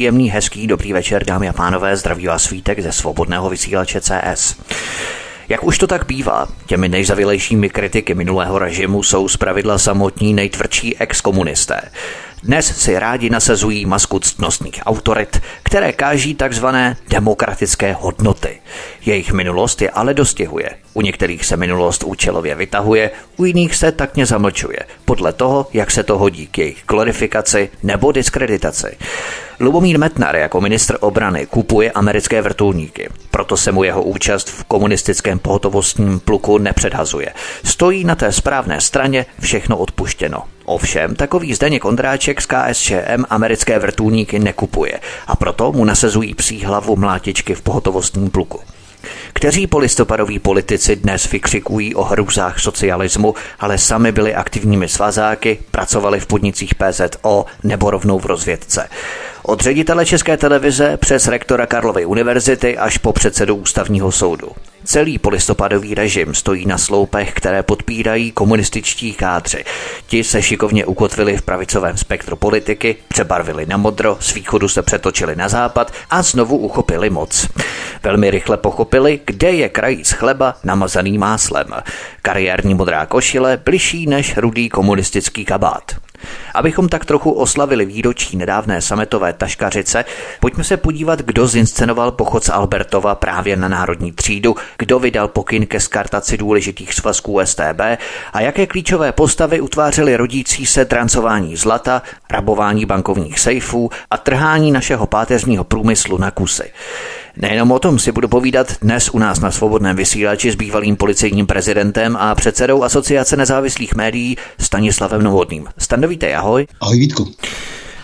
Příjemný, hezký, dobrý večer, dámy a pánové, zdraví vás svítek ze svobodného vysílače CS. Jak už to tak bývá, těmi nejzavilejšími kritiky minulého režimu jsou zpravidla samotní nejtvrdší exkomunisté. Dnes si rádi nasazují masku ctnostných autorit, které káží takzvané demokratické hodnoty. Jejich minulost je ale dostihuje. U některých se minulost účelově vytahuje, u jiných se takně zamlčuje, podle toho, jak se to hodí k jejich glorifikaci nebo diskreditaci. Lubomír Metnar jako ministr obrany kupuje americké vrtulníky, proto se mu jeho účast v komunistickém pohotovostním pluku nepředhazuje. Stojí na té správné straně všechno odpuštěno. Ovšem, takový Zdeněk Ondráček z KSČM americké vrtulníky nekupuje a proto mu nasazují psí hlavu mlátičky v pohotovostním pluku. Kteří polistopadoví politici dnes vykřikují o hrůzách socialismu, ale sami byli aktivními svazáky, pracovali v podnicích PZO nebo rovnou v rozvědce. Od ředitele České televize přes rektora Karlovy univerzity až po předsedu ústavního soudu. Celý polistopadový režim stojí na sloupech, které podpírají komunističtí kádři. Ti se šikovně ukotvili v pravicovém spektru politiky, přebarvili na modro, z východu se přetočili na západ a znovu uchopili moc. Velmi rychle pochopili, kde je krajíc chleba namazaný máslem. Kariérní modrá košile bližší než rudý komunistický kabát. Abychom tak trochu oslavili výročí nedávné sametové taškařice, pojďme se podívat, kdo zinscenoval pochod z Albertova právě na národní třídu, kdo vydal pokyn ke skartaci důležitých svazků STB a jaké klíčové postavy utvářely rodící se trancování zlata, rabování bankovních sejfů a trhání našeho páteřního průmyslu na kusy. Nejenom o tom si budu povídat dnes u nás na svobodném vysílači s bývalým policejním prezidentem a předsedou Asociace nezávislých médií Stanislavem Novotným. Standovíte, ahoj. Ahoj Vítku.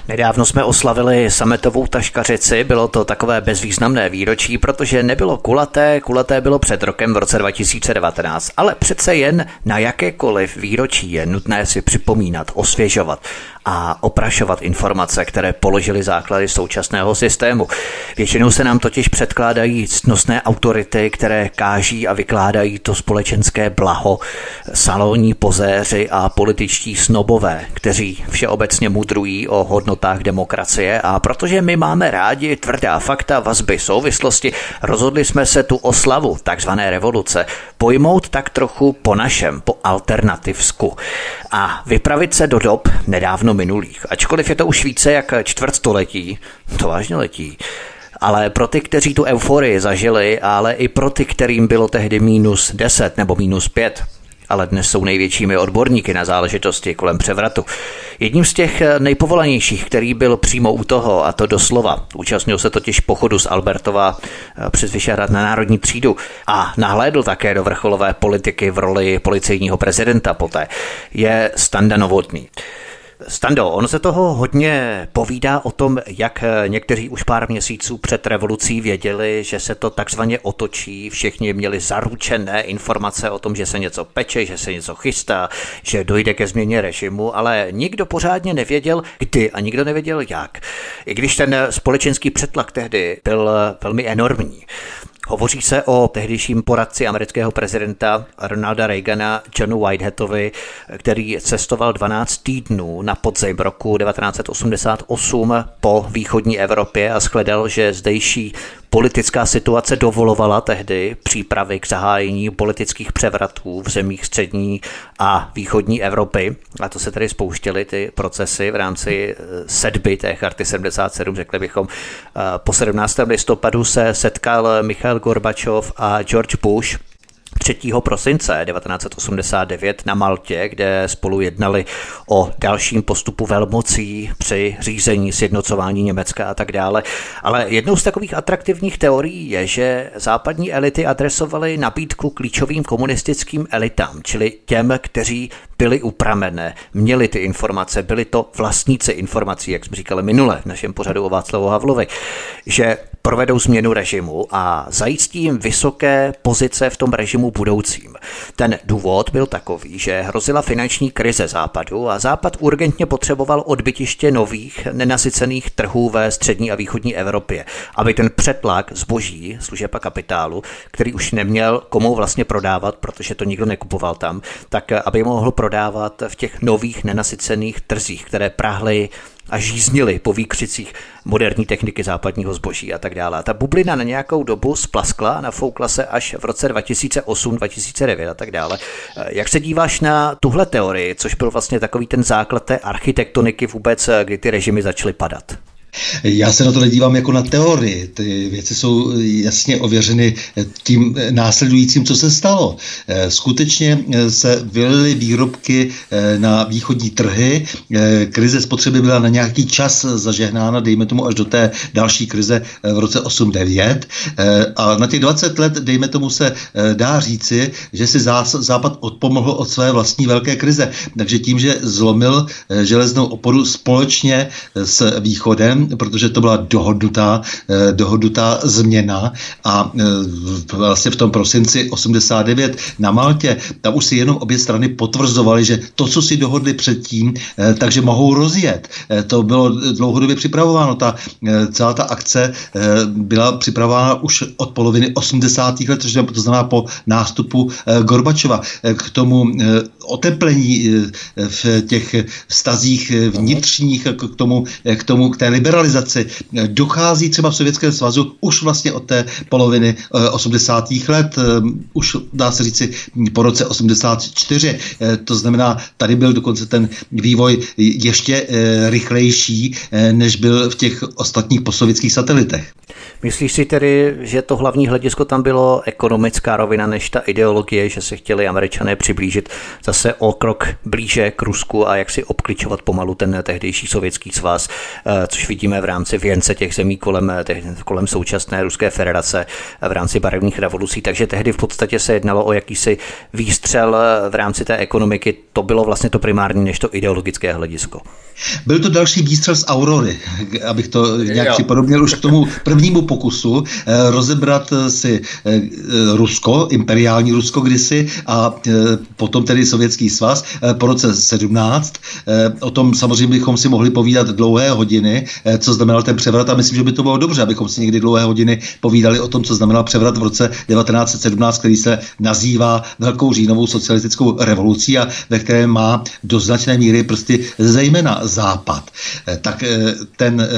Nedávno jsme oslavili sametovou taškařici, bylo to takové bezvýznamné výročí, protože nebylo kulaté, kulaté bylo před rokem v roce 2019, ale přece jen na jakékoliv výročí je nutné si připomínat, osvěžovat a oprašovat informace, které položily základy současného systému. Většinou se nám totiž předkládají ctnostné autority, které káží a vykládají to společenské blaho, salonní pozéři a političtí snobové, kteří všeobecně mudrují o hodnotách demokracie a protože my máme rádi tvrdá fakta, vazby, souvislosti, rozhodli jsme se tu oslavu takzvané revoluce pojmout tak trochu po našem, po alternativsku a vypravit se do dob nedávno minulých. Ačkoliv je to už více jak čtvrtstoletí, to vážně letí. Ale pro ty, kteří tu euforii zažili, ale i pro ty, kterým bylo tehdy minus 10 nebo minus 5, ale dnes jsou největšími odborníky na záležitosti kolem převratu. Jedním z těch nejpovolanějších, který byl přímo u toho, a to doslova, účastnil se totiž pochodu z Albertova eh, přes Vyšehrad na národní třídu a nahlédl také do vrcholové politiky v roli policejního prezidenta poté, je Standa Novotný. Stando, on se toho hodně povídá o tom, jak někteří už pár měsíců před revolucí věděli, že se to takzvaně otočí, všichni měli zaručené informace o tom, že se něco peče, že se něco chystá, že dojde ke změně režimu, ale nikdo pořádně nevěděl, kdy a nikdo nevěděl jak. I když ten společenský přetlak tehdy byl velmi enormní. Hovoří se o tehdejším poradci amerického prezidenta Ronalda Reagana Johnu Whiteheadovi, který cestoval 12 týdnů na podzim roku 1988 po východní Evropě a shledal, že zdejší Politická situace dovolovala tehdy přípravy k zahájení politických převratů v zemích střední a východní Evropy. A to se tedy spouštěly ty procesy v rámci eh, sedby té charty 77, řekli bychom. Eh, po 17. listopadu se setkal Michal Gorbačov a George Bush 3. prosince 1989 na Maltě, kde spolu jednali o dalším postupu velmocí při řízení, sjednocování Německa a tak dále. Ale jednou z takových atraktivních teorií je, že západní elity adresovaly nabídku klíčovým komunistickým elitám, čili těm, kteří byli upramené, měli ty informace, byli to vlastníci informací, jak jsme říkali minule v našem pořadu o Václavu Havlovi, že provedou změnu režimu a zajistí jim vysoké pozice v tom režimu budoucím. Ten důvod byl takový, že hrozila finanční krize západu a západ urgentně potřeboval odbytiště nových nenasycených trhů ve střední a východní Evropě, aby ten přetlak zboží, služeb a kapitálu, který už neměl komu vlastně prodávat, protože to nikdo nekupoval tam, tak aby mohl prodávat v těch nových nenasycených trzích, které prahly a žíznili po výkřicích moderní techniky západního zboží a tak dále. ta bublina na nějakou dobu splaskla a nafoukla se až v roce 2008, 2009 a tak dále. Jak se díváš na tuhle teorii, což byl vlastně takový ten základ té architektoniky vůbec, kdy ty režimy začaly padat? Já se na to nedívám jako na teorii. Ty věci jsou jasně ověřeny tím následujícím, co se stalo. Eh, skutečně eh, se vylily výrobky eh, na východní trhy. Krize spotřeby byla na nějaký čas zažehnána, dejme tomu až do té další krize v roce 8-9. A na těch 20 let, dejme tomu, se dá říci, že si Západ odpomohl od své vlastní velké krize. Takže tím, že zlomil železnou oporu společně s Východem, protože to byla dohodnutá, eh, dohodnutá změna a eh, vlastně v tom prosinci 89 na Maltě, tam už si jenom obě strany potvrzovaly, že to, co si dohodli předtím, eh, takže mohou rozjet. To bylo dlouhodobě připravováno. Ta, celá ta akce byla připravována už od poloviny 80. let, to znamená po nástupu Gorbačova. K tomu oteplení v těch stazích vnitřních, k tomu, k tomu, k té liberalizaci dochází třeba v Sovětském svazu už vlastně od té poloviny 80. Eh, let, eh, už dá se říci po roce 84. Eh, to znamená, tady byl dokonce ten vývoj ještě rychlejší, než byl v těch ostatních posovětských satelitech. Myslíš si tedy, že to hlavní hledisko tam bylo ekonomická rovina než ta ideologie, že se chtěli američané přiblížit zase o krok blíže k Rusku a jak si obkličovat pomalu ten tehdejší sovětský svaz, což vidíme v rámci věnce těch zemí kolem, kolem současné Ruské federace v rámci barevných revolucí. Takže tehdy v podstatě se jednalo o jakýsi výstřel v rámci té ekonomiky. To bylo vlastně to primární než to ideologické hledisko. Byl to další výstřel z Aurory, abych to nějak připodobnil už k tomu prvnímu pokusu eh, rozebrat eh, si eh, Rusko, imperiální Rusko kdysi a potom tedy Sovětský svaz po roce 17. O tom samozřejmě bychom si mohli povídat dlouhé hodiny, co znamenal ten převrat a myslím, že by to bylo dobře, abychom si někdy dlouhé hodiny povídali o tom, co znamenal převrat v roce 1917, který se nazývá Velkou říjnovou socialistickou revolucí a ve kterém má do značné míry prostě zejména Západ. Tak ten,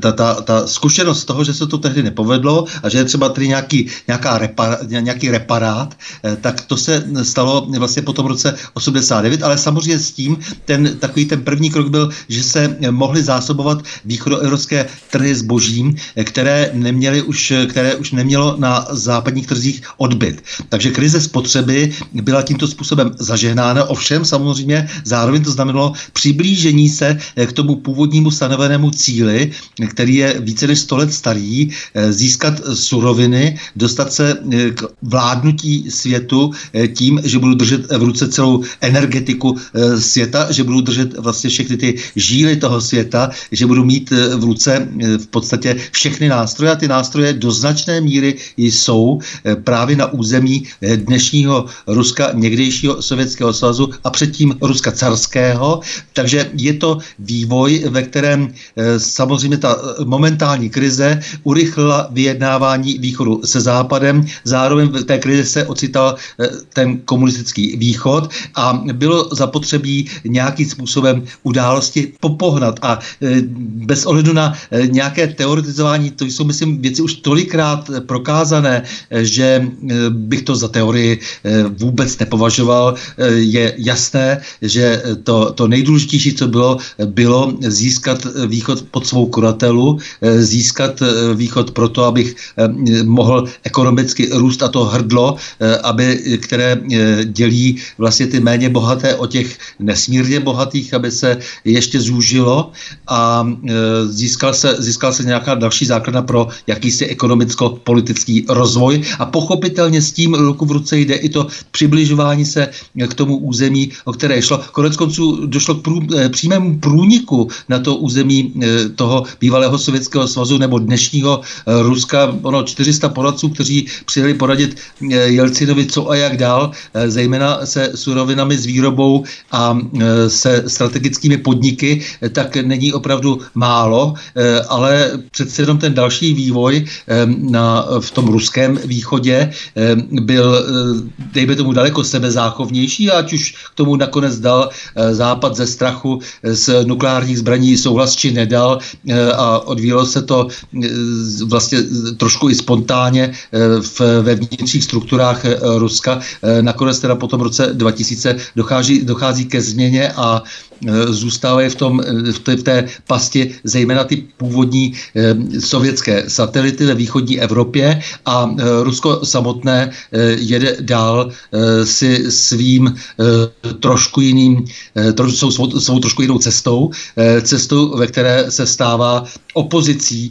ta, ta, ta zkušenost toho, že se to tehdy nepovedlo a že je třeba tady nějaký, nějaká repar, nějaký reparát, eh, tak to se stalo vlastně po tom roce 89, ale samozřejmě s tím ten takový ten první krok byl, že se mohly zásobovat východoevropské trhy zbožím, eh, které neměly už, které už nemělo na západních trzích odbyt. Takže krize spotřeby byla tímto způsobem zažehnána, ovšem samozřejmě zároveň to znamenalo přiblížení se eh, k tomu původnímu stanovenému cíli, který je více než 100 let starý, Eh, získat suroviny, dostat se eh, k vládnutí světu eh, tím, že budu držet v ruce celou energetiku světa, že budu držet vlastně všechny ty žíly toho světa, že budu mít v ruce v podstatě všechny nástroje a ty nástroje do značné míry jsou právě na území dnešního Ruska, někdejšího Sovětského svazu a předtím Ruska carského. Takže je to vývoj, ve kterém samozřejmě ta momentální krize urychlila vyjednávání východu se západem, zároveň v té krizi se ocital eh, ten komunistický východ a bylo zapotřebí nějakým způsobem události popohnat a eh, bez ohledu na eh, nějaké teoretizování, to jsou, myslím, věci už tolikrát prokázané, že bych to za teorii vůbec nepovažoval. Je jasné, že to, to nejdůležitější, co bylo, bylo získat východ pod svou kuratelu, získat východ proto, abych mohl ekonomicky růst a to hrdlo, aby, které dělí vlastně ty méně bohaté o těch nesmírně bohatých, aby se ještě zúžilo a získal se, získal se nějaká další základna pro jakýsi ekonomicko-politický rozvoj a pochopitelně s tím ruku v ruce jde i to přibližování se k tomu území, o které šlo. Konec konců došlo k prů, přímému průniku na to území toho bývalého Sovětského svazu nebo dnešního Ruska. Ono 400 poradců, kteří přijeli poradit Jelcinovi co a jak dál, zejména se surovinami s výrobou a se strategickými podniky, tak není opravdu málo, ale přece jenom ten další vývoj na, v tom ruském východě byl, dejme tomu, daleko sebezáchovnější, ať už k tomu nakonec dal západ ze strachu z nukleárních zbraní souhlas či nedal a odvíjelo se to vlastně trošku i spontánně v, ve vnitřních strukturách Ruska. Nakonec teda po tom roce 2000 dochází, dochází ke změně a Eh, zůstávají v, tom, eh, v, té, v té pasti zejména ty původní eh, sovětské satelity ve východní Evropě a Rusko samotné jede dál si svým trošku jiným, svou, svou trošku jinou cestou, cestou, ve které se stává opozicí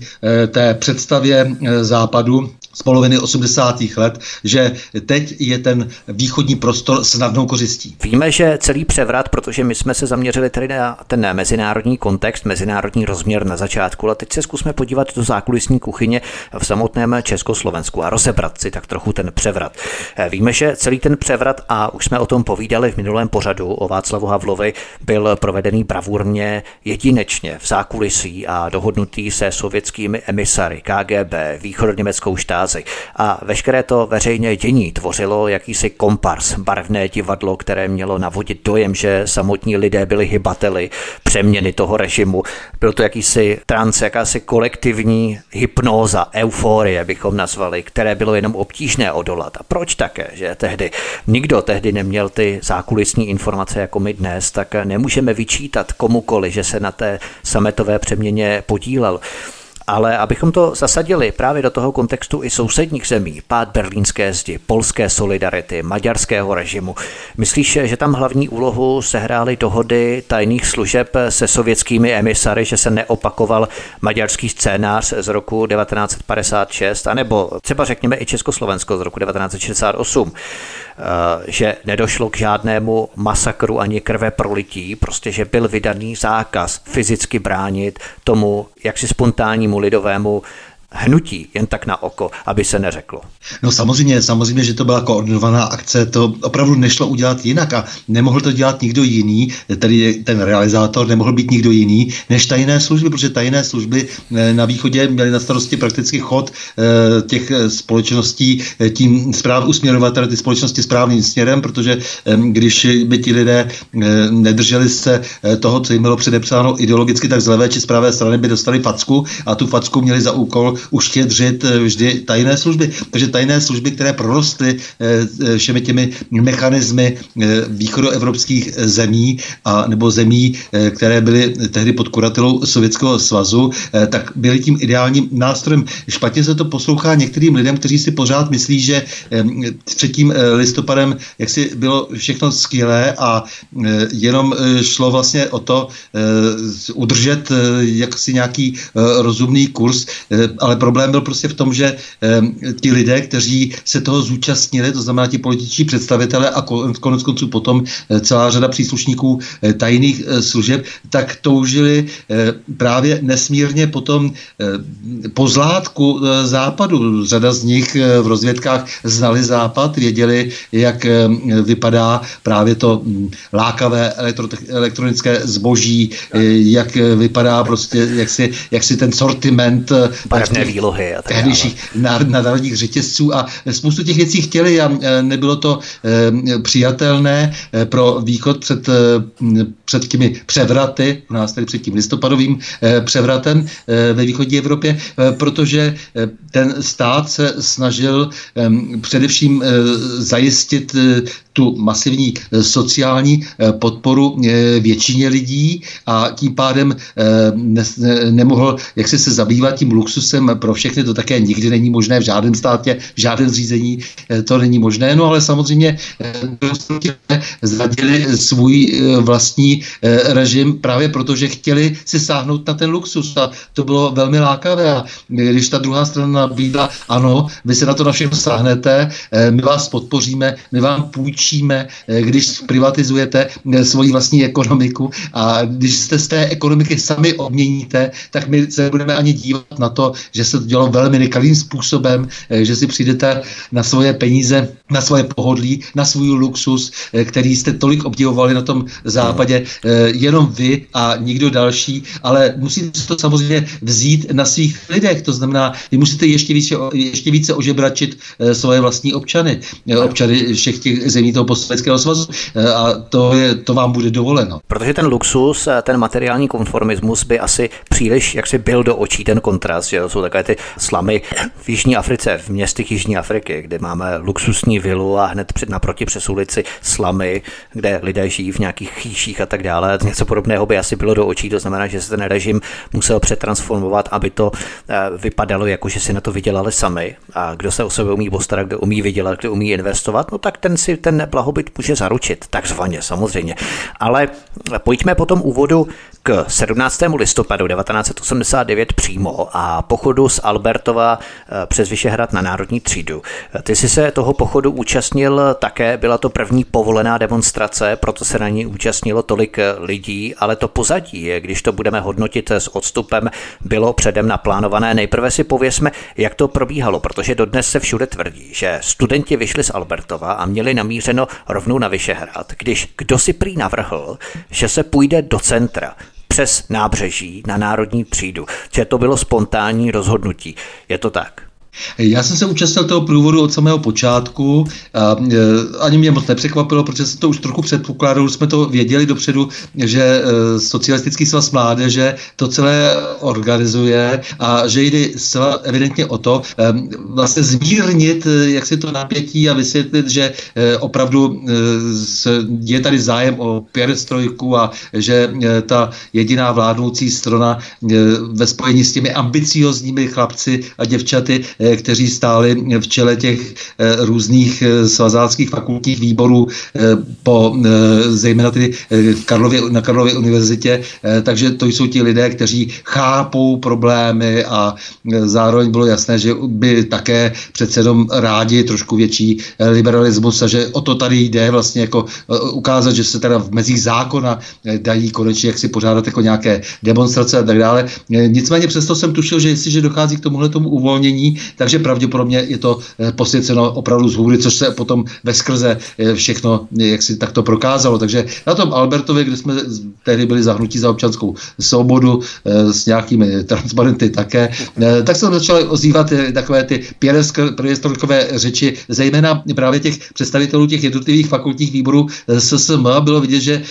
té představě západu z poloviny 80. let, že teď je ten východní prostor snadnou kořistí. Víme, že celý převrat, protože my jsme se zaměřili tady na ten mezinárodní kontext, mezinárodní rozměr na začátku, ale teď se zkusme podívat do zákulisní kuchyně v samotném Československu a rozebrat si tak trochu ten převrat. Víme, že celý ten převrat, a už jsme o tom povídali v minulém pořadu o Václavu Havlovi, byl provedený bravurně jedinečně v zákulisí a dohodnutý se sovětskými emisary KGB, východoněmeckou štát obrázek. A veškeré to veřejné dění tvořilo jakýsi kompars, barevné divadlo, které mělo navodit dojem, že samotní lidé byli hybateli přeměny toho režimu. Byl to jakýsi trance, jakási kolektivní hypnóza, euforie bychom nazvali, které bylo jenom obtížné odolat. A proč také, že tehdy nikdo tehdy neměl ty zákulisní informace jako my dnes, tak nemůžeme vyčítat komukoli, že se na té sametové přeměně podílel. Ale abychom to zasadili právě do toho kontextu i sousedních zemí, pád berlínské zdi, polské solidarity, maďarského režimu, myslíš, že tam hlavní úlohu sehrály dohody tajných služeb se sovětskými emisary, že se neopakoval maďarský scénář z roku 1956, anebo třeba řekněme i Československo z roku 1968? Eh, že nedošlo k žádnému masakru ani krve prolití, prostě že byl vydaný zákaz fyzicky bránit tomu jaksi spontánnímu lidovému hnutí, jen tak na oko, aby se neřeklo. No samozřejmě, samozřejmě, že to byla koordinovaná akce, to opravdu nešlo udělat jinak a nemohl to dělat nikdo jiný, tedy ten realizátor nemohl být nikdo jiný než tajné služby, protože tajné služby eh, na východě měly na starosti prakticky chod eh, těch eh, společností tím správ usměrovat ty společnosti správným směrem, protože když by ti lidé nedrželi se toho, co jim bylo předepsáno ideologicky, tak z levé či z pravé strany by dostali facku a tu facku měli za úkol uštědřit eh, vždy tajné služby. Takže tajné služby, které prorostly eh, eh, všemi těmi mechanismy východoevropských zemí a nebo zemí, které byly tehdy pod kuratelou Sovětského svazu, tak byly tím ideálním nástrojem. Špatně se to poslouchá některým lidem, kteří si pořád myslí, že před tím listopadem jak si bylo všechno skvělé a jenom šlo vlastně o to udržet jaksi nějaký rozumný kurz, ale ale problém byl prostě v tom, že eh, ti lidé, kteří se toho zúčastnili, to znamená ti političtí představitelé a konec konců potom eh, celá řada příslušníků eh, tajných eh, služeb, tak toužili eh, právě nesmírně potom eh, pozlátku eh, západu. Řada z nich eh, v rozvědkách znali západ, věděli, jak eh, vypadá právě to hm, lákavé elektro, elektronické zboží, eh, jak vypadá prostě, jak si, jak si ten sortiment Barevné výlohy a tak tehdejších národních řetězců a spoustu těch věcí chtěli a e, nebylo to e, přijatelné e, pro východ před, před těmi převraty, u nás tedy před tím listopadovým převratem ve východní Evropě, protože ten stát se snažil především zajistit tu masivní sociální podporu většině lidí a tím pádem ne, nemohl jak se se zabývat tím luxusem pro všechny, to také nikdy není možné v žádném státě, v žádném zřízení to není možné, no ale samozřejmě zradili svůj vlastní režim právě proto, že chtěli si sáhnout na ten luxus. A to bylo velmi lákavé. A když ta druhá strana nabídla, ano, vy se na to na všechno sáhnete, eh, my vás podpoříme, my vám půjčíme, eh, když privatizujete eh, svoji vlastní ekonomiku. A když jste z té ekonomiky sami obměníte, tak my se budeme ani dívat na to, že se to dělo velmi nekalým způsobem, že si přijdete na svoje peníze, na svoje pohodlí, na svůj luxus, který jste tolik obdivovali na tom západě, jenom vy a nikdo další, ale musíte to samozřejmě vzít na svých lidech, to znamená, vy musíte ještě více, ještě více ožebračit eh, svoje vlastní občany, eh, občany všech těch zemí toho postsovětského svazu eh, a to, je, to vám bude dovoleno. Protože ten luxus, ten materiální konformismus by asi příliš jak si byl do očí ten kontrast, že jsou takové ty slamy v Jižní Africe, v městech Jižní Afriky, kde máme luxusní vilu a hned před naproti přes ulici slamy, kde lidé žijí v nějakých chýších a tak dále. Něco podobného by asi bylo do očí, to znamená, že se ten režim musel přetransformovat, aby to vypadalo jako, že si na to vydělali sami a kdo se o sebe umí postarat, kdo umí vydělat, kdo umí investovat, no tak ten si ten blahobyt může zaručit, takzvaně samozřejmě. Ale pojďme po tom úvodu k 17. listopadu 1989 přímo a pochodu z Albertova eh, přes Vyšehrad na Národní třídu. Ty jsi se toho pochodu účastnil také, byla to první povolená demonstrace, proto se na ní účastnilo tolik lidí, ale to pozadí, když to budeme hodnotit s odstupem, bylo předem naplánované. Nejprve si pověsme, jak to probíhalo, protože dodnes se všude tvrdí, že studenti vyšli z Albertova a měli namířeno rovnou na Vyšehrad, když kdo si prý navrhl, že se půjde do centra přes nábřeží na národní třídu, že to bylo spontánní rozhodnutí. Je to tak? Já jsem se účastnil toho průvodu od samého počátku. A, e, ani mě moc nepřekvapilo, protože jsem to už trochu předpokládal, jsme to věděli dopředu, že e, Socialistický svaz mládeže to celé organizuje a že jde zcela evidentně o to e, vlastně zmírnit jak si to napětí a vysvětlit, že opravdu je tady zájem o pěrestrojku a že ta jediná vládnoucí strana ve spojení s těmi ambiciozními chlapci a děvčaty kteří stáli v čele těch eh, různých eh, svazáckých fakultních výborů po zejména tedy Karlově, na Karlově univerzitě, takže to jsou ti lidé, kteří chápou problémy a zároveň bylo jasné, že by také přece jenom rádi trošku větší liberalismus a že o to tady jde vlastně jako ukázat, že se teda v mezích zákona dají konečně jak si pořádat jako nějaké demonstrace a tak dále. Nicméně přesto jsem tušil, že jestliže dochází k tomuhle tomu uvolnění, takže pravděpodobně je to eh, posvěceno opravdu z hůry, což se potom ve skrze eh, všechno eh, jak si takto prokázalo. Takže na tom Albertově, kde jsme tehdy byli zahnutí za občanskou svobodu s nějakými transparenty také, tak se začaly ozývat takové ty pěrestorkové řeči, zejména právě těch představitelů těch jednotlivých fakultních výborů SSM. Bylo vidět, že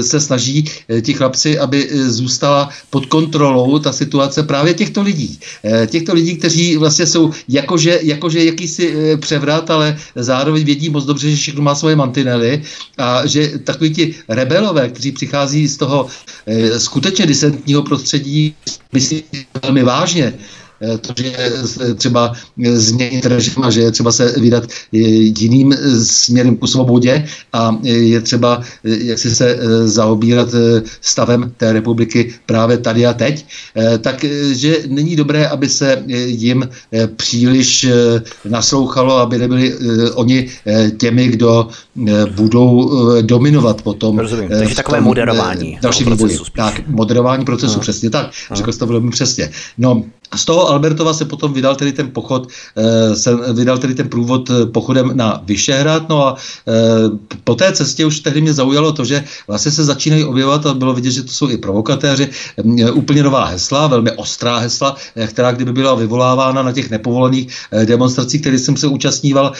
se snaží ti chlapci, aby zůstala pod kontrolou ta situace právě těchto lidí. Těchto lidí, kteří vlastně jsou jakože, jakože jakýsi e, převrat, ale zároveň vědí moc dobře, že všechno má svoje mantinely a že takový ti rebelové, kteří přichází z toho e, skutečně disentního prostředí, myslí velmi vážně, to, že je třeba změnit režim a že je třeba se vydat eh, jiným eh, směrem ku svobodě a je třeba jak si se zaobírat stavem té republiky právě tady a teď, takže není dobré, aby se jim příliš naslouchalo, aby nebyli oni těmi, kdo budou dominovat potom. Rozumím, takže takové moderování. Další procesu. Tak, moderování procesu, no. přesně tak. No. Řekl jsi to velmi přesně. No, z toho Albertova se potom vydal tedy ten pochod, eh, se vydal tedy ten průvod eh, pochodem na Vyšehrad, no a eh, po té cestě už tehdy mě zaujalo to, že vlastně se začínají objevovat a bylo vidět, že to jsou i provokatéři, úplně nová hesla, velmi ostrá hesla, která kdyby byla vyvolávána na těch nepovolených demonstracích, které jsem se účastníval,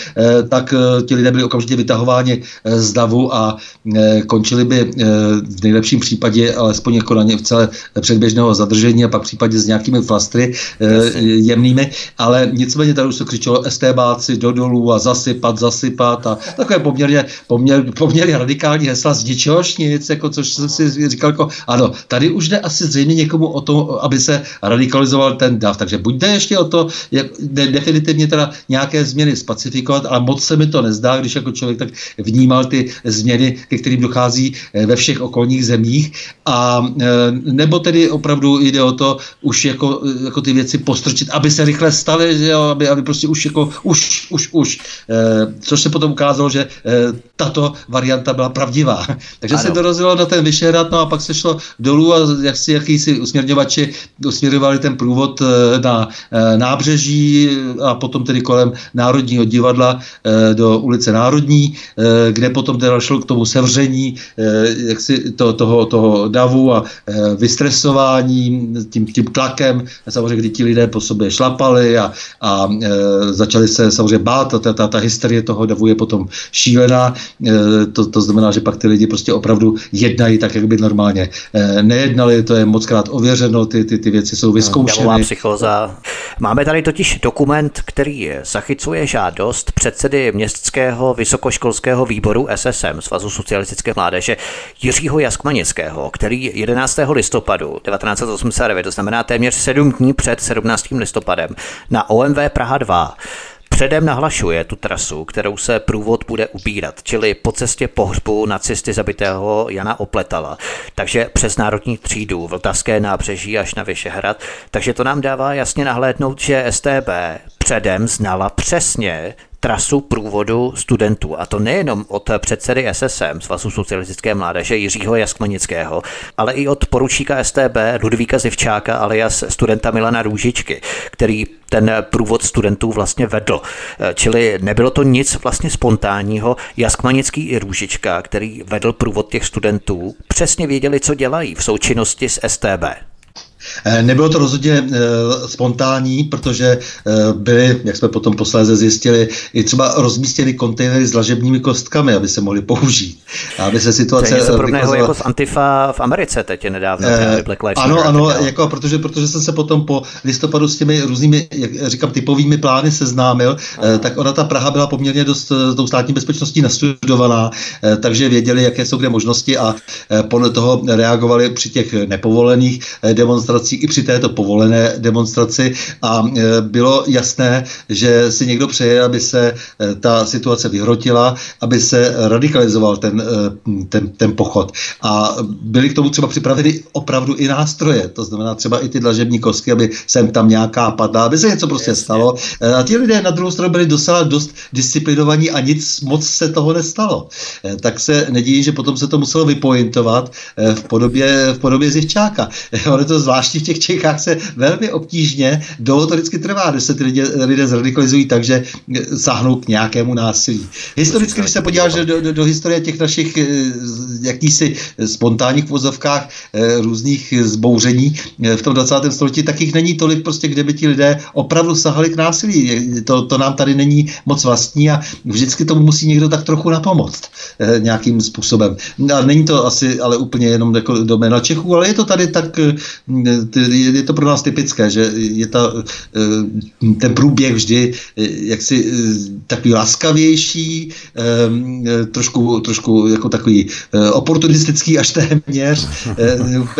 tak ti lidé byli okamžitě vytahováni z davu a končili by v nejlepším případě alespoň jako na ně v celé předběžného zadržení a pak v případě s nějakými flastry, jemnými, ale nicméně tady už se křičelo estébáci do dolů a zasypat, zasypat. A takové poměrně, poměr, poměrně radikální hesla z ničehož nic, jako což jsem si říkal, jako, ano, tady už jde asi zřejmě někomu o to, aby se radikalizoval ten DAF, takže buď jde ještě o to, jak, definitivně teda nějaké změny spacifikovat, ale moc se mi to nezdá, když jako člověk tak vnímal ty změny, ke kterým dochází eh, ve všech okolních zemích a eh, nebo tedy opravdu jde o to už jako, jako ty věci postrčit, aby se rychle staly, jo, aby, aby prostě už jako už, už, už, což se potom ukázalo, že tato varianta byla pravdivá. Takže ano. se dorazilo na ten Vyšehrad, no a pak se šlo dolů a jak si jakýsi usměrňovači usměřovali ten průvod na nábřeží a potom tedy kolem Národního divadla do ulice Národní, kde potom teda šlo k tomu sevření e, jak si to, toho, toho davu a e, vystresování tím, tím tlakem, samozřejmě kdy ti lidé po sobě šlapali a, a začali se samozřejmě bát, ta, ta, ta hysterie toho davu je potom šílená, to, to znamená, že pak ty lidi prostě opravdu jednají tak, jak by normálně nejednali, to je moc krát ověřeno, ty, ty, ty věci jsou vyzkoušeny. psychoza. Máme tady totiž dokument, který zachycuje žádost předsedy městského vysokoškolského výboru SSM, Svazu socialistické mládeže, Jiřího Jaskmanického, který 11. listopadu 1989, to znamená téměř sedm dní před 17. listopadem, na OMV Praha 2 Předem nahlašuje tu trasu, kterou se průvod bude ubírat, čili po cestě pohřbu nacisty zabitého Jana Opletala. Takže přes národní třídu, Vltavské nábřeží až na Vyšehrad. Takže to nám dává jasně nahlédnout, že STB předem znala přesně trasu průvodu studentů. A to nejenom od předsedy SSM, Svazu socialistické mládeže Jiřího Jaskmanického, ale i od poručíka STB Ludvíka Zivčáka alias studenta Milana Růžičky, který ten průvod studentů vlastně vedl. Čili nebylo to nic vlastně spontánního. Jaskmanický i Růžička, který vedl průvod těch studentů, přesně věděli, co dělají v součinnosti s STB. Eh, nebylo to rozhodně e, spontánní, protože e, byly, jak jsme potom posléze zjistili, i třeba rozmístěny kontejnery s lažebními kostkami, aby se mohly použít. Aby se situace. To je něco podobného jako z Antifa v Americe teď je nedávno. E, Black Lives ano, ano, jako, protože, protože jsem se potom po listopadu s těmi různými, jak říkám, typovými plány seznámil, e, tak ona ta Praha byla poměrně dost tou státní bezpečností nastudovaná, e, takže věděli, jaké jsou kde možnosti a e, podle toho reagovali při těch nepovolených e, demonstracích demonstrací i při této povolené demonstraci a e, bylo jasné, že si někdo přeje, aby se e, ta situace vyhrotila, aby se radikalizoval ten, e, ten, ten pochod. A byly k tomu třeba připraveny opravdu i nástroje, to znamená třeba i ty dlažební kosky, aby sem tam nějaká padla, aby se něco prostě Jasně. stalo. A ti lidé na druhou stranu byli docela dost disciplinovaní a nic moc se toho nestalo. Tak se nedíjí, že potom se to muselo vypointovat v podobě, v podobě zivčáka. Ono to zvlášť zvláště v těch Čechách se velmi obtížně, dlouho to vždycky trvá, když se ty lidé, lidé zradikalizují tak, že k nějakému násilí. Historicky, když se podíváš do, do, do historie těch našich eh, jakýsi spontánních vozovkách eh, různých zbouření eh, v tom 20. století, tak jich není tolik prostě, kde by ti lidé opravdu sahali k násilí. To, to nám tady není moc vlastní a vždycky tomu musí někdo tak trochu napomoct nějakým způsobem. A není to asi ale úplně jenom jako doména Čechů, ale je to tady tak je to pro nás typické, že je ta, eh, ten průběh vždy eh, jaksi eh, takový laskavější, trošku, trošku jako takový oportunistický až téměř.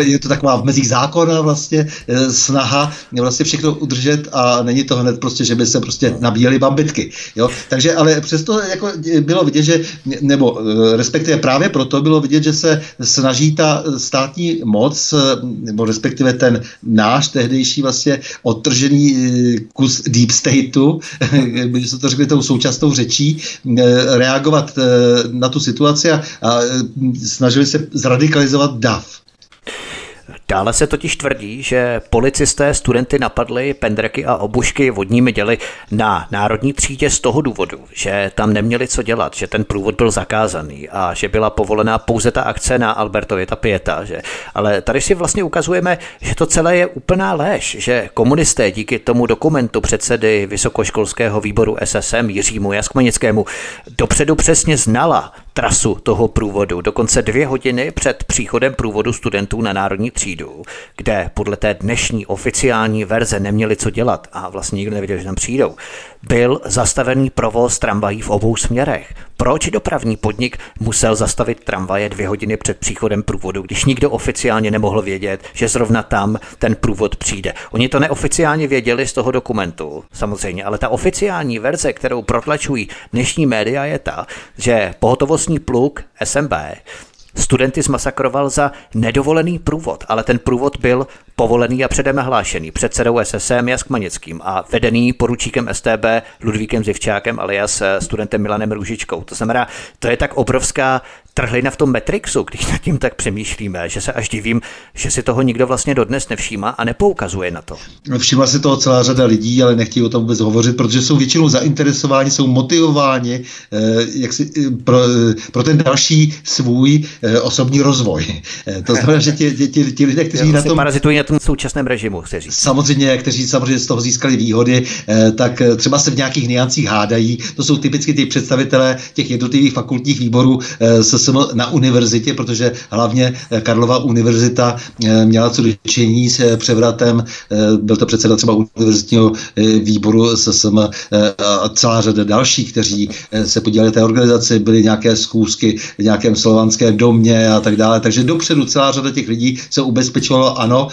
Je to taková v mezích zákona vlastně snaha vlastně všechno udržet a není to hned prostě, že by se prostě nabíjely bambitky. Jo? Takže ale přesto jako bylo vidět, že nebo respektive právě proto bylo vidět, že se snaží ta státní moc, nebo respektive ten náš tehdejší vlastně odtržený eh, kus deep stateu, když se to řekli tou současnou řečí, eh, reagovat eh, na tu situaci a, a snažili se zradikalizovat DAF. Dále se totiž tvrdí, že policisté studenty napadli pendreky a obušky vodními děly na národní třídě z toho důvodu, že tam neměli co dělat, že ten průvod byl zakázaný a že byla povolená pouze ta akce na Albertově ta pěta. Že? Ale tady si vlastně ukazujeme, že to celé je úplná lež, že komunisté díky tomu dokumentu předsedy Vysokoškolského výboru SSM Jiřímu Jaskmanickému dopředu přesně znala trasu toho průvodu. Dokonce dvě hodiny před příchodem průvodu studentů na národní třídu, kde podle té dnešní oficiální verze neměli co dělat a vlastně nikdo nevěděl, že tam přijdou, byl zastavený provoz tramvají v obou směrech. Proč dopravní podnik musel zastavit tramvaje dvě hodiny před příchodem průvodu, když nikdo oficiálně nemohl vědět, že zrovna tam ten průvod přijde? Oni to neoficiálně věděli z toho dokumentu, samozřejmě, ale ta oficiální verze, kterou protlačují dnešní média, je ta, že pohotovostní pluk SMB studenty zmasakroval za nedovolený průvod, ale ten průvod byl povolený a předem hlášený předsedou SSM Jask Manickým a vedený poručíkem STB Ludvíkem Zivčákem alias studentem Milanem Růžičkou. To znamená, to je tak obrovská trhlina v tom Matrixu, když nad tím tak přemýšlíme, že se až divím, že si toho nikdo vlastně dodnes nevšíma a nepoukazuje na to. Všimla si toho celá řada lidí, ale nechtějí o tom vůbec hovořit, protože jsou většinou zainteresováni, jsou motivováni eh, jak si, eh, pro, eh, pro ten další svůj osobní rozvoj. To znamená, že ti, ti, ti, ti lidé, kteří na tom... parazitují na tom současném režimu, chci říct. Samozřejmě, kteří samozřejmě z toho získali výhody, tak třeba se v nějakých niancích hádají. To jsou typicky ty představitelé těch jednotlivých fakultních výborů s jsem na univerzitě, protože hlavně eh, Karlova univerzita eh, měla co dočení s eh, převratem, byl to předseda třeba univerzitního výboru SSM a celá řada dalších, kteří se podíleli té organizaci, byly nějaké zkoušky v nějakém slovanském domě a tak dále. Takže dopředu celá řada těch lidí se ubezpečovalo, ano,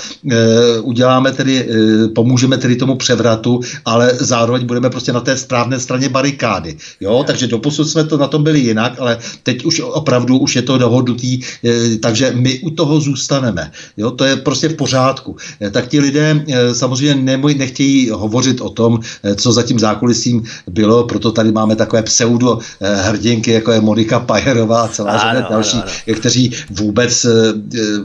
uděláme tedy, pomůžeme tedy tomu převratu, ale zároveň budeme prostě na té správné straně barikády. Jo, takže doposud jsme to na tom byli jinak, ale teď už opravdu opravdu už je to dohodnutý, eh, takže my u toho zůstaneme. Jo, to je prostě v pořádku. Eh, tak ti lidé eh, samozřejmě nechtějí hovořit o tom, co za tím zákulisím bylo, proto tady máme takové pseudo hrdinky, jako je Monika Pajerová a celá řada další, ano, ano. kteří vůbec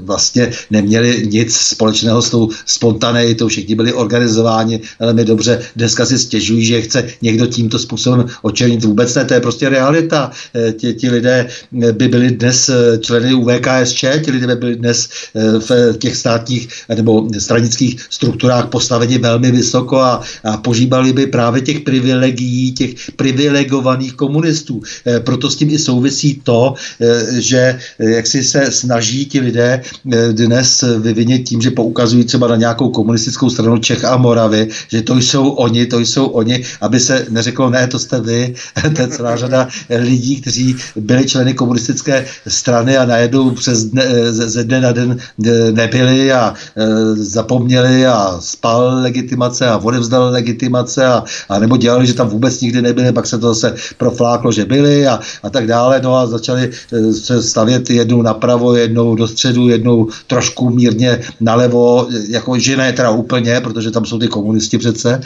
vlastně neměli nic společného s tou spontaneitou, všichni byli organizováni, ale mi dobře, dneska si stěžují, že chce někdo tímto způsobem očernit. Vůbec ne, to je prostě realita. Ti, ti lidé by byli dnes eh, členy UVKSČ, ti lidé byli dnes eh, v těch státních nebo stranických strukturách postaveni velmi vysoko a, a požívali by právě těch privilegií, těch privilegovaných komunistů. Eh, proto s tím i souvisí to, že jak si se snaží ti lidé dnes vyvinit tím, že poukazují třeba na nějakou komunistickou stranu Čech a Moravy, že to jsou oni, to jsou oni, aby se neřeklo, ne, to jste vy, to je celá řada lidí, kteří byli členy komunistické komunistické strany a najednou přes dne, ze dne na den e, nebyli a e, zapomněli a spal legitimace a odevzdal legitimace a, a nebo dělali, že tam vůbec nikdy nebyli, pak se to zase profláklo, že byli a, a tak dále. No a začali se stavět jednou napravo, jednou do středu, jednou trošku mírně nalevo, jako že ne teda úplně, protože tam jsou ty komunisti přece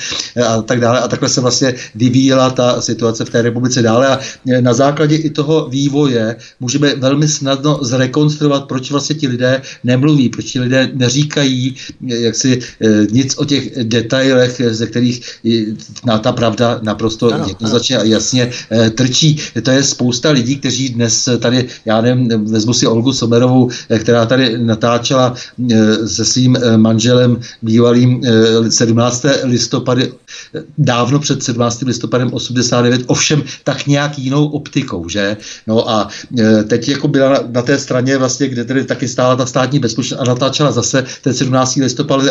a tak dále. A takhle se vlastně vyvíjela ta situace v té republice dále a na základě i toho vývoje můžeme velmi snadno zrekonstruovat, proč vlastně ti lidé nemluví, proč ti lidé neříkají jak si eh, nic o těch detailech, ze kterých na ta pravda naprosto ano, jednoznačně a jasně eh, trčí. To je spousta lidí, kteří dnes tady, já nevím, vezmu si Olgu Somerovou, eh, která tady natáčela se svým manželem bývalým 17. listopady, dávno před 17. listopadem 89, ovšem tak nějak jinou optikou, že? No a teď jako byla na, na té straně vlastně, kde tedy taky stála ta státní bezpečnost a natáčela zase ten 17. listopad,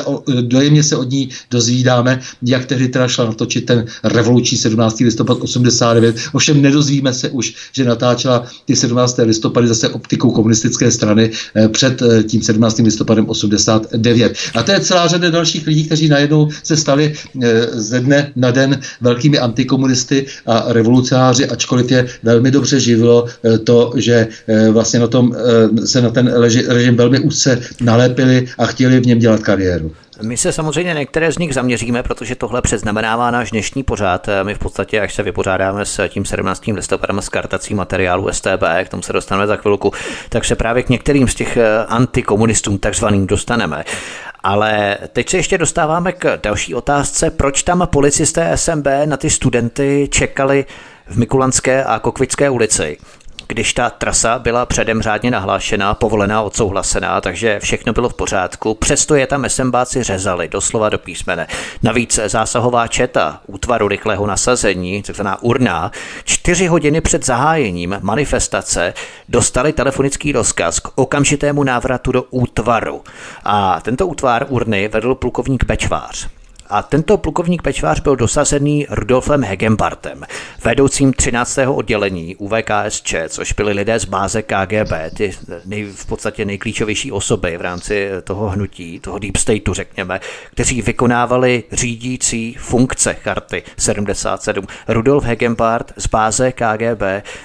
dojemně se od ní dozvídáme, jak tehdy teda šla natočit ten revoluční 17. listopad 89. Ovšem nedozvíme se už, že natáčela ty 17. listopady zase optikou komunistické strany eh, před eh, tím 17. listopadem 89. A to je celá řada dalších lidí, kteří najednou se stali eh, ze dne na den velkými antikomunisty a revolucionáři, ačkoliv je velmi dobře živilo to, že eh, vlastně na tom eh, se na ten režim velmi úzce nalepili a chtěli v něm dělat kariéru. My se samozřejmě některé z nich zaměříme, protože tohle předznamenává náš dnešní pořád. My v podstatě, až se vypořádáme s tím 17. listopadem s kartací materiálu STB, k tomu se dostaneme za chvilku, tak se právě k některým z těch eh, antikomunistům takzvaným dostaneme. Ale teď se ještě dostáváme k další otázce, proč tam policisté SMB na ty studenty čekali v Mikulanské a Kokvické ulici když ta trasa byla předem řádně nahlášená, povolená, odsouhlasená, takže všechno bylo v pořádku. Přesto je tam SMBáci řezali, doslova do písmene. Navíc zásahová četa útvaru rychlého nasazení, takzvaná urna, čtyři hodiny před zahájením manifestace dostali telefonický rozkaz k okamžitému návratu do útvaru. A tento útvar urny vedl plukovník Bečvář. A tento plukovník Pečvář byl dosazený Rudolfem Hegembartem, vedoucím 13. oddělení UVKSČ, což byli lidé z báze KGB, ty nej, v podstatě nejklíčovější osoby v rámci toho hnutí, toho deep stateu, řekněme, kteří vykonávali řídící funkce charty 77. Rudolf Hegembart z báze KGB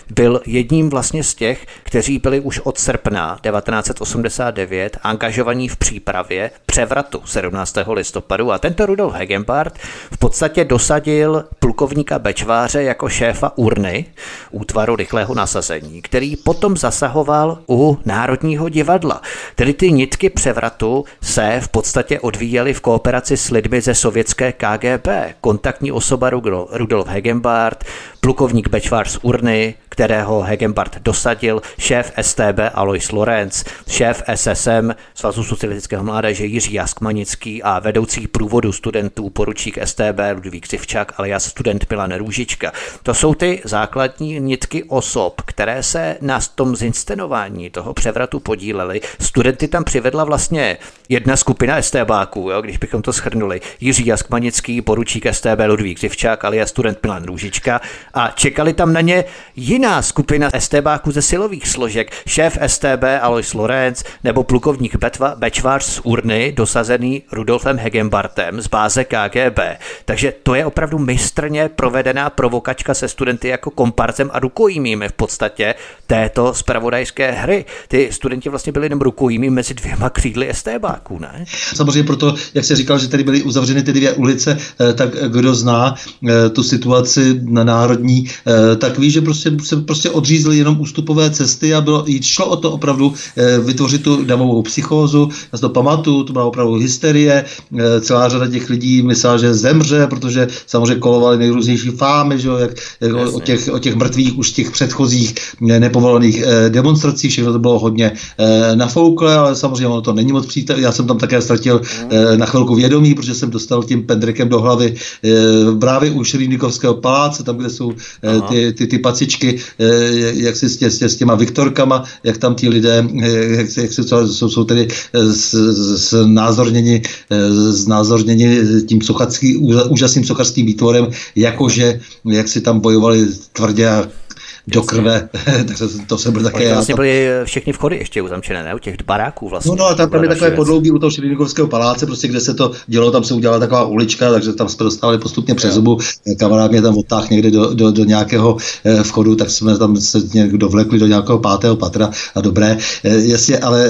byl jedním vlastně z těch, kteří byli už od srpna 1989 angažovaní v přípravě převratu 17. listopadu a tento Rudolf Hegenbart v podstatě dosadil plukovníka Bečváře jako šéfa urny, útvaru rychlého nasazení, který potom zasahoval u Národního divadla. Tedy ty nitky převratu se v podstatě odvíjely v kooperaci s lidmi ze sovětské KGB. Kontaktní osoba Rudolf Hegenbart, plukovník Bečvář z urny, kterého Hegenbart dosadil, šéf STB Alois Lorenz, šéf SSM Svazu socialistického mládeže Jiří Jaskmanický a vedoucí průvodu studentů poručík STB Ludvík Civčák alias student Milan Růžička. To jsou ty základní nitky osob, které se na tom zinscenování toho převratu podílely. Studenty tam přivedla vlastně jedna skupina STBáků, jo, když bychom to schrnuli. Jiří Jaskmanický, poručík STB Ludvík Civčák alias student Milan Růžička a čekali tam na ně jiná skupina STBáků ze silových složek, šéf STB Alois Lorenz nebo plukovník Betva, Bečvář z Urny, dosazený Rudolfem Hegembartem z báze KGB. Takže to je opravdu mistrně provedená provokačka se studenty jako komparcem a rukojmími v podstatě této spravodajské hry. Ty studenti vlastně byli jenom rukojmí mezi dvěma křídly STBáků, ne? Samozřejmě proto, jak se říkal, že tady byly uzavřeny ty dvě ulice, eh, tak kdo zná eh, tu situaci na národní, eh, tak ví, že prostě se prostě odřízly jenom ústupové cesty a bylo, šlo o to opravdu vytvořit tu davovou psychózu. Já si to pamatuju, to byla opravdu hysterie. Celá řada těch lidí myslela, že zemře, protože samozřejmě kolovaly nejrůznější fámy, že, jak, jak o, o, těch, o těch mrtvých už těch předchozích nepovolených demonstrací. Všechno to bylo hodně nafouklé, ale samozřejmě ono to není moc přítel. Já jsem tam také ztratil mm. na chvilku vědomí, protože jsem dostal tím pendrekem do hlavy právě u Šrýnikovského paláce, tam, kde jsou eh, ty, ty, ty pacičky, eh, jak si s, tě, s těma Viktorkama, jak tam ti lidé, eh, jak, jak se, jsou, jsou tedy znázorněni, znázorněni tím sochacký, úžasným sochařským výtvorem, jakože jak si tam bojovali tvrdě a do krve, takže to jsem byl také já. Vlastně byly všechny vchody ještě uzamčené, ne? U těch baráků vlastně. No, no a tam, tam je takové podloubí u toho Šedinikovského paláce, prostě kde se to dělo, tam se udělala taková ulička, takže tam jsme dostali postupně přes zubu. Kamarád mě tam odtáhl někde do, do, do, nějakého eh, vchodu, tak jsme tam se někdo dovlekli do nějakého pátého patra a dobré. Eh, jasně, ale,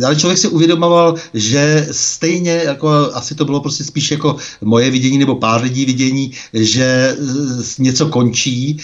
eh, ale člověk si uvědomoval, že stejně jako asi to bylo prostě spíš jako moje vidění nebo pár lidí vidění, že něco končí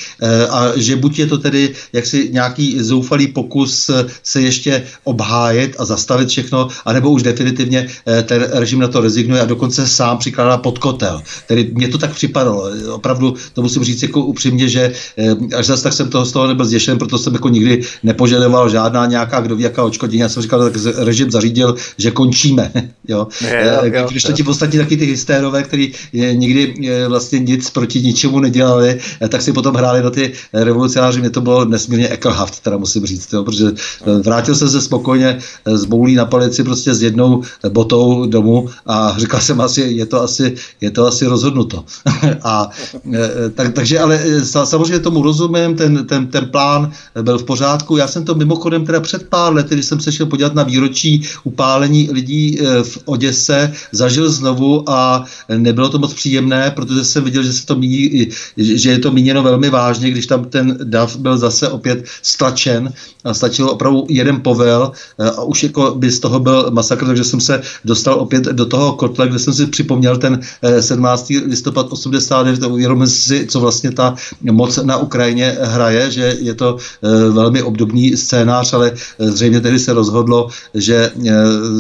a že buď je to tedy jaksi nějaký zoufalý pokus eh, se ještě obhájet a zastavit všechno, anebo už definitivně eh, ten režim na to rezignuje a dokonce sám přikládá pod kotel. Tedy mně to tak připadalo. Opravdu to musím říct jako upřímně, že eh, až zase tak jsem toho z toho nebyl zděšen, proto jsem jako nikdy nepožadoval žádná nějaká, kdo ví, jaká očkodění. Já jsem říkal, tak režim zařídil, že končíme. jo? Je, jo, Když to ti ostatní taky ty hystérové, kteří nikdy vlastně nic proti ničemu nedělali, tak si potom hráli na ty revolucionáři mě to bylo nesmírně ekelhaft, teda musím říct, jo, protože eh, vrátil jsem se spokojně eh, z boulí na palici prostě s jednou botou domů a říkal jsem asi, je to asi, je to asi rozhodnuto. a eh, tak, takže ale samozřejmě tomu rozumím, ten, ten, ten plán byl v pořádku. Já jsem to mimochodem teda před pár lety, když jsem se šel podívat na výročí upálení lidí v Oděse, zažil znovu a nebylo to moc příjemné, protože jsem viděl, že se to míní, že je to míněno velmi vážně, když tam ten dav byl zase opět stlačen a stačil opravdu jeden povel eh, a už jako by z toho byl masakr, takže jsem se dostal opět do toho kotle, kde jsem si připomněl ten 17. Eh, listopad 89, uvědomil si, co vlastně ta moc na Ukrajině hraje, že je to eh, velmi obdobný scénář, ale zřejmě tedy se rozhodlo, že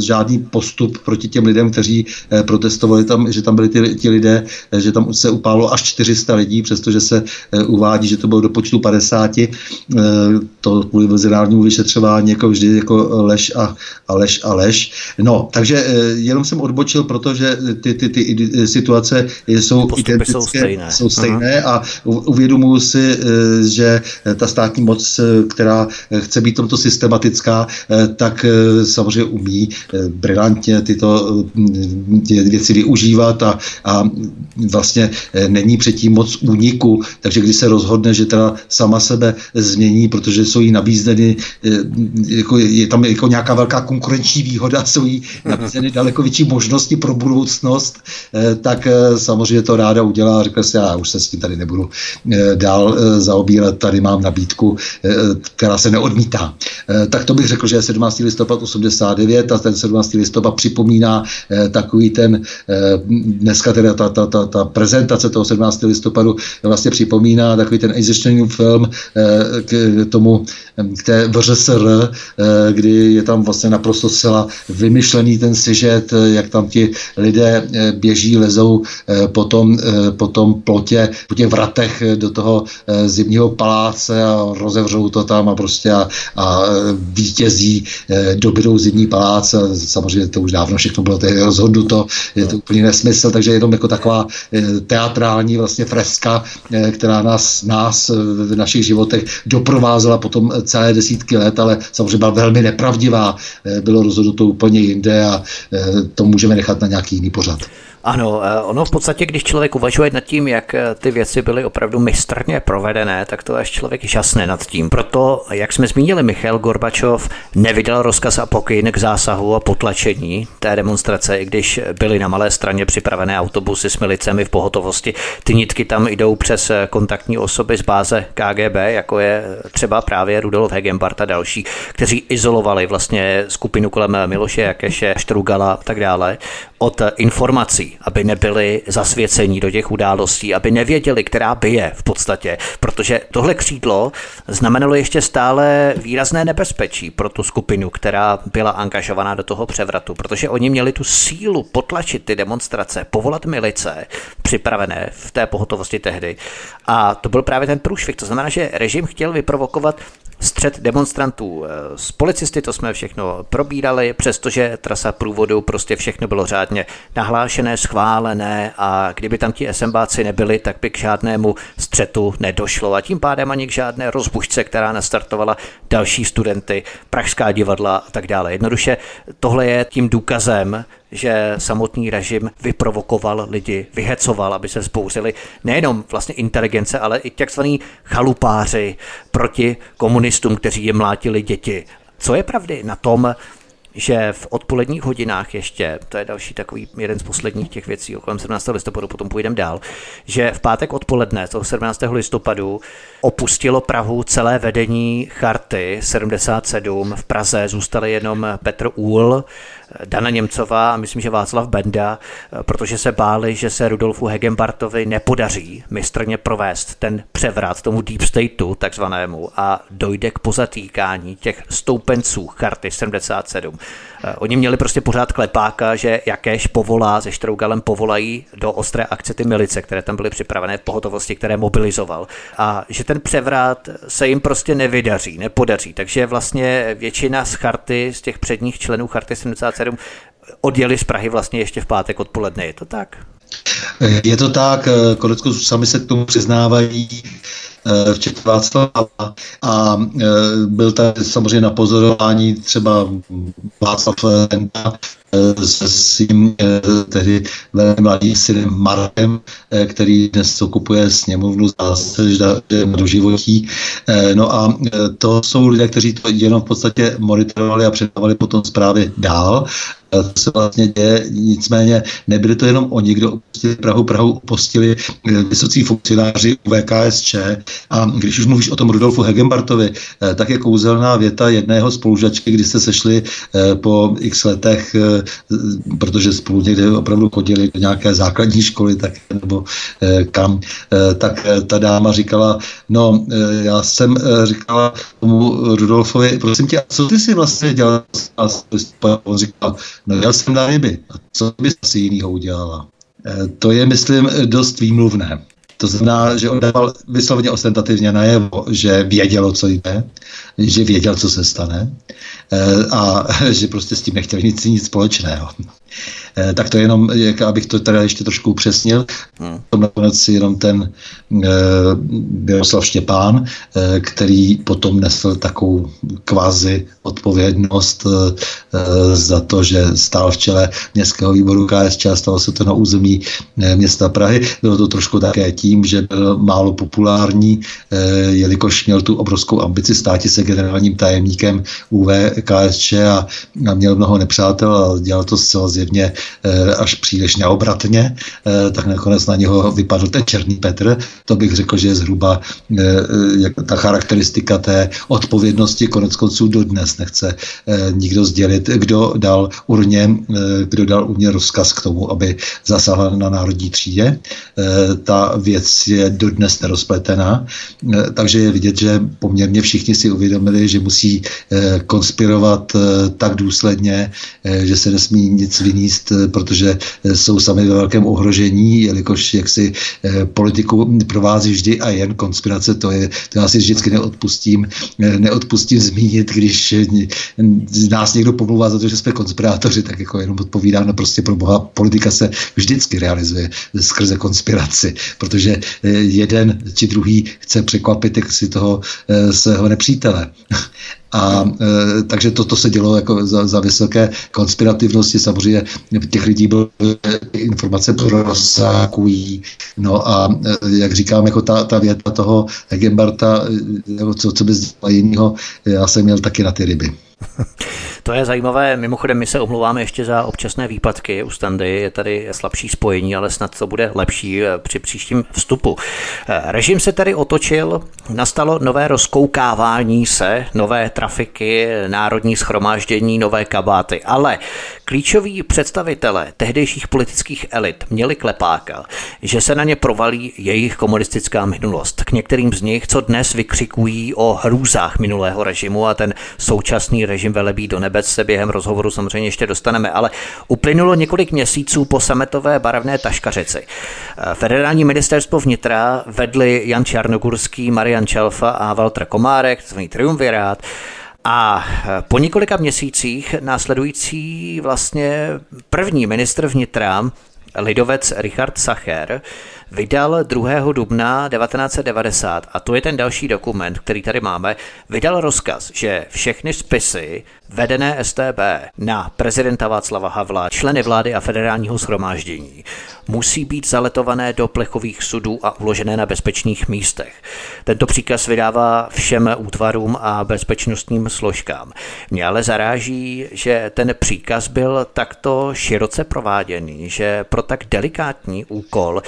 žádný postup proti těm lidem, kteří protestovali tam, že tam byli ty, ti lidé, že tam se upálo až 400 lidí, přestože se uvádí, že to bylo do počtu 50 Piráti, to kvůli mezinárodnímu vyšetřování jako vždy jako lež a, a lež a lež. No, takže jenom jsem odbočil, protože ty, ty, ty, ty situace jsou identické, jsou stejné, jsou stejné a uvědomuji si, že ta státní moc, která chce být tomto systematická, tak samozřejmě umí brilantně tyto věci využívat a, a vlastně není předtím moc úniku, takže když se rozhodne, že teda sama sebe změní, protože jsou jí nabízeny, eh, jako je tam jako nějaká velká konkurenční výhoda, jsou jí nabízeny daleko větší možnosti pro budoucnost, eh, tak eh, samozřejmě to ráda udělá a řekla si, já už se s tím tady nebudu dál zaobírat, tady mám nabídku, která se neodmítá. Tak to bych řekl, že je 17. listopad 89 a ten 17. listopad připomíná takový ten, dneska teda ta, ta, ta, ta prezentace toho 17. listopadu vlastně připomíná takový ten Eisensteinův film k tomu, k té VŘSR, eh, kdy je tam vlastně naprosto zcela vymyšlený ten sižet, eh, jak tam ti lidé běží, lezou po tom, po tom plotě, po těch vratech do toho zimního paláce a rozevřou to tam a prostě a, a vítězí, dobydou zimní palác. Samozřejmě to už dávno všechno bylo tehdy rozhodnuto, je to úplně nesmysl, takže jenom jako taková teatrální vlastně freska, která nás, nás v našich životech doprovázela potom celé desítky let, ale samozřejmě byla velmi nepravdivá. Bylo rozhodnuto úplně jinde a to můžeme nechat na nějaký jiný pořad. Ano, eh, ono v podstatě, když člověk uvažuje nad tím, jak eh, ty věci byly opravdu mistrně provedené, tak to až člověk žasne nad tím. Proto, jak jsme zmínili, Michal Gorbačov nevydal rozkaz a pokyn k zásahu a potlačení té demonstrace, i když byly na malé straně připravené autobusy s milicemi v pohotovosti. Ty nitky tam jdou přes eh, kontaktní osoby z báze KGB, jako je třeba právě Rudolf Hegenbart a další, kteří izolovali vlastně skupinu kolem Miloše Jakeše, Štrugala a tak dále od informací, aby nebyli zasvěcení do těch událostí, aby nevěděli, která by je v podstatě, protože tohle křídlo znamenalo ještě stále výrazné nebezpečí pro tu skupinu, která byla angažovaná do toho převratu, protože oni měli tu sílu potlačit ty demonstrace, povolat milice připravené v té pohotovosti tehdy. A to byl právě ten průšvih. To znamená, že režim chtěl vyprovokovat střed demonstrantů eh, s policisty, to jsme všechno probírali, přestože trasa průvodu prostě všechno bylo řádně nahlášené, schválené a kdyby tam ti SMBáci nebyli, tak by k žádnému střetu nedošlo a tím pádem ani k žádné rozbušce, která nastartovala další studenty, pražská divadla a tak dále. Jednoduše tohle je tím důkazem, že samotný režim vyprovokoval lidi, vyhecoval, aby se vzbouřili nejenom vlastně inteligence, ale i takzvaný chalupáři proti komunistům, kteří je mlátili děti. Co je pravdy na tom, že v odpoledních hodinách ještě, to je další takový jeden z posledních těch věcí, kolem 17. listopadu, potom půjdeme dál, že v pátek odpoledne, toho 17. listopadu, opustilo Prahu celé vedení Charty 77. V Praze zůstali jenom Petr Úl, Dana Němcová a myslím, že Václav Benda, protože se báli, že se Rudolfu Hegenbartovi nepodaří mistrně provést ten převrat tomu deep stateu takzvanému a dojde k pozatýkání těch stoupenců charty 77. Oni měli prostě pořád klepáka, že jakéž povolá, se Štrougalem povolají do ostré akce ty milice, které tam byly připravené v pohotovosti, které mobilizoval. A že ten převrat se jim prostě nevydaří, nepodaří. Takže vlastně většina z charty, z těch předních členů charty 77 odjeli z Prahy vlastně ještě v pátek odpoledne. Je to tak? Je to tak, konec sami se k tomu přiznávají. Eh, včetně Václava. A eh, byl tady samozřejmě na pozorování třeba Václav Lenta eh, se svým tehdy velmi mladým synem Markem, který dnes okupuje sněmovnu, zdá se, do životí. No a to jsou lidé, kteří to jenom v podstatě monitorovali a předávali potom zprávy dál se vlastně děje, nicméně nebyli to jenom oni, kdo opustili Prahu, Prahu opustili vysocí funkcionáři u VKSČ a když už mluvíš o tom Rudolfu Hegenbartovi, eh, tak je kouzelná věta jedného spolužačky, kdy se sešli eh, po x letech, eh, protože spolu někde opravdu chodili do nějaké základní školy, tak, nebo kam, tak ta dáma říkala, no, já jsem říkala tomu Rudolfovi, prosím tě, a co ty si vlastně dělal? A on říkal, no já jsem na nebi, a co bys asi jinýho udělala? To je, myslím, dost výmluvné. To znamená, že on dával vysloveně ostentativně najevo, že vědělo, co jde, že věděl, co se stane a že prostě s tím nechtěl nic, nic společného. Eh, tak to je jenom, jak, abych to teda ještě trošku upřesnil. Hmm. To nakonec jenom ten e, Miroslav Štěpán, e, který potom nesl takovou kvázi odpovědnost e, za to, že stál v čele městského výboru KSČ a stalo se to na území e, města Prahy. Bylo to trošku také tím, že byl málo populární, e, jelikož měl tu obrovskou ambici státi se generálním tajemníkem UV KSČ a, a měl mnoho nepřátel a dělal to zcela zjevně Eh, až příliš neobratně, eh, tak nakonec na něho vypadl ten Černý Petr. To bych řekl, že je zhruba eh, ta charakteristika té odpovědnosti konec konců dodnes nechce nikdo sdělit, kdo dal urně, kdo dal urně rozkaz k tomu, aby zasáhla na národní třídě. Ta věc je dodnes nerozpletená, takže je vidět, že poměrně všichni si uvědomili, že musí konspirovat tak důsledně, že se nesmí nic vyníst protože eh, jsou sami ve velkém ohrožení, jelikož jaksi eh, politiku provází vždy a jen konspirace, to je, to já si vždycky neodpustím, eh, neodpustím zmínit, když nás někdo pomluvá za to, že jsme konspirátoři, tak jako jenom odpovídám, no prostě pro boha, politika se vždycky realizuje skrze konspiraci, protože jeden či druhý chce překvapit si toho svého nepřítele. A e, takže toto to se dělo jako za, za vysoké konspirativnosti. Samozřejmě těch lidí bylo informace prosakují. No a e, jak říkám, jako ta, ta věta toho Hegenbarta, e, co, co by zdělal jiného, já jsem měl taky na ty ryby. To je zajímavé. Mimochodem, my se omlouváme ještě za občasné výpadky u standy. Je tady slabší spojení, ale snad to bude lepší eh, při příštím vstupu. Eh, režim se tady otočil, nastalo nové rozkoukávání se, nové trafiky, národní schromáždění, nové kabáty, ale klíčoví představitelé tehdejších politických elit měli klepáka, že se na ně provalí jejich komunistická minulost. K některým z nich, co dnes vykřikují o hrůzách minulého režimu a ten současný režim velebí do nebe, se během rozhovoru samozřejmě ještě dostaneme, ale uplynulo několik měsíců po sametové barevné taškařici. Federální ministerstvo vnitra vedli Jan Čarnogurský, Marian Čelfa a Walter Komárek, tzv. triumvirát. A po několika měsících následující vlastně první ministr vnitra lidovec Richard Sacher vydal 2. dubna 1990, a to je ten další dokument, který tady máme, vydal rozkaz, že všechny spisy vedené STB na prezidenta Václava Havla, členy vlády a federálního schromáždění musí být zaletované do plechových sudů a uložené na bezpečných místech. Tento příkaz vydává všem útvarům a bezpečnostním složkám. Mě ale zaráží, že ten příkaz byl takto široce prováděný, že pro tak delikátní úkol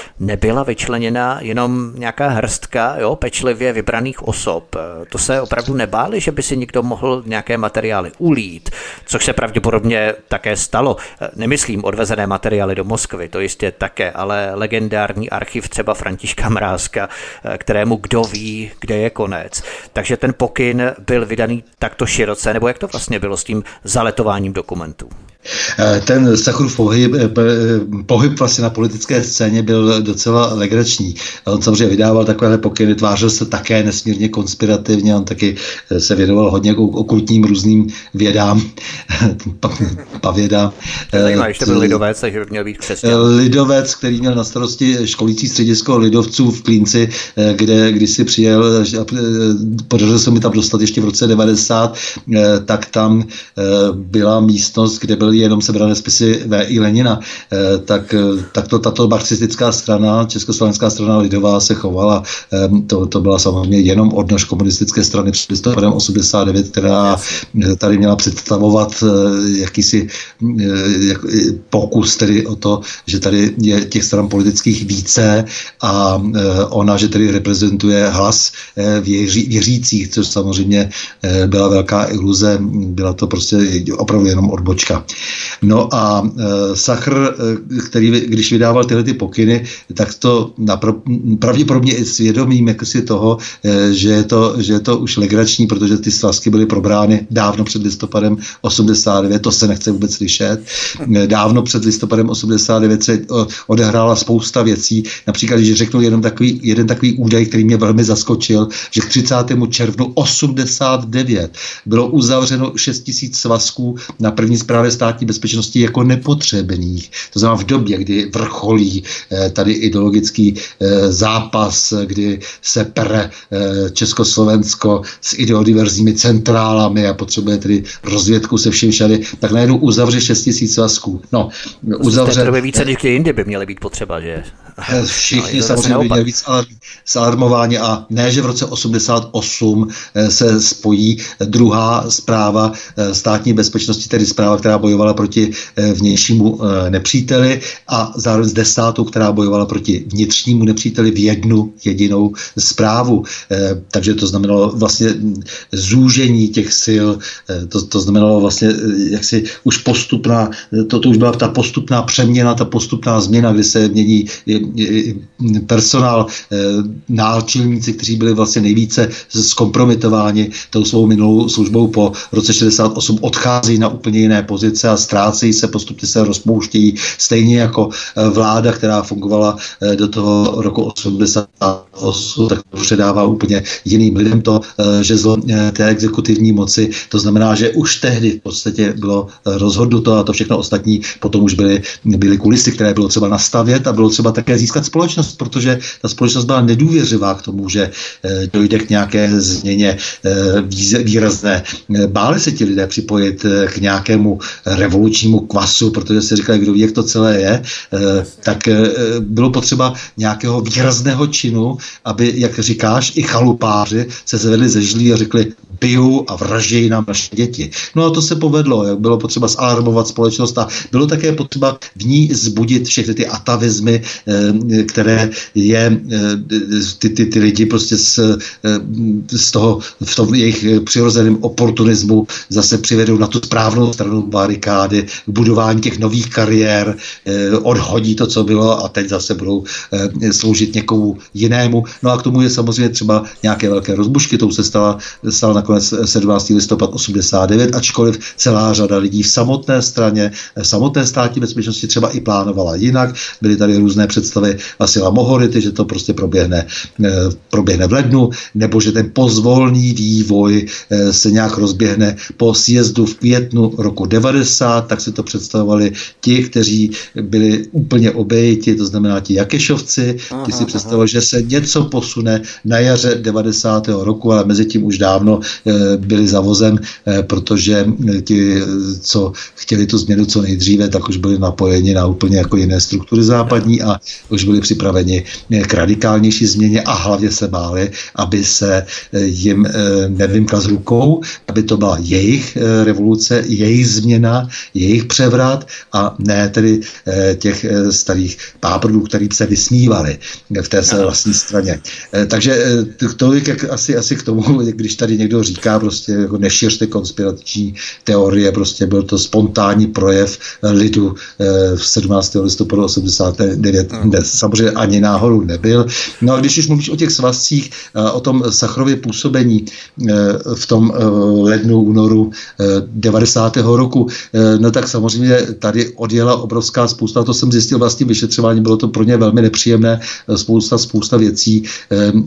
nebyla vyčleněna jenom nějaká hrstka jo, pečlivě vybraných osob. To se opravdu nebáli, že by si někdo mohl nějaké materiály ulít, což se pravděpodobně také stalo. Nemyslím odvezené materiály do Moskvy, to jistě také, ale legendární archiv třeba Františka Mrázka, kterému kdo ví, kde je konec. Takže ten pokyn byl vydaný takto široce, nebo jak to vlastně bylo s tím zaletováním dokumentů? Eh, ten Sacharův pohyb, eh, pohyb vlastně na politické scéně byl docela legrační. On samozřejmě vydával takové pokyny, tvářil se také nesmírně konspirativně, on taky eh, se věnoval hodně okultním různým vědám, pavědám. Zajímavé, že to byl lidovec, takže by měl být křesťan. Lidovec, který měl na starosti školící středisko lidovců v Klínci, kde když si přijel, podařilo se mi tam dostat ještě v roce 90, tak tam byla místnost, kde byl jenom sebrané spisy V.I. Lenina, eh, tak, eh, tak to tato marxistická strana, Československá strana lidová se chovala. To, to byla samozřejmě jenom odnož komunistické strany před listopadem 89, která eh, tady měla představovat jakýsi jak, pokus tedy o to, že tady je těch stran politických více a ona, že tedy reprezentuje hlas věří, věřících, což samozřejmě byla velká iluze, byla to prostě opravdu jenom odbočka. No a Sachr, který který, když vydával tyhle ty pokyny, tak to napro, pravděpodobně i svědomím jako si toho, že je to, že je to už legrační, protože ty svazky byly probrány dávno před listopadem 89, to se nechce vůbec slyšet. Dávno před listopadem 89 se odehrála spousta věcí, například, když řeknu jenom takový, jeden takový údaj, který mě velmi zaskočil, že k 30. červnu 89 bylo uzavřeno 6 tisíc svazků na první zprávě státní bezpečnosti jako nepotřebných. To znamená v době, kdy vrcholí eh, tady ideologický eh, zápas, kdy se pere eh, Československo s ideodiverzními centrálami a potřebuje tedy rozvědku se vším všady, tak najednou uzavře 6 tisíc svazků. No, uzavře... To více než kdy jindy by měly být potřeba, že? Všichni no, samozřejmě by měli víc zalarmováni a ne, že v roce 88 se spojí druhá zpráva státní bezpečnosti, tedy zpráva, která bojovala proti vnějšímu nepříteli a zároveň s desátou, která bojovala proti vnitřnímu nepříteli v jednu jedinou zprávu. Eh, takže to znamenalo vlastně zúžení těch sil, eh, to, to znamenalo vlastně eh, jaksi už postupná, to, to už byla ta postupná přeměna, ta postupná změna, kdy se mění personál, náčelníci, kteří byli vlastně nejvíce zkompromitováni tou svou minulou službou po roce 68, odchází na úplně jiné pozice a ztrácejí se, postupně se rozpouštějí, stejně jako vláda, která fungovala do toho roku 88, tak předává úplně jiným lidem to eh, žezlo eh, té exekutivní moci. To znamená, že už tehdy v podstatě bylo eh, rozhodnuto a to všechno ostatní potom už byly, byly kulisy, které bylo třeba nastavět a bylo třeba také získat společnost, protože ta společnost byla nedůvěřivá k tomu, že dojde k nějaké změně výrazné. Báli se ti lidé připojit k nějakému revolučnímu kvasu, protože si říkali, kdo ví, jak to celé je, tak bylo potřeba nějakého výrazného činu, aby, jak říkáš, i chalupáři se zvedli ze žlí a řekli, bijou a vraždějí nám naše děti. No a to se povedlo, jak bylo potřeba zalarmovat společnost a bylo také potřeba v ní zbudit všechny ty atavizmy, eh, které je eh, ty, ty, ty lidi prostě z, eh, z toho, v tom jejich přirozeném oportunismu zase přivedou na tu správnou stranu barikády, k budování těch nových kariér, odhodí to, co bylo a teď zase budou sloužit někomu jinému. No a k tomu je samozřejmě třeba nějaké velké rozbušky, tou se stala, stala nakonec 17. listopad 89, ačkoliv celá řada lidí v samotné straně, v samotné státní bezpečnosti třeba i plánovala jinak. Byly tady různé představy Vasila Mohority, že to prostě proběhne, eh, proběhne v lednu, nebo že ten pozvolný vývoj eh, se nějak rozběhne po sjezdu v květnu roku 90, tak si to představovali ti, kteří byli úplně obejiti, to znamená ti Jakešovci, ti si představovali, že se něco posune na jaře 90. roku, ale mezi tím už dávno byli zavozem, eh, protože eh, ti, co chtěli tu změnu co nejdříve, tak už byli napojeni na úplně jako jiné struktury západní a už byli připraveni k radikálnější změně a hlavně se báli, aby se jim nevymkla z rukou, aby to byla jejich revoluce, jejich změna, jejich převrat a ne tedy těch starých páprdů, kterým se vysmívali v té své vlastní straně. Takže tolik jak asi, asi k tomu, když tady někdo říká prostě jako nešiřte konspirační teorie, prostě byl to spontánní projev lidu eh, v 17. listopadu 89. Hmm. Ne, samozřejmě ani náhodou nebyl. No a když už mluvíš o těch svazcích, eh, o tom Sachrově působení eh, v tom lednu, únoru 90. roku, no tak samozřejmě tady odjela obrovská spousta, to jsem zjistil vlastně vyšetřování, bylo to pro ně velmi nepříjemné, spousta, spousta věcí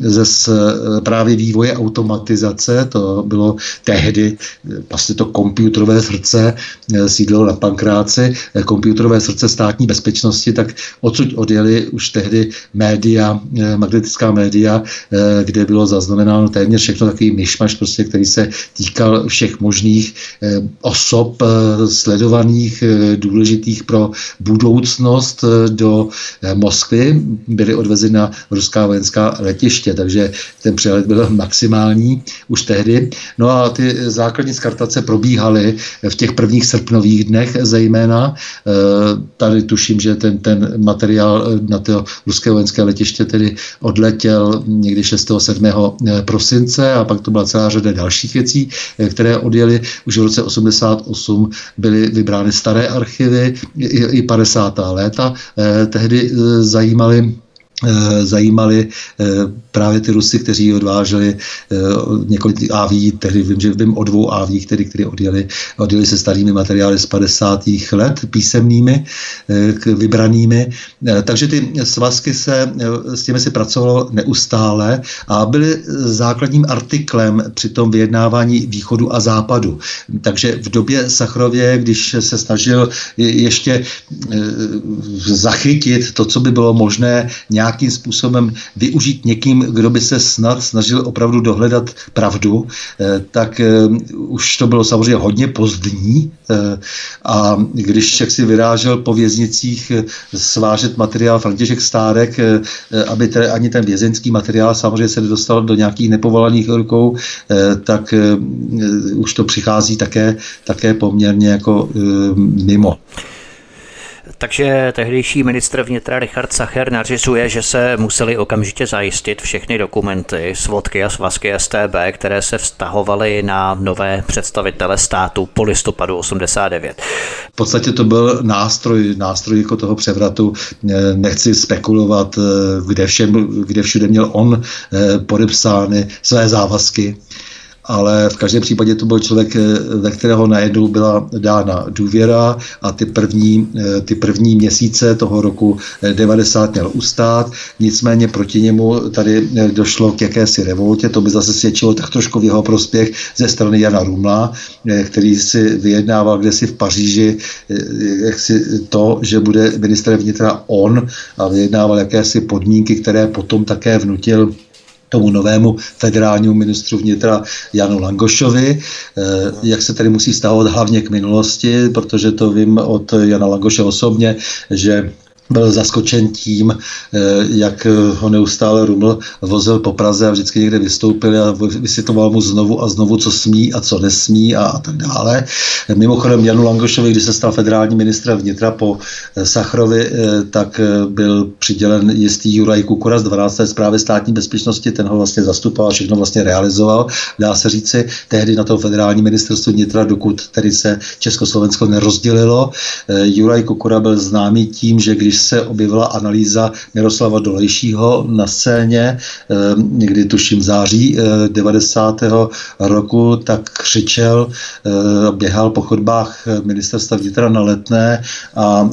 ze právě vývoje automatizace, to bylo tehdy vlastně to komputerové srdce eh, sídlo na Pankráci, eh, komputerové srdce státní bezpečnosti, tak odsud odjeli už tehdy média, eh, magnetická média, kde bylo zaznamenáno téměř všechno takový myšmaš, prostě, který se týkal všech možných osob sledovaných, důležitých pro budoucnost do Moskvy, byly odvezeny na ruská vojenská letiště, takže ten přehled byl maximální. Už tehdy No a ty základní skartace probíhaly v těch prvních srpnových dnech zejména. Tady tuším, že ten, ten materiál na to ruské vojenské letiště tedy odletěl někdy 6. 7. prosince a pak to byla celá řada dalších věcí, které odjeli. Už v roce 88 byly vybrány staré archivy, i 50. léta. Tehdy zajímaly zajímali eh, právě ty Rusy, kteří odváželi eh, několik AV, tehdy vím, že vím o dvou AV, který, který odjeli, odjeli se starými materiály z 50. let, písemnými, vybranými. Takže ty svazky se, s těmi se pracovalo neustále a byly základním artiklem při tom vyjednávání východu a západu. Takže v době Sachrově, když se snažil ještě zachytit to, co by bylo možné nějak nějakým způsobem využít někým, kdo by se snad snažil opravdu dohledat pravdu, eh, tak eh, už to bylo samozřejmě hodně pozdní eh, a když jak si vyrážel po věznicích svážet materiál František Stárek, aby tedy ani ten vězeňský materiál samozřejmě se nedostal do nějakých nepovolaných rukou, tak už to přichází také, také poměrně jako mimo. Takže tehdejší ministr vnitra Richard Sacher nařizuje, že se museli okamžitě zajistit všechny dokumenty, svodky a svazky STB, které se vztahovaly na nové představitele státu po listopadu 89. V podstatě to byl nástroj, nástroj jako toho převratu. Nechci spekulovat, kde, všem, kde všude měl on eh, podepsány své závazky ale v každém případě to byl člověk, eh, ve kterého najednou byla dána důvěra a ty první, eh, ty první měsíce toho roku 90 eh, měl ustát, nicméně proti němu tady došlo k jakési revoltě, to by zase svědčilo tak trošku v jeho prospěch ze strany Jana Rumla, který si vyjednával kde si v Paříži jak si to, že bude minister vnitra on a vyjednával jakési podmínky, které potom také vnutil tomu novému federálnímu ministru vnitra Janu Langošovi, eh, jak se tady musí stahovat hlavně k minulosti, protože to vím od Jana Langoše osobně, že byl zaskočen tím, eh, jak ho neustále Ruml vozil po Praze a vždycky někde vystoupil a vysvětloval mu znovu a znovu, co smí a co nesmí a, a tak dále. Mimochodem Janu Langošovi, když se stal federální ministr vnitra po eh, Sachrovi, eh, tak byl přidělen jistý Juraj Kukura z 12. zprávy státní bezpečnosti, ten ho vlastně zastupoval, všechno vlastně realizoval, dá se říci, tehdy na to federální ministerstvo vnitra, dokud tedy se Československo nerozdělilo. Juraj Kukura byl známý tím, že když když se objevila analýza Miroslava Dolejšího na scéně, eh, někdy tuším v září 90. Eh, roku, tak křičel, eh, běhal po chodbách ministerstva vnitra na letné a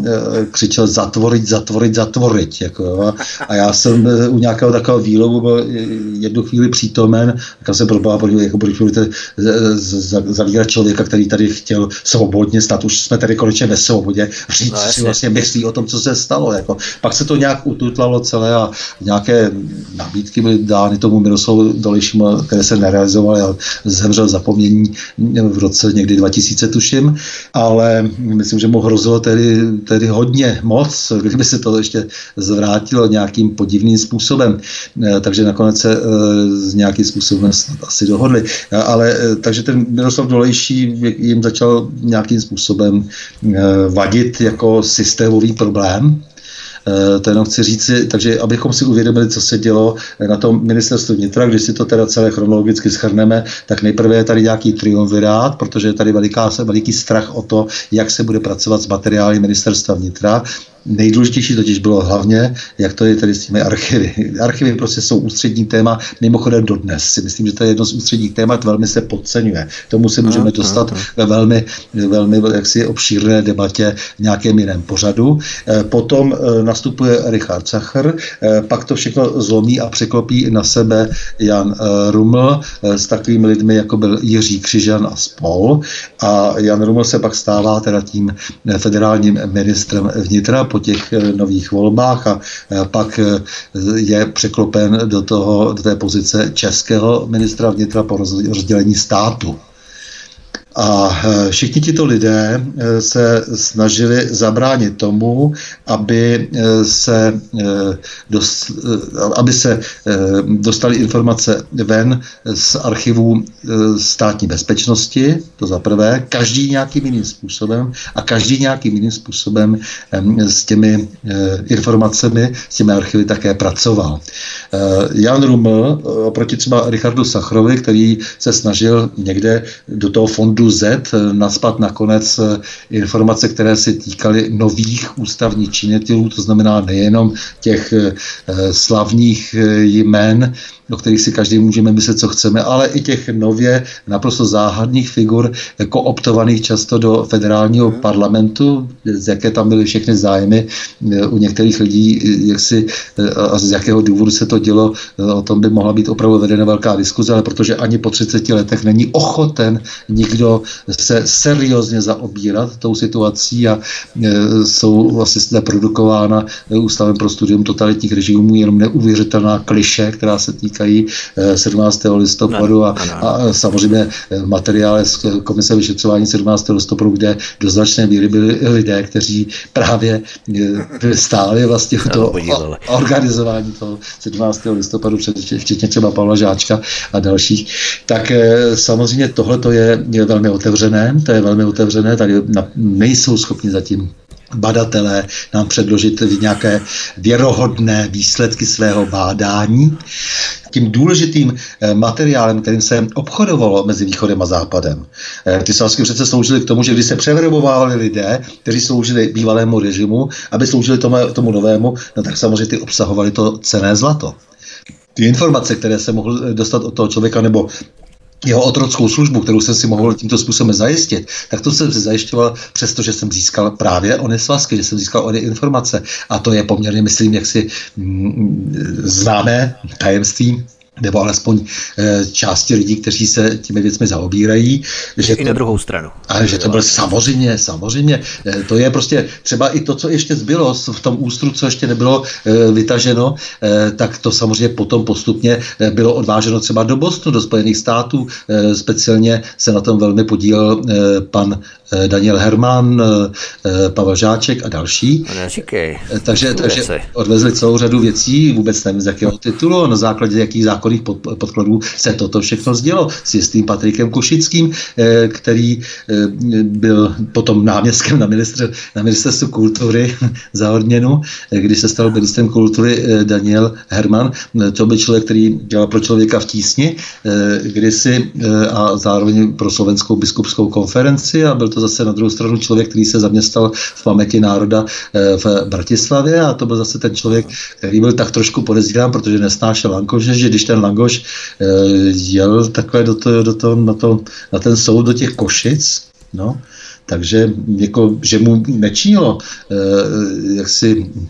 křičel zatvorit, zatvorit, zatvorit. Jako, a já jsem u nějakého takového výlovu byl jednu chvíli přítomen, tak jsem probál, jako proč budete zavírat člověka, který tady chtěl svobodně stát, už jsme tady konečně ve svobodě, říct no, si vlastně myslí o tom, co se stalo stalo. Jako. Pak se to nějak ututlalo celé a nějaké nabídky byly dány tomu Miroslavu Dolejšímu, které se nerealizovaly a zemřel zapomnění v roce někdy 2000, tuším, ale myslím, že mu hrozilo tedy, tedy hodně moc, kdyby se to ještě zvrátilo nějakým podivným způsobem. Eh, takže nakonec se s eh, nějakým způsobem asi dohodli. Eh, ale takže ten Miroslav Dolejší jim začal nějakým způsobem vadit jako systémový problém, to jenom chci říci, takže abychom si uvědomili, co se dělo na tom ministerstvu vnitra, když si to teda celé chronologicky schrneme, tak nejprve je tady nějaký triumvirát, protože je tady veliká, veliký strach o to, jak se bude pracovat s materiály ministerstva vnitra. Nejdůležitější totiž bylo hlavně, jak to je tady s těmi archivy. Archivy prostě jsou ústřední téma, mimochodem dodnes. Si myslím, že to je jedno z ústředních témat, velmi se podceňuje. Tomu se můžeme dostat ve velmi, velmi jaksi obšírné debatě v nějakém jiném pořadu. Eh, potom eh, nastupuje Richard Sacher, eh, pak to všechno zlomí a překlopí na sebe Jan Ruml s takovými lidmi, jako byl Jiří Křižan a spol. A Jan Ruml se pak stává teda tím federálním ministrem vnitra po těch eh, nových volbách a pak eh, je překlopen do, toho, do té pozice českého ministra vnitra po rozdělení státu. A e, všichni tito lidé e, se snažili zabránit tomu, aby e, se, dost, aby se dostali informace ven z archivů státní bezpečnosti, to za prvé, každý nějakým jiným způsobem a každý nějakým jiným způsobem s těmi informacemi, s těmi archivy také pracoval. Jan Ruml, oproti třeba Richardu Sachrovi, který se snažil někde do toho fondu Z eh, naspat nakonec eh, informace, které se týkaly nových ústavních činitelů, to znamená nejenom těch eh, slavných jmén, do kterých si každý můžeme myslet, co chceme, ale i těch nově naprosto záhadných figur, kooptovaných často do federálního hmm. parlamentu, z jaké tam byly všechny zájmy u některých lidí, jak si, a z jakého důvodu se to dělo, o tom by mohla být opravdu vedena velká diskuze, ale protože ani po 30 letech není ochoten nikdo se seriózně zaobírat tou situací a e, jsou vlastně zde produkována Ústavem pro studium totalitních režimů jenom neuvěřitelná kliše, která se týkají 17. E, listopadu a, a samozřejmě e, materiály z komise vyšetřování 17. listopadu, kde do značné míry byli lidé, kteří právě stáli vlastně to organizování toho 17. listopadu, včetně třeba Pavla Žáčka a dalších, tak samozřejmě tohle je, je velmi otevřené, to je velmi otevřené, tady nejsou schopni zatím badatelé nám předložit nějaké věrohodné výsledky svého bádání. Tím důležitým eh, materiálem, kterým se obchodovalo mezi východem a západem. Eh, ty svazky přece sloužily k tomu, že když se převerbovávali lidé, kteří sloužili bývalému režimu, aby sloužili tomu, tomu novému, no tak samozřejmě ty obsahovali to cené zlato ty informace, které se mohl dostat od toho člověka, nebo jeho otrockou službu, kterou jsem si mohl tímto způsobem zajistit, tak to jsem si zajišťoval přesto, že jsem získal právě ony svazky, že jsem získal ony informace. A to je poměrně, myslím, jaksi mm, známé tajemství nebo alespoň e, části lidí, kteří se těmi věcmi zaobírají. Že I to, na druhou stranu. A že to bylo samozřejmě, samozřejmě. E, to je prostě třeba i to, co ještě zbylo v tom ústru, co ještě nebylo e, vytaženo, e, tak to samozřejmě potom postupně e, bylo odváženo třeba do Bostonu, do Spojených států. E, speciálně se na tom velmi podílel e, pan e, Daniel Herman, e, Pavel Žáček a další. Neříkej. E, takže, takže odvezli celou řadu věcí, vůbec nevím z jakého titulu, na základě jakých zákonů zákonných podkladů se toto všechno sdělo s jistým Patrikem Kušickým, eh, který eh, byl potom náměstkem na, ministr, na ministerstvu kultury za odměnu, eh, když se stal ministrem kultury Daniel Herman. To byl člověk, který dělal pro člověka v tísni kdysi a zároveň pro slovenskou biskupskou konferenci a byl to zase na druhou stranu člověk, který se zaměstnal v paměti národa v Bratislavě a to byl zase ten člověk, který byl tak trošku podezírán, protože nesnášel Lankože, že když ten ten Langoš eh, jel takhle do to, do to, na, to, na ten soud do těch Košic, no, takže jako, že mu nečínilo eh, jak si eh,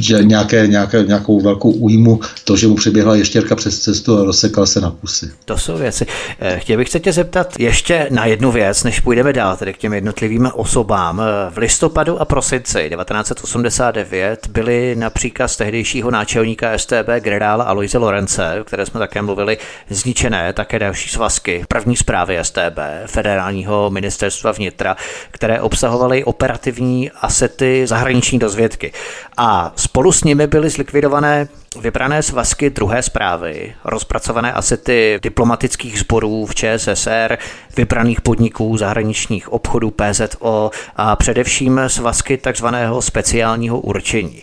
že nějaké, nějaké, nějakou velkou újmu to, že mu přeběhla ještěrka přes cestu a rozsekal se na kusy. To jsou věci. Eh, chtěl bych se tě zeptat ještě na jednu věc, než půjdeme dál, tedy k těm jednotlivým osobám. V listopadu a prosinci 1989 byly na příkaz tehdejšího náčelníka STB generála Aloise Lorence, o které jsme také mluvili, zničené také další svazky první zprávy STB, federálního ministerstva vnitra, které obsahovaly operativní asety zahraniční dozvědky. A spolu s nimi byly zlikvidované vybrané svazky druhé zprávy, rozpracované asety diplomatických sborů v ČSSR, vybraných podniků zahraničních obchodů PZO a především svazky takzvaného speciálního určení.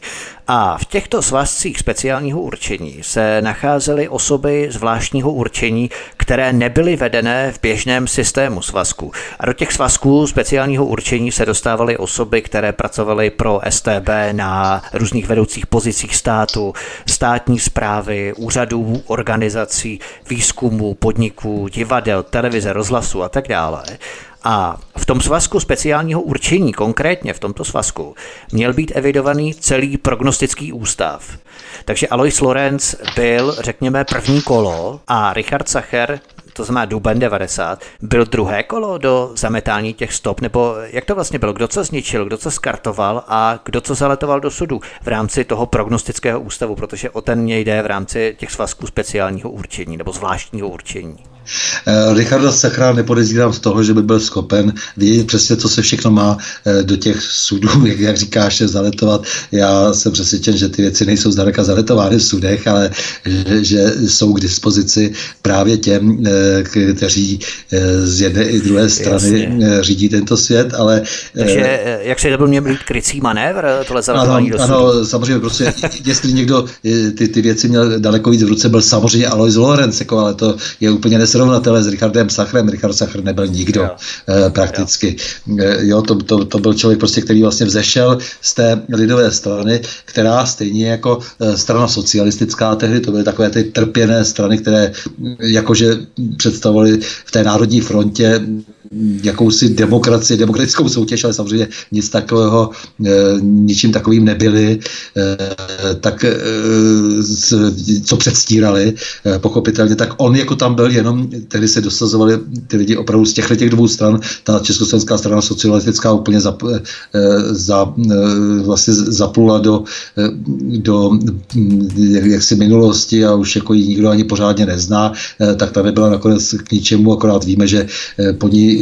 A v těchto svazcích speciálního určení se nacházely osoby zvláštního určení, které nebyly vedené v běžném systému svazku. A do těch svazků speciálního určení se dostávaly osoby, které pracovaly pro STB na různých vedoucích pozicích státu, státní zprávy, úřadů, organizací, výzkumů, podniků, divadel, televize, rozhlasu a tak dále. A v tom svazku speciálního určení, konkrétně v tomto svazku, měl být evidovaný celý prognostický ústav. Takže Alois Lorenz byl, řekněme, první kolo a Richard Sacher to znamená duben 90, byl druhé kolo do zametání těch stop, nebo jak to vlastně bylo? Kdo co zničil, kdo co skartoval a kdo co zaletoval do sudu v rámci toho prognostického ústavu, protože o ten mě jde v rámci těch svazků speciálního určení nebo zvláštního určení. Eh, Richarda Sachra nepodezírám z toho, že by byl schopen vědět přesně, co se všechno má eh, do těch sudů, jak, jak říkáš, zaletovat. Já jsem přesvědčen, že ty věci nejsou zdaleka zaletovány v sudech, ale že, že jsou k dispozici právě těm, eh, kteří z jedné i druhé strany Jasně. řídí tento svět, ale... Takže jak se to měl být krycí manévr, tohle zaletování ano, do ano, samozřejmě, prostě, jestli někdo ty, ty věci měl daleko víc v ruce, byl samozřejmě Alois Lorenz, jako, ale to je úplně nesrovnatelné s Richardem Sachrem. Richard Sachr nebyl nikdo jo. Eh, prakticky. Jo. Eh, jo, to, to, to byl člověk, prostě, který vlastně vzešel z té lidové strany, která stejně jako eh, strana socialistická tehdy, to byly takové ty trpěné strany, které hm, jakože představovaly v té národní frontě jakousi demokracii, demokratickou soutěž, ale samozřejmě nic takového, e, ničím takovým nebyli, e, tak e, co předstírali, pochopitelně, tak on jako tam byl jenom, tehdy se dosazovali ty lidi opravdu z těchto těch dvou stran, ta československá strana socialistická úplně za, za, vlastně zaplula do, do jak, jaksi minulosti a už jako ji nikdo ani pořádně nezná, tak ta nebyla nakonec k ničemu, akorát víme, že po ní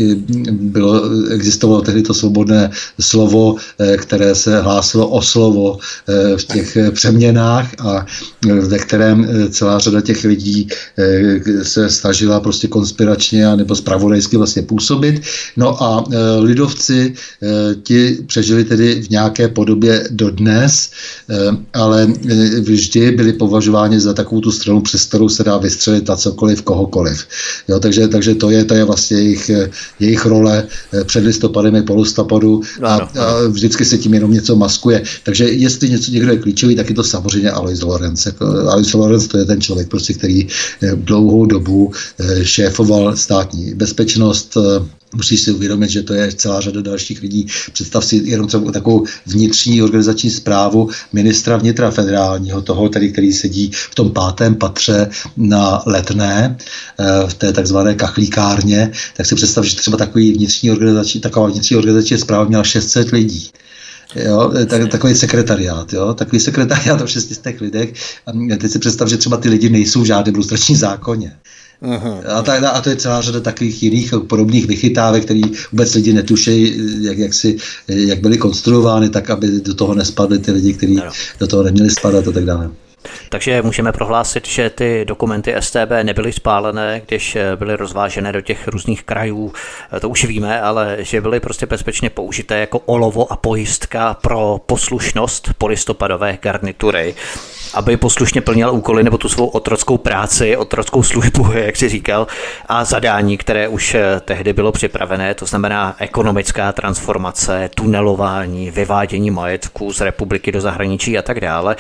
bylo, existovalo tehdy to svobodné slovo, eh, které se hlásilo o slovo eh, v těch přeměnách a eh, ve kterém celá řada těch lidí se snažila prostě konspiračně a nebo spravodajsky vlastně působit. No a lidovci ti přežili tedy v nějaké podobě dodnes, ale vždy byli považováni za takovou tu stranu, přes kterou se dá vystřelit na cokoliv, kohokoliv. Jo, takže, takže to je, to je vlastně jejich, jejich role eh, před listopadem i po listopadu a, a vždycky se tím jenom něco maskuje. Takže jestli něco někdo je klíčový, tak je to samozřejmě Alois Lorenz. Jako, Alois Lorenz to je ten člověk, prostě, který eh, dlouhou dobu eh, šéfoval státní bezpečnost, Musíš si uvědomit, že to je celá řada dalších lidí. Představ si jenom takovou vnitřní organizační zprávu ministra vnitra federálního, toho, tedy, který sedí v tom pátém patře na letné, eh, v té takzvané kachlíkárně, tak si představ, že třeba takový vnitřní organizační, taková vnitřní organizační zpráva měla 600 lidí. Jo, tak, takový sekretariát, jo, takový sekretariát o 600 lidech. A teď si představ, že třeba ty lidi nejsou v žádném lustračním zákoně. Aha. A, ta, a to je celá řada takových jiných podobných vychytávek, které vůbec lidi netušejí, jak, jak, si, jak byly konstruovány, tak aby do toho nespadly ty lidi, kteří do toho neměli spadat a tak dále. Takže můžeme prohlásit, že ty dokumenty STB nebyly spálené, když byly rozvážené do těch různých krajů, to už víme, ale že byly prostě bezpečně použité jako olovo a pojistka pro poslušnost polistopadové garnitury aby poslušně plnil úkoly nebo tu svou otrockou práci, otrockou službu, jak si říkal, a zadání, které už eh, tehdy bylo připravené, to znamená ekonomická transformace, tunelování, vyvádění majetku z republiky do zahraničí a tak dále.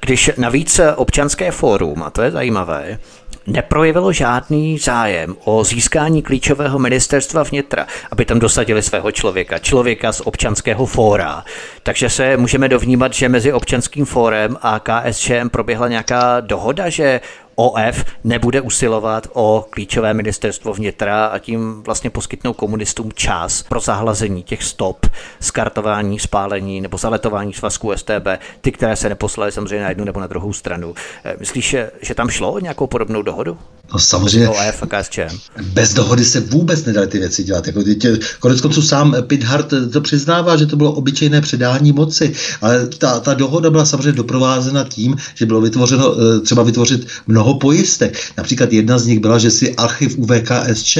Když navíc občanské fórum, a to je zajímavé, neprojevilo žádný zájem o získání klíčového ministerstva vnitra, aby tam dosadili svého člověka, člověka z občanského fóra. Takže se můžeme dovnímat, že mezi občanským fórem a KSČM proběhla nějaká dohoda, že OF nebude usilovat o klíčové ministerstvo vnitra a tím vlastně poskytnou komunistům čas pro zahlazení těch stop, skartování, spálení nebo zaletování svazků STB, ty, které se neposlaly samozřejmě na jednu nebo na druhou stranu. Eh, myslíš, že tam šlo o nějakou podobnou dohodu? No samozřejmě. A KSČM. Bez dohody se vůbec nedaly ty věci dělat. Jako tě, konec konců sám Pithart to přiznává, že to bylo obyčejné předání moci, ale ta, ta dohoda byla samozřejmě doprovázena tím, že bylo vytvořeno eh, třeba vytvořit mnoho pojistek. Například jedna z nich byla, že si archiv UVKSČ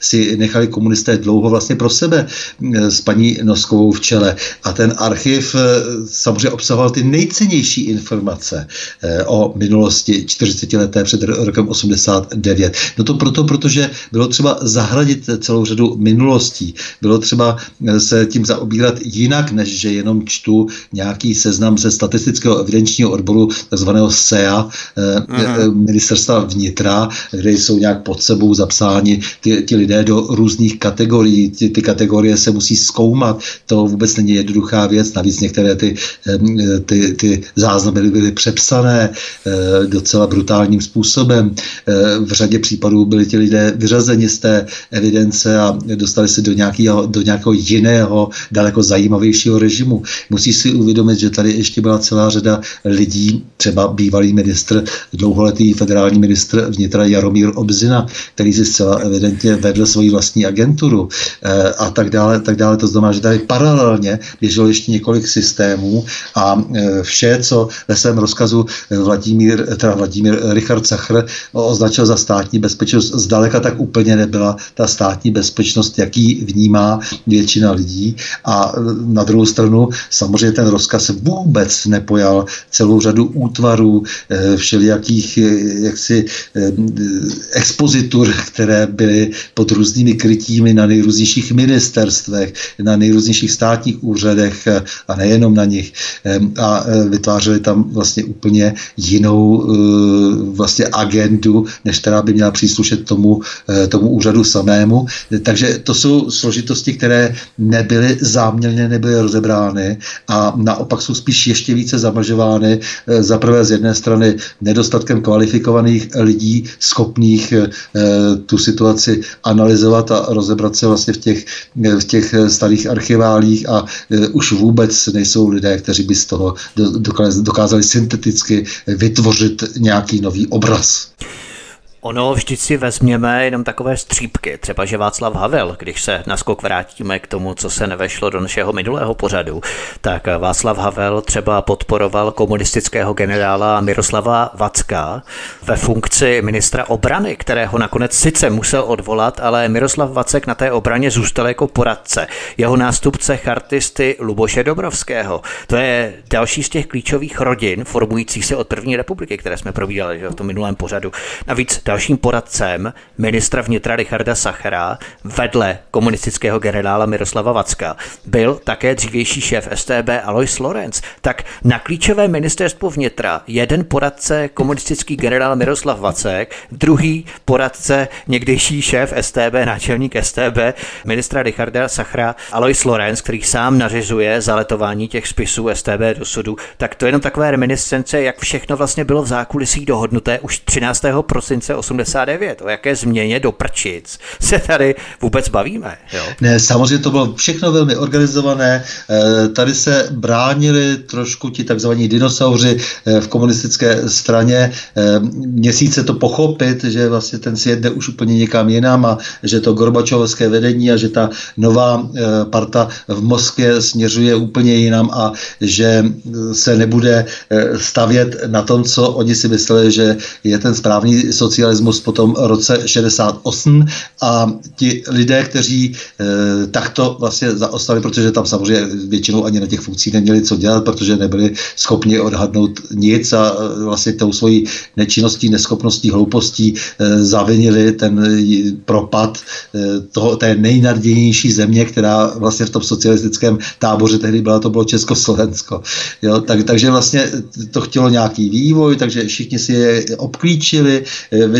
si nechali komunisté dlouho vlastně pro sebe eh, s paní Noskovou v čele. A ten archiv eh, samozřejmě obsahoval ty nejcennější informace o minulosti 40 leté před rokem 80 9. No to proto, protože bylo třeba zahradit celou řadu minulostí. Bylo třeba eh, se tím zaobírat jinak, než že jenom čtu nějaký seznam ze statistického evidenčního odboru, takzvaného SEA, uh-huh. ministerstva vnitra, kde jsou nějak pod sebou zapsáni ty, ty lidé do různých kategorií. Ty, ty kategorie se musí zkoumat. To vůbec není jednoduchá věc. Navíc některé ty, ty, ty záznamy byly přepsané docela brutálním způsobem v řadě případů byli ti lidé vyřazeni z té evidence a dostali se do nějakého, do nějakého jiného, daleko zajímavějšího režimu. Musí si uvědomit, že tady ještě byla celá řada lidí, třeba bývalý ministr, dlouholetý federální ministr vnitra Jaromír Obzina, který si zcela evidentně vedl svoji vlastní agenturu eh, a tak dále, tak dále. To znamená, že tady paralelně běželo ještě několik systémů a eh, vše, co ve svém rozkazu Vladimír, teda Vladimír Richard Sachr označil za státní bezpečnost, zdaleka tak úplně nebyla ta státní bezpečnost, jaký vnímá většina lidí. A na druhou stranu samozřejmě ten rozkaz vůbec nepojal celou řadu útvarů, eh, všelijakých eh, jaksi expozitur, které byly pod různými krytími na nejrůznějších ministerstvech, na nejrůznějších státních úřadech a nejenom na nich. A vytvářeli tam vlastně úplně jinou vlastně agendu, než která by měla příslušet tomu, tomu úřadu samému. Takže to jsou složitosti, které nebyly záměrně nebyly rozebrány a naopak jsou spíš ještě více zamlžovány za prvé z jedné strany nedostatkem kvalifikovaných lidí, schopných eh, tu situaci analyzovat a rozebrat se vlastně v těch, v těch starých archiválích a eh, už vůbec nejsou lidé, kteří by z toho dokázali synteticky vytvořit nějaký nový obraz. Ono vždyť si vezměme jenom takové střípky, třeba že Václav Havel, když se naskok vrátíme k tomu, co se nevešlo do našeho minulého pořadu, tak Václav Havel třeba podporoval komunistického generála Miroslava Vacka ve funkci ministra obrany, kterého nakonec sice musel odvolat, ale Miroslav Vacek na té obraně zůstal jako poradce. Jeho nástupce chartisty Luboše Dobrovského. To je další z těch klíčových rodin formujících se od první republiky, které jsme probírali v tom minulém pořadu. Navíc Dalším poradcem ministra vnitra Richarda Sachera vedle komunistického generála Miroslava Vacka byl také dřívější šéf STB Alois Lorenz. Tak na klíčové ministerstvo vnitra jeden poradce komunistický generál Miroslav Vacek, druhý poradce někdejší šéf STB, náčelník STB, ministra Richarda Sachra Alois Lorenz, který sám nařizuje zaletování těch spisů STB do sudu, tak to je jenom takové reminiscence, jak všechno vlastně bylo v zákulisí dohodnuté už 13. prosince 89. O jaké změně do prčic se tady vůbec bavíme? Jo? Ne, samozřejmě to bylo všechno velmi organizované. Eh, tady se bránili trošku ti takzvaní dinosauři eh, v komunistické straně. Eh, měsíce to pochopit, že vlastně ten svět jde už úplně někam jinam a že to Gorbačovské vedení a že ta nová parta v Moskvě směřuje úplně jinam a že se nebude stavět na tom, co oni si mysleli, že je ten správný sociální socialismus po tom roce 68 a ti lidé, kteří e, takto vlastně zaostali, protože tam samozřejmě většinou ani na těch funkcích neměli co dělat, protože nebyli schopni odhadnout nic a eh, vlastně tou svojí nečinností, neschopností, hloupostí e, zavinili ten propad e, toho, té nejnadějnější země, která vlastně v tom socialistickém táboře tehdy byla, to bylo Československo. Jo, tak, takže vlastně to chtělo nějaký vývoj, takže všichni si je obklíčili,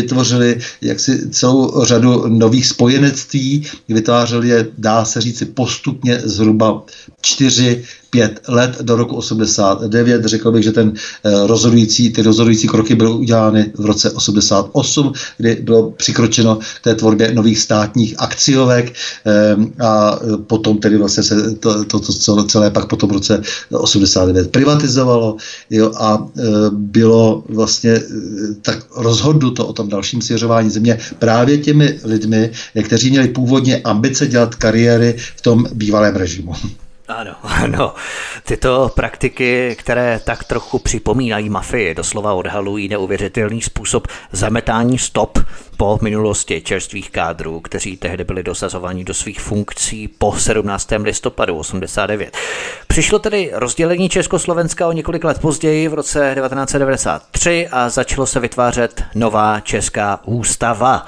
vytvořili jaksi celou řadu nových spojenectví, vytvářeli je, dá se říci, postupně zhruba čtyři pět let do roku 89. Řekl bych, že ten eh, rozhodující, ty rozhodující kroky byly udělány v roce 88, kdy bylo přikročeno té tvorbě nových státních akciovek eh, a potom tedy vlastně se to, to, to celé pak potom v roce 89 privatizovalo jo, a eh, bylo vlastně tak rozhodnuto o tom dalším svěřování země právě těmi lidmi, kteří měli původně ambice dělat kariéry v tom bývalém režimu. Ano, ano. Tyto praktiky, které tak trochu připomínají mafii, doslova odhalují neuvěřitelný způsob zametání stop po minulosti čerstvých kádrů, kteří tehdy byli dosazovaní do svých funkcí po 17. listopadu 89. Přišlo tedy rozdělení Československa o několik let později v roce 1993 a začalo se vytvářet nová česká ústava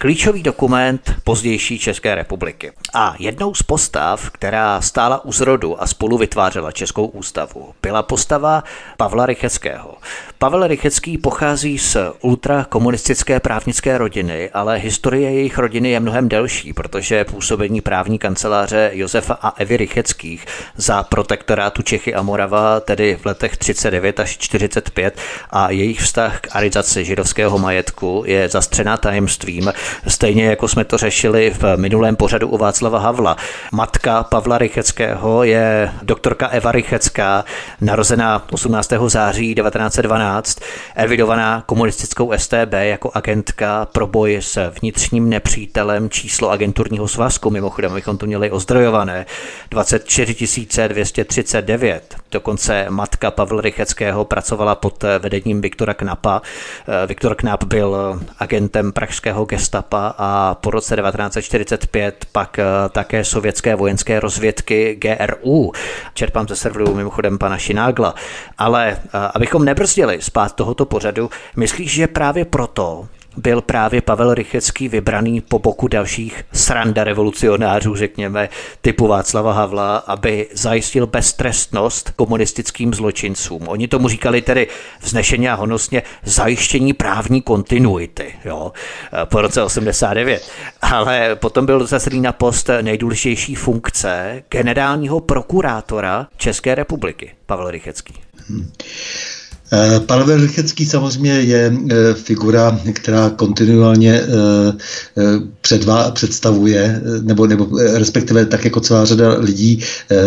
Klíčový dokument pozdější České republiky. A jednou z postav, která stála u zrodu a spolu vytvářela Českou ústavu, byla postava Pavla Rycheckého. Pavel Rychecký pochází z ultrakomunistické právnické rodiny, ale historie jejich rodiny je mnohem delší, protože působení právní kanceláře Josefa a Evy Rycheckých za protektorátu Čechy a Morava, tedy v letech 39 až 45 a jejich vztah k arizaci židovského majetku je zastřená tajemstvím, stejně jako jsme to řešili v minulém pořadu u Václava Havla. Matka Pavla Rycheckého je doktorka Eva Rychecká, narozená 18. září 1912, evidovaná komunistickou STB jako agentka pro boj s vnitřním nepřítelem číslo agenturního svazku, mimochodem bychom to měli ozdrojované, 24 239. Dokonce matka Pavla Rycheckého pracovala pod vedením Viktora Knapa. Viktor Knap byl agentem pražského gestapa a po roce 1945 pak také sovětské vojenské rozvědky GRU. Čerpám ze serveru mimochodem pana Šinágla. Ale abychom nebrzdili spát tohoto pořadu, myslíš, že právě proto byl právě Pavel Rychecký vybraný po boku dalších sranda revolucionářů, řekněme, typu Václava Havla, aby zajistil beztrestnost komunistickým zločincům. Oni tomu říkali tedy vznešeně a honosně zajištění právní kontinuity jo, po roce 89. Ale potom byl zasedlý na post nejdůležitější funkce generálního prokurátora České republiky, Pavel Rychecký. Hmm. Eh, Pavel Rychecký samozřejmě je eh, figura, která kontinuálně eh, předvá, představuje, nebo, nebo respektive tak jako celá řada lidí,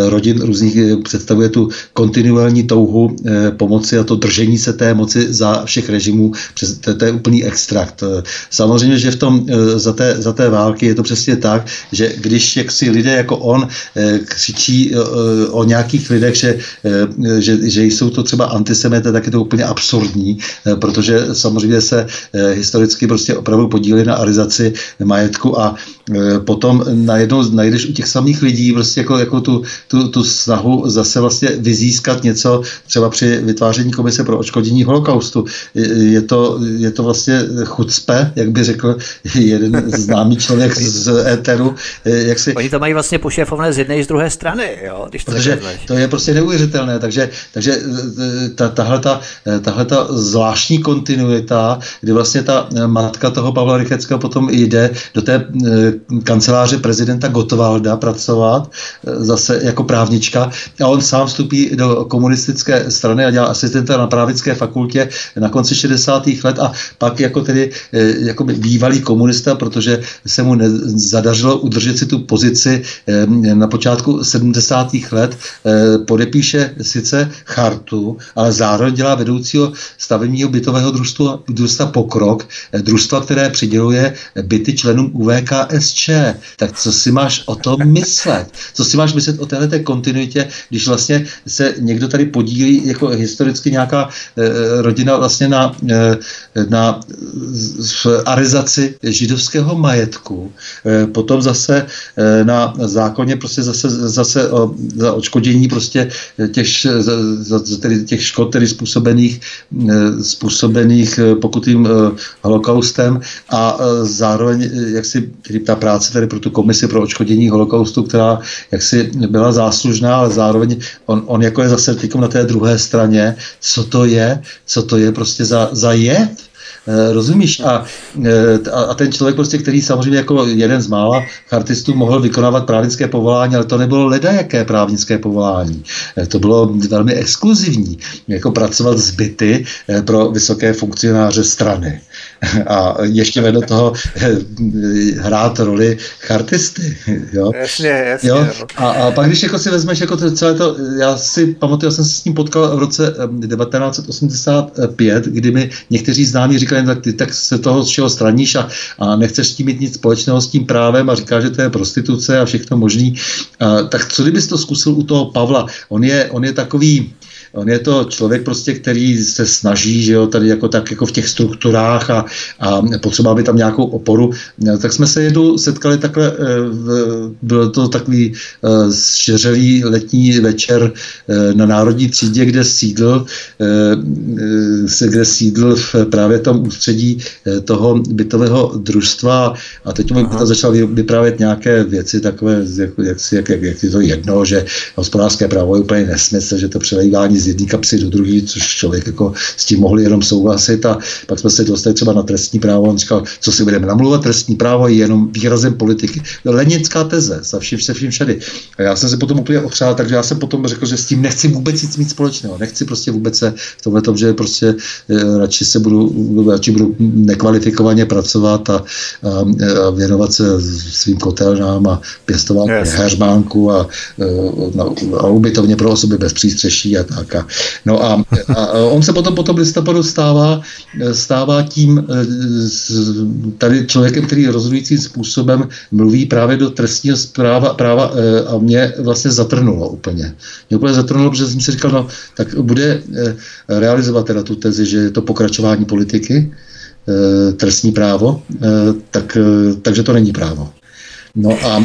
rodin různých, představuje tu kontinuální touhu pomoci a to držení se té moci za všech režimů. To, to je úplný extrakt. Samozřejmě, že v tom za té, za té války je to přesně tak, že když jaksi lidé jako on křičí o nějakých lidech, že, že, že jsou to třeba antisemité, tak je to úplně absurdní, eh, protože samozřejmě se eh, historicky prostě opravdu podílí na arizaci majetku a potom najednou najdeš u těch samých lidí prostě jako, jako tu, tu, tu snahu zase vlastně vyzískat něco třeba při vytváření komise pro očkodění holokaustu. Je to, je to vlastně chucpe, jak by řekl jeden známý člověk z éteru. Jak si... Oni to mají vlastně pošéfované z jedné i z druhé strany, jo? Když to Protože to je prostě neuvěřitelné, takže, takže ta, tahle ta Eh, tahle ta zvláštní kontinuita, kdy vlastně ta eh, matka toho Pavla Rycheckého potom jde do té eh, kanceláře prezidenta Gotwalda pracovat, zase jako právnička a on sám vstupí do komunistické strany a dělá asistenta na právnické fakultě na konci 60. let a pak jako tedy jako bývalý komunista, protože se mu zadařilo udržet si tu pozici na počátku 70. let, podepíše sice chartu, ale zároveň dělá vedoucí vedoucího stavebního bytového družstva, družstva Pokrok, eh, družstva, které přiděluje byty členům UVKSČ. Tak co si máš o tom myslet? Co si máš myslet o této kontinuitě, když vlastně se někdo tady podílí jako historicky nějaká e, rodina vlastně na, e, na arizaci židovského majetku, e, potom zase e, na zákoně prostě zase, zase o, za odškodění prostě těch, za, za, tedy těch škod, tedy způsobených eh, způsobených eh, pokutým eh, holokaustem a zároveň jak si ta práce tady pro tu komisi pro očkodění holokaustu, která jaksi byla záslužná, ale zároveň on, on jako je zase na té druhé straně, co to je, co to je prostě za, za jed, Eh, rozumíš? A, eh, a ten člověk prostě, který samozřejmě jako jeden z mála chartistů mohl vykonávat právnické povolání, ale to nebylo ledajaké právnické povolání. Eh, to bylo velmi exkluzivní, jako pracovat s byty pro vysoké funkcionáře strany. A ještě vedle toho hrát roli chartisty. Jo? Jasně, jasně. Jo? A, a pak když jako si vezmeš jako to celé to, já si pamatuju, já jsem se s ním potkal v roce 1985, kdy mi někteří známí říkali, říká tak ty tak se toho z čeho straníš a, a nechceš s tím mít nic společného s tím právem a říká, že to je prostituce a všechno možný. A, tak co kdybys to zkusil u toho Pavla? On je, on je takový, on je to člověk prostě, který se snaží, že jo, tady jako tak jako v těch strukturách a, a potřeba by tam nějakou oporu. Tak jsme se jednou setkali takhle, byl to takový šeřelý letní večer na Národní třídě, kde sídl, kde sídl v právě tom ústředí toho bytového družstva a teď to začal vyprávět nějaké věci takové, jak, jak, jak, jak, jak je to jedno, že hospodářské právo je úplně nesmysl, že to přelejvání z jedné kapsy do druhé, což člověk jako s tím mohli jenom souhlasit a pak jsme se dostali třeba na trestní právo, on říkal, co si budeme namluvat, trestní právo je jenom výrazem politiky. Lenická teze, za vším se vším všady. A já jsem se potom úplně opřál, takže já jsem potom řekl, že s tím nechci vůbec nic mít společného. Nechci prostě vůbec se v tomhle tom, že prostě eh, radši se budu, radši budu nekvalifikovaně pracovat a, a, a věnovat se svým kotelnám a pěstovat yes. hermánku a, a, a ubytovně pro osoby bez přístřeší a tak. A, no a, a on se potom potom listopadu stává, stává tím tady člověkem, který rozhodujícím způsobem mluví právě do trestního práva, práva e, a mě vlastně zatrnulo úplně. Mě úplně zatrnulo, protože jsem si říkal, no tak bude e, realizovat teda tu tezi, že je to pokračování politiky, trestní právo, tak, takže to není právo. No a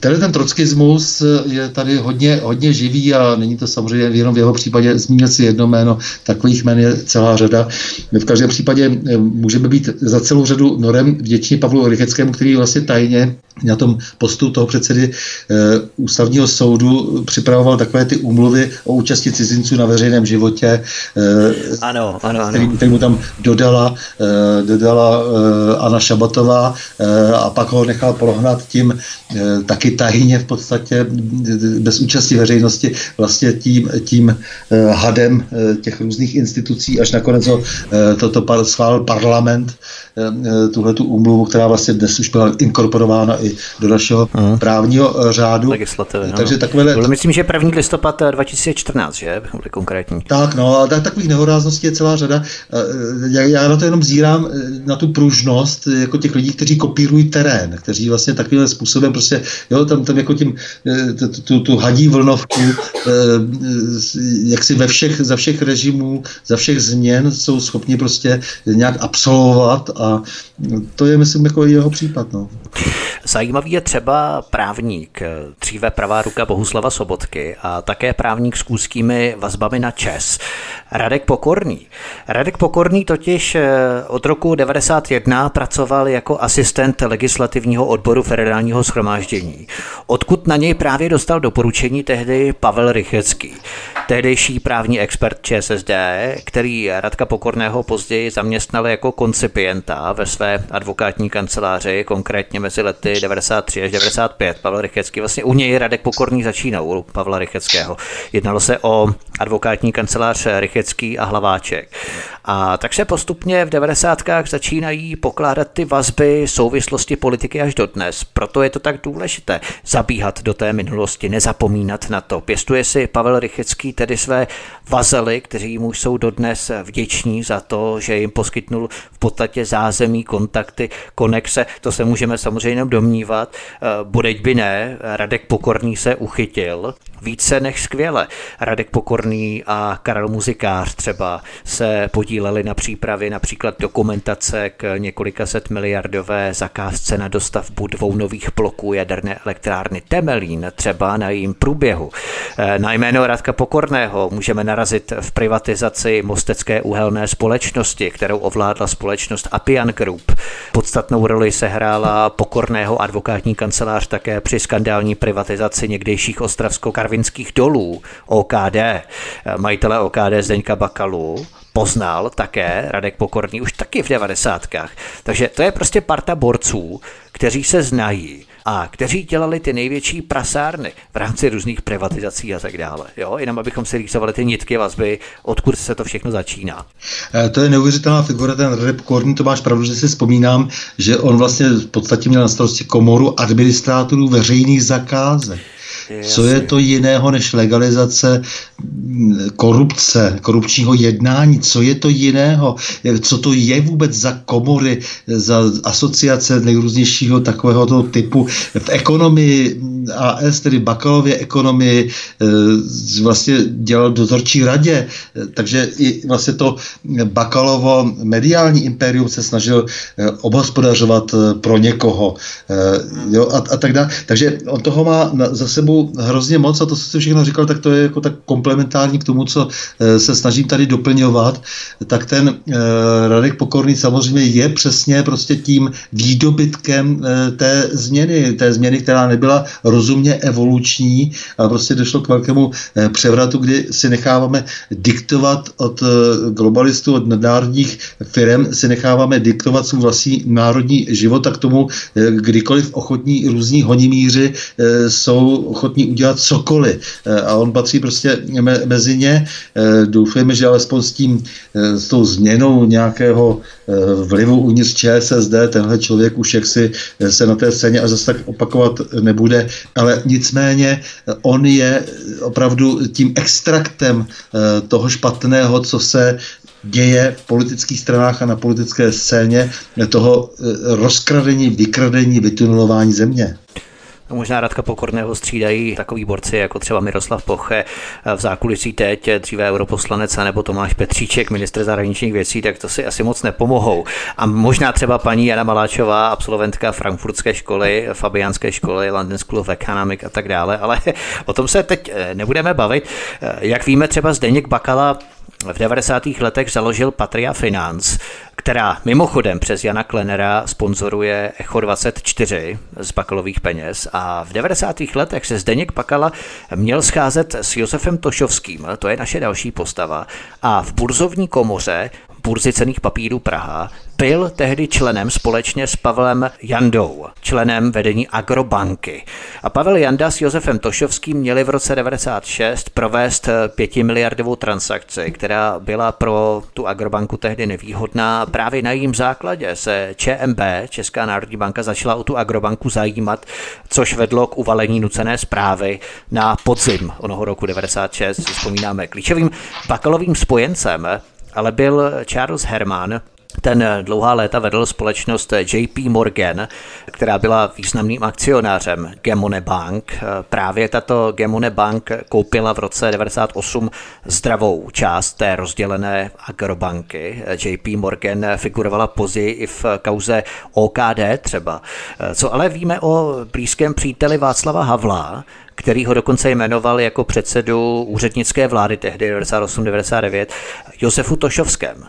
tenhle ten trockismus je tady hodně, hodně živý a není to samozřejmě jenom v jeho případě zmínit si jedno jméno, takových jmen je celá řada. V každém případě e, můžeme být za celou řadu norem vděční Pavlu Rycheckému, který vlastně tajně na tom postu toho předsedy e, ústavního soudu připravoval takové ty úmluvy o účasti cizinců na veřejném životě, e, ano, ano, ano. Který, který mu tam dodala, e, dodala e, Anna Šabatová e, a pak ho nechal prohnat tím e, taky tajně v podstatě bez účasti veřejnosti vlastně tím, tím e, hadem těch různých institucí, až nakonec ho toto par, schválil parlament, tuhle tu úmluvu, která vlastně dnes už byla inkorporována i do našeho Aha. právního řádu. Legislativy, Takže no. takovéhle... Bylo, myslím, že 1. listopad 2014, že? Byly konkrétní. Tak, no, a takových nehorázností je celá řada. Já, já na to jenom zírám na tu pružnost jako těch lidí, kteří kopírují terén, kteří vlastně tak takovým způsobem prostě, jo, tam, tam jako tím, eh, tu, tu hadí vlnovku, eh, jak si ve všech, za všech režimů, za všech změn jsou schopni prostě nějak absolvovat a to je, myslím, jako jeho případ. No. Zajímavý je třeba právník, dříve pravá ruka Bohuslava Sobotky a také právník s kůzkými vazbami na Čes, Radek Pokorný. Radek Pokorný totiž eh, od roku 91 pracoval jako asistent legislativního odboru federálního schromáždění, odkud na něj právě dostal doporučení tehdy Pavel Rychecký, tehdejší právní expert ČSSD, který Radka Pokorného později zaměstnal jako koncipienta ve své advokátní kanceláři, konkrétně mezi lety 93 až 95. Pavel Rychecký, vlastně u něj Radek Pokorný začínal, u Pavla Rycheckého. Jednalo se o advokátní kancelář Rychecký a Hlaváček. A tak se postupně v 90. začínají pokládat ty vazby souvislosti politiky až do dnes. Proto je to tak důležité zabíhat do té minulosti, nezapomínat na to. Pěstuje si Pavel Rychecký tedy své vazely, kteří mu jsou dodnes vděční za to, že jim poskytnul v podstatě zázemí, kontakty, konexe. To se můžeme samozřejmě domnívat. Eh, Budeť by ne, Radek Pokorný se uchytil více než skvěle. Radek Pokorný a Karel Muzikář třeba se podíleli na přípravě například dokumentace k několika set miliardové zakázce na dostavbu dvou nových bloků jaderné elektrárny Temelín, třeba na jejím průběhu. Eh, na jméno Radka Pokorného můžeme narazit v privatizaci Mostecké uhelné společnosti, kterou ovládla společnost Apian Group. Podstatnou roli se hrála Pokorného advokátní kancelář také při skandální privatizaci někdejších ostravsko karvinských dolů OKD. Majitele OKD Zdeňka Bakalu poznal také Radek Pokorný už taky v devadesátkách. Takže to je prostě parta borců, kteří se znají a kteří dělali ty největší prasárny v rámci různých privatizací a tak dále. Jo? Jenom abychom si rýsovali ty nitky vazby, odkud se to všechno začíná. Eh, to je neuvěřitelná figura, ten Radek Korný, to máš pravdu, že si vzpomínám, že on vlastně v podstatě měl na starosti komoru administrátorů veřejných zakázek. Co je to jiného než legalizace korupce, korupčního jednání? Co je to jiného? Co to je vůbec za komory, za asociace nejrůznějšího takového typu? V ekonomii AS, tedy bakalově ekonomii, vlastně dělal dozorčí radě, takže i vlastně to bakalovo mediální impérium se snažil obhospodařovat pro někoho jo, a, a tak dále. Takže on toho má za sebou hrozně moc a to, co jste všechno říkal, tak to je jako tak komplementární k tomu, co se snažím tady doplňovat, tak ten Radek Pokorný samozřejmě je přesně prostě tím výdobytkem té změny, té změny, která nebyla rozumně evoluční, ale prostě došlo k velkému eh, převratu, kdy si necháváme diktovat od eh, globalistů, od nadnárodních firm, si necháváme diktovat svůj vlastní národní život a k tomu eh, kdykoliv ochotní různí honimíři jsou ochotní udělat cokoliv. A on patří prostě mezi ně. Doufejme, že alespoň s tím, s tou změnou nějakého vlivu uvnitř ČSSD tenhle člověk už jaksi se na té scéně a zase tak opakovat nebude, ale nicméně on je opravdu tím extraktem eh, toho špatného, co se děje v politických stranách a na politické scéně, toho eh, rozkradení, vykradení, vytunulování země. No, možná Radka Pokorného střídají takový borci jako třeba Miroslav Poche v zákulisí teď, dříve europoslanec, nebo Tomáš Petříček, ministr zahraničních věcí, tak to si asi moc nepomohou. A možná třeba paní Jana Maláčová, absolventka frankfurtské školy, fabiánské školy, London School of Economics a tak dále, ale o tom se teď eh, nebudeme bavit. Eh, jak víme, třeba Zdeněk Bakala v 90. letech založil Patria Finance, která mimochodem přes Jana Klenera sponzoruje Echo 24 z bakalových peněz a v 90. letech se Zdeněk Bakala měl scházet s Josefem Tošovským, to je naše další postava, a v burzovní komoře burzy cených papírů Praha, byl tehdy členem společně s Pavlem Jandou, členem vedení Agrobanky. A Pavel Janda s Josefem Tošovským měli v roce 96 provést pětimiliardovou transakci, která byla pro tu Agrobanku tehdy nevýhodná. Právě na jejím základě se ČMB, Česká národní banka, začala o tu Agrobanku zajímat, což vedlo k uvalení nucené zprávy na podzim onoho roku 96. Vzpomínáme klíčovým bakalovým spojencem ale byl Charles Herman, ten dlouhá léta vedl společnost JP Morgan, která byla významným akcionářem Gemone Bank. Právě tato Gemone Bank koupila v roce 98 zdravou část té rozdělené agrobanky. JP Morgan figurovala později i v kauze OKD třeba. Co ale víme o blízkém příteli Václava Havla, který ho dokonce jmenoval jako předsedu úřednické vlády tehdy 98-99, Josefu Tošovském.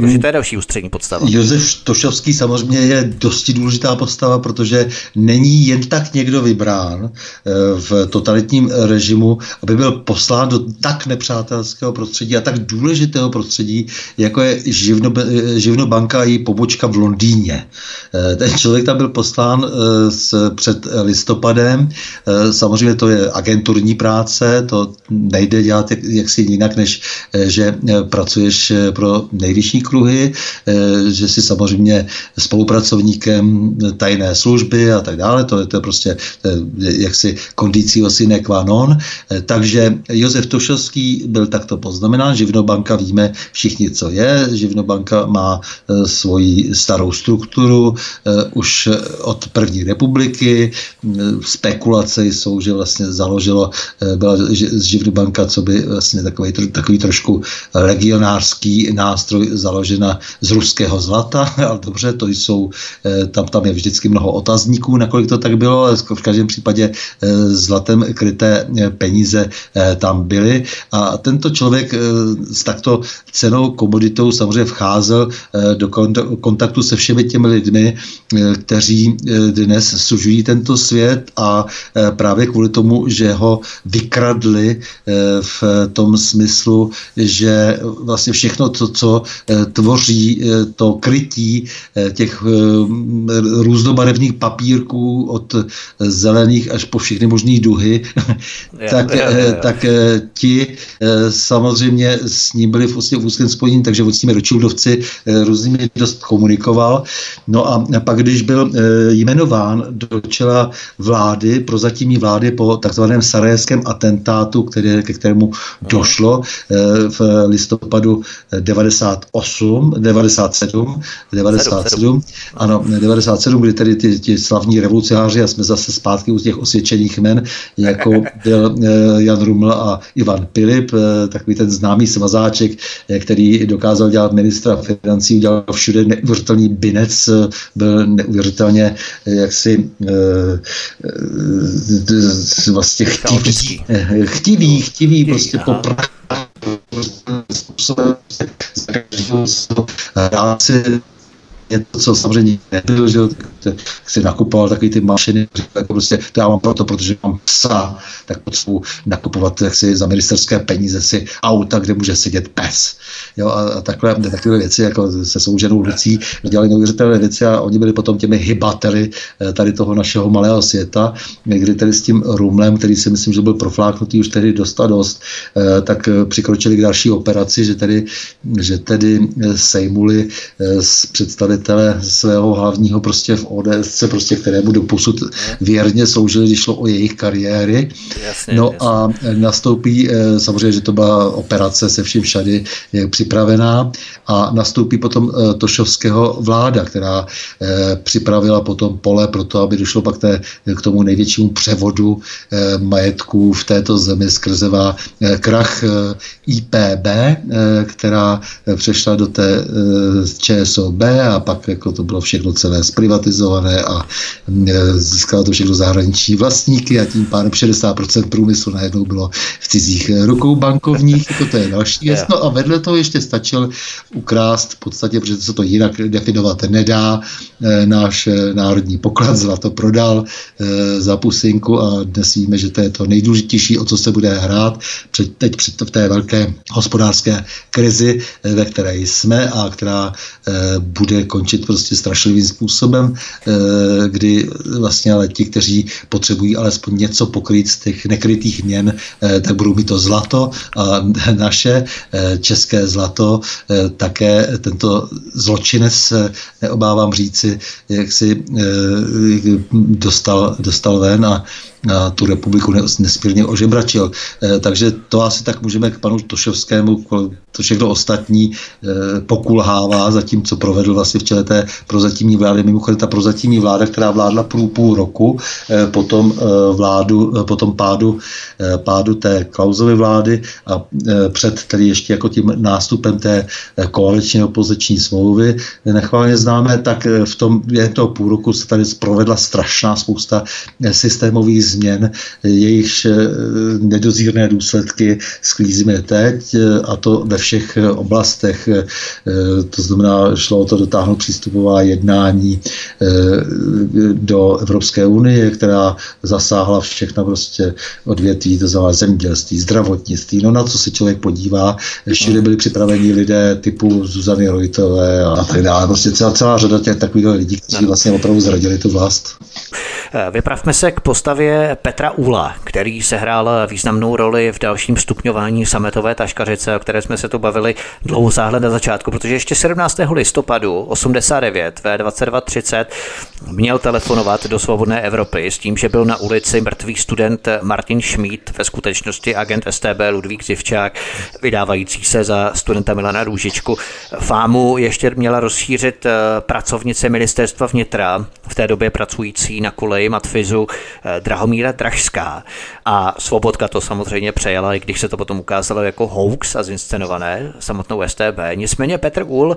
Protože to je další ústřední podstava. Josef Tošovský samozřejmě je dosti důležitá postava, protože není jen tak někdo vybrán eh, v totalitním režimu, aby byl poslán do tak nepřátelského prostředí a tak důležitého prostředí, jako je Živno, Živno banka a její pobočka v Londýně. Eh, ten člověk tam byl poslán eh, s, před listopadem. Samozřejmě to je agenturní práce, to nejde dělat jaksi jinak, než že pracuješ pro nejvyšší kruhy, eh, že si samozřejmě spolupracovníkem tajné služby a tak dále, to je to prostě eh, jaksi kondicio sine qua non. Eh, takže Josef Tošovský byl takto poznamenán, Živnobanka víme všichni, co je, Živnobanka má svoji starou strukturu už od první republiky, spekulace jsou, že vlastně založilo, byla Živnobanka, co by vlastně takový, takový trošku legionářský nástroj založena z ruského zlata, ale dobře, to jsou, eh, tam, tam je vždycky mnoho otazníků, nakolik to tak bylo, ale v každém případě eh, zlatem kryté eh, peníze tam byly. A tento člověk s takto cenou komoditou samozřejmě vcházel do kontaktu se všemi těmi lidmi, kteří dnes sužují tento svět a právě kvůli tomu, že ho vykradli v tom smyslu, že vlastně všechno to, co tvoří eh, to krytí eh, těch eh, různobarevných papírků od zelených až po všechny možné duhy, tak, yeah, yeah, yeah. tak ti samozřejmě s ním byli vlastně v úzkém spojení, takže on s těmi Rothschildovci různými dost komunikoval. No a pak, když byl jmenován do čela vlády, prozatímní vlády po takzvaném sarajevském atentátu, které, ke kterému došlo v listopadu 90 98, 97, 97, ano, 97, kdy tedy ty, ty slavní revolucionáři, a jsme zase zpátky u těch osvědčených men, jako byl Jan Ruml a Ivan Pilip, takový ten známý svazáček, který dokázal dělat ministra financí, udělal všude neuvěřitelný binec, byl neuvěřitelně jaksi vlastně chtivý, chtivý, chtivý prostě po způsobem hrát si něco, co samozřejmě nebyl, že si nakupoval takový ty mašiny, jako prostě to já mám proto, protože mám psa, tak potřebuji nakupovat si za ministerské peníze si auta, kde může sedět pes. Jo, a, a takhle, takové věci, jako se souženou Lucí, dělali neuvěřitelné věci a oni byli potom těmi hybateli eh, tady toho našeho malého světa, kdy tedy s tím Rumlem, který si myslím, že byl profláknutý už tedy dost a dost, eh, tak eh, přikročili k další operaci, že tedy, že tedy sejmuli z představitele svého hlavního prostě v ODS, prostě kterému doposud věrně sloužili, když šlo o jejich kariéry. Jasně, no jasně. a nastoupí, samozřejmě, že to byla operace se vším všady, je připravená a nastoupí potom eh, Tošovského vláda, která eh, připravila potom pole pro to, aby došlo pak té, k tomu největšímu převodu eh, majetků v této zemi skrze krach IPB, která přešla do té ČSOB a pak jako to bylo všechno celé zprivatizované a získala to všechno zahraniční vlastníky a tím pádem 60% průmyslu najednou bylo v cizích rukou bankovních, jako to je další věc. No a vedle toho ještě stačil ukrást v podstatě, protože se to jinak definovat nedá. E, náš e, národní poklad zlato prodal e, za pusinku a dnes víme, že to je to nejdůležitější, o co se bude hrát před, teď před v té velké hospodářské krizi, ve které jsme a která bude končit prostě strašlivým způsobem, kdy vlastně ale ti, kteří potřebují alespoň něco pokrýt z těch nekrytých měn, tak budou mít to zlato a naše české zlato, eh, také tento zločinec, neobávám říci, jak si eh, dostal, dostal ven a tu republiku nesmírně ožebračil. E, takže to asi tak můžeme k panu Tošovskému, to všechno ostatní e, pokulhává za tím, co provedl vlastně v čele té prozatímní vlády. Mimochodem ta prozatímní vláda, která vládla půl, půl roku, e, potom vládu, potom pádu, pádu té Klausovy vlády a před tedy ještě jako tím nástupem té koaliční opoziční smlouvy nechválně známe, tak v tom během toho půl roku se tady provedla strašná spousta systémových změn, jejichž eh, nedozírné důsledky sklízíme teď eh, a to ve všech eh, oblastech. To znamená, šlo o to dotáhnout přístupová jednání do Evropské unie, která zasáhla všechna prostě odvětví, to znamená zemědělství, zdravotnictví, no na co se člověk podívá. Všude byli připraveni lidé typu Zuzany Rojtové a tak dále. Prostě celá, celá řada těch takových lidí, kteří vlastně opravdu zradili tu vlast. Vypravme se k postavě Petra Ula, který sehrál významnou roli v dalším stupňování sametové taškařice, o které jsme se tu bavili dlouho záhle na začátku, protože ještě 17. listopadu 89 ve 22.30 měl telefonovat do Svobodné Evropy s tím, že byl na ulici mrtvý student Martin Schmid, ve skutečnosti agent STB Ludvík Zivčák, vydávající se za studenta Milana Růžičku. Fámu ještě měla rozšířit eh, pracovnice ministerstva vnitra, v té době pracující na koleji Matfizu eh, Drahomíra Dražská. A Svobodka to samozřejmě přejala, i když se to potom ukázalo jako hoax a zinscenované samotnou STB. Nicméně Petr Ul,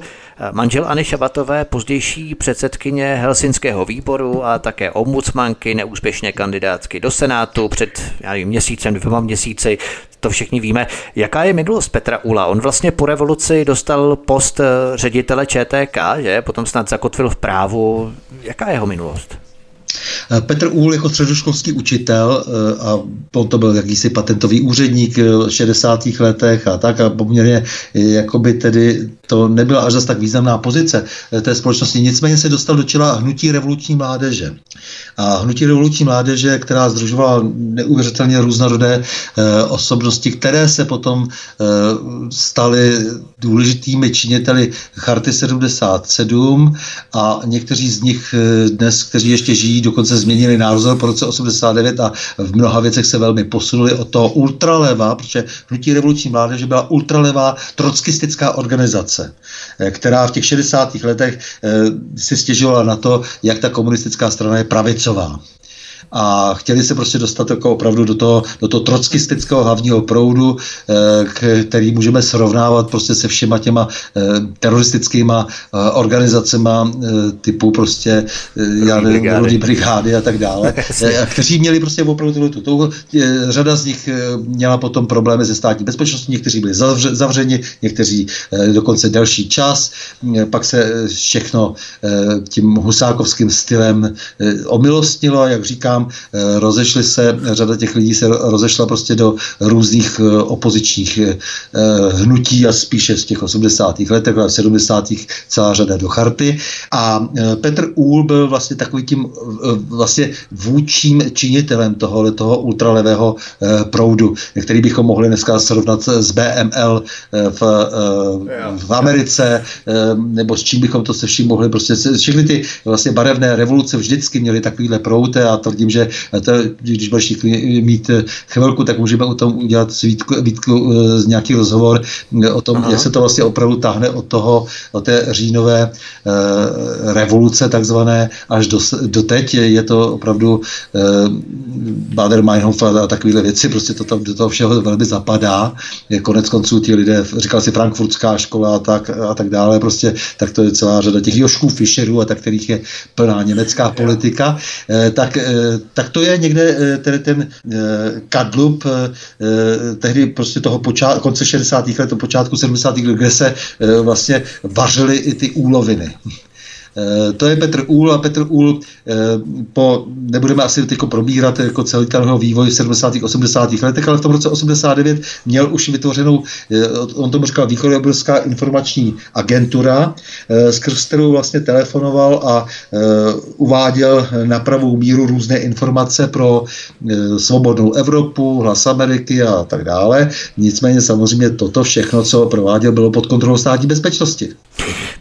manžel Anny Šabatové, pozdější předsedkyně Helsinského výboru a také ombudsmanky, neúspěšné kandidátky do Senátu před já nevím, měsícem, dvěma měsíci, to všichni víme. Jaká je minulost Petra Ula? On vlastně po revoluci dostal post ředitele ČTK, že? Potom snad zakotvil v právu. Jaká je jeho minulost? Eh, Petr Úl jako středoškolský učitel eh, a on to byl jakýsi patentový úředník v 60. letech a tak a poměrně jakoby tedy to nebyla až zase tak významná pozice té společnosti. Nicméně se dostal do čela hnutí revoluční mládeže. A hnutí revoluční mládeže, která združovala neuvěřitelně různorodé osobnosti, které se potom staly důležitými činiteli Charty 77 a někteří z nich dnes, kteří ještě žijí, dokonce změnili názor po roce 89 a v mnoha věcech se velmi posunuli od toho ultraleva, protože hnutí revoluční mládeže byla ultralevá trockistická organizace, která v těch 60. letech si stěžovala na to, jak ta komunistická strana je pravicová a chtěli se prostě dostat jako opravdu do toho, do toho trockistického hlavního proudu, eh, který můžeme srovnávat prostě se všema těma eh, teroristickýma eh, organizacema typu prostě já nevím, brigády. a tak dále, kteří měli prostě opravdu tu, tu, řada z nich měla potom problémy se státní bezpečností, někteří byli zavřeni, někteří dokonce delší čas, pak se všechno tím husákovským stylem omilostnilo, jak říkám, Eh, rozešli se, řada těch lidí se rozešla prostě do různých eh, opozičních eh, hnutí a spíše z těch 80. letech a 70. celá řada do charty. A Petr Úl byl vlastně takovým tím vlastně vůčím činitelem tohohle toho ultralevého proudu, který bychom mohli dneska srovnat s BML v, v Americe, nebo s čím bychom to se vším mohli prostě, všechny ty vlastně barevné revoluce vždycky měly takovýhle proud a tvrdím, že to, když budeš mít eh, chvilku, tak můžeme o tom udělat s Vítku, Vítku eh, z nějaký rozhovor eh, o tom, Aha. jak se to vlastně opravdu táhne od toho, od té říjnové uh, revoluce takzvané až do, do teď. Je to opravdu uh, Bader Meinhof a takovéhle věci, prostě to tam do toho všeho velmi zapadá. Je konec konců ti lidé, říkal si frankfurtská škola a tak, a tak dále, prostě, tak to je celá řada těch Jošků Fischerů a tak, kterých je plná německá politika, uh, tak tak to je někde eh, tedy ten eh, kadlub eh, tehdy prostě toho počát, konce 60. let, počátku 70. let, kde se vlastně vařily i ty úloviny. Eh, to je Petr Úl a Petr Úl eh, po, nebudeme asi teď probírat jako celý ten jeho vývoj v 70. 80. letech, ale v tom roce 89 měl už vytvořenou, eh, on tomu říkal východoobrská informační agentura, skrz kterou vlastně telefonoval a uváděl na pravou míru různé informace pro svobodnou Evropu, hlas Ameriky a tak dále. Nicméně samozřejmě toto všechno, co prováděl, bylo pod kontrolou státní bezpečnosti.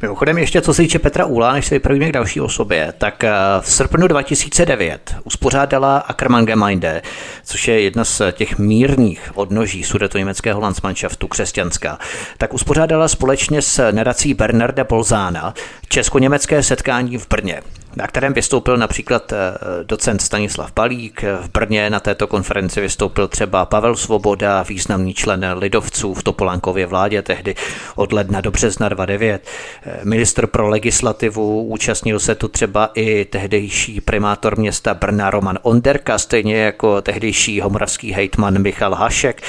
Mimochodem ještě co se týče Petra Úla, než se vypravíme k další osobě, tak eh, v srpnu 2009 uspořádala Ackermann Gemeinde, což je jedna z těch mírných odnoží německého Landsmannschaftu křesťanská, tak uspořádala společně s nadací Bernarda Bolzána česko-německé setkání v Brně na kterém vystoupil například eh, docent Stanislav Palík. V Brně na této konferenci vystoupil třeba Pavel Svoboda, významný člen lidovců v Topolánkově vládě tehdy od ledna do března 29. Eh, ministr pro legislativu, účastnil se tu třeba i tehdejší primátor města Brna Roman Onderka, stejně jako tehdejší homoravský hejtman Michal Hašek,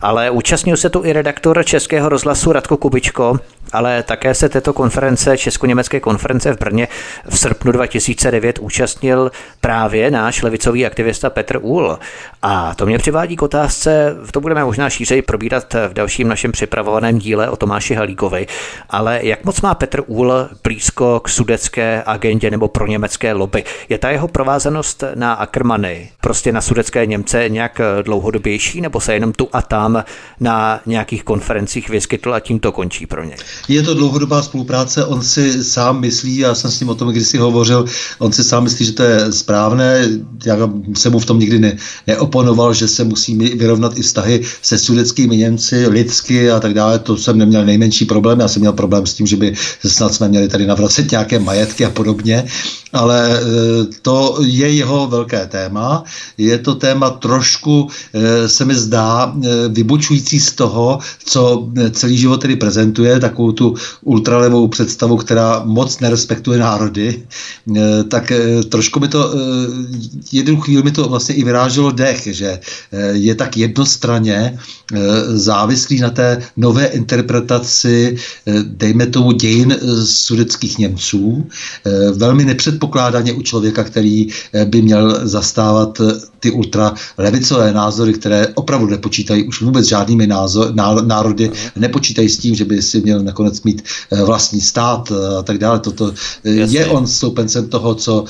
ale účastnil se tu i redaktor Českého rozhlasu Radko Kubičko, ale také se této konference, česko-německé konference v Brně v srpnu 2009 účastnil právě náš levicový aktivista Petr Úl. A to mě přivádí k otázce, to budeme možná šířej probírat v dalším našem připravovaném díle o Tomáši Halíkovi, ale jak moc má Petr Úl blízko k sudecké agendě nebo pro německé lobby? Je ta jeho provázanost na Ackermany, prostě na sudecké Němce nějak dlouhodobější, nebo se jenom tu a tam na nějakých konferencích vyskytl a tím to končí pro ně? Je to dlouhodobá spolupráce, on si sám myslí, já jsem s ním o tom kdysi hovořil, on si sám myslí, že to je správné, já jsem mu v tom nikdy ne, neoponoval, že se musí vyrovnat i vztahy se sudeckými Němci, lidsky a tak dále, to jsem neměl nejmenší problém, já jsem měl problém s tím, že by snad jsme měli tady navracet nějaké majetky a podobně, ale e, to je jeho velké téma, je to téma trošku, e, se mi zdá, e, vybočující z toho, co celý život tedy prezentuje, takovou tu ultralevou představu, která moc nerespektuje národy, tak eh, trošku mi to, eh, jednu chvíli mi to vlastně i vyráželo dech, že je tak jednostranně závislý na té nové interpretaci, dejme tomu dějin sudeckých Němců, velmi nepředpokládaně u člověka, který by měl zastávat ty ultralevicové názory, které opravdu nepočítají už vůbec žádnými názor, národy, nepočítají s tím, že by si měl nakonec mít eh, vlastní stát eh, a tak dále. Toto Jasně. je on stoupencem toho, co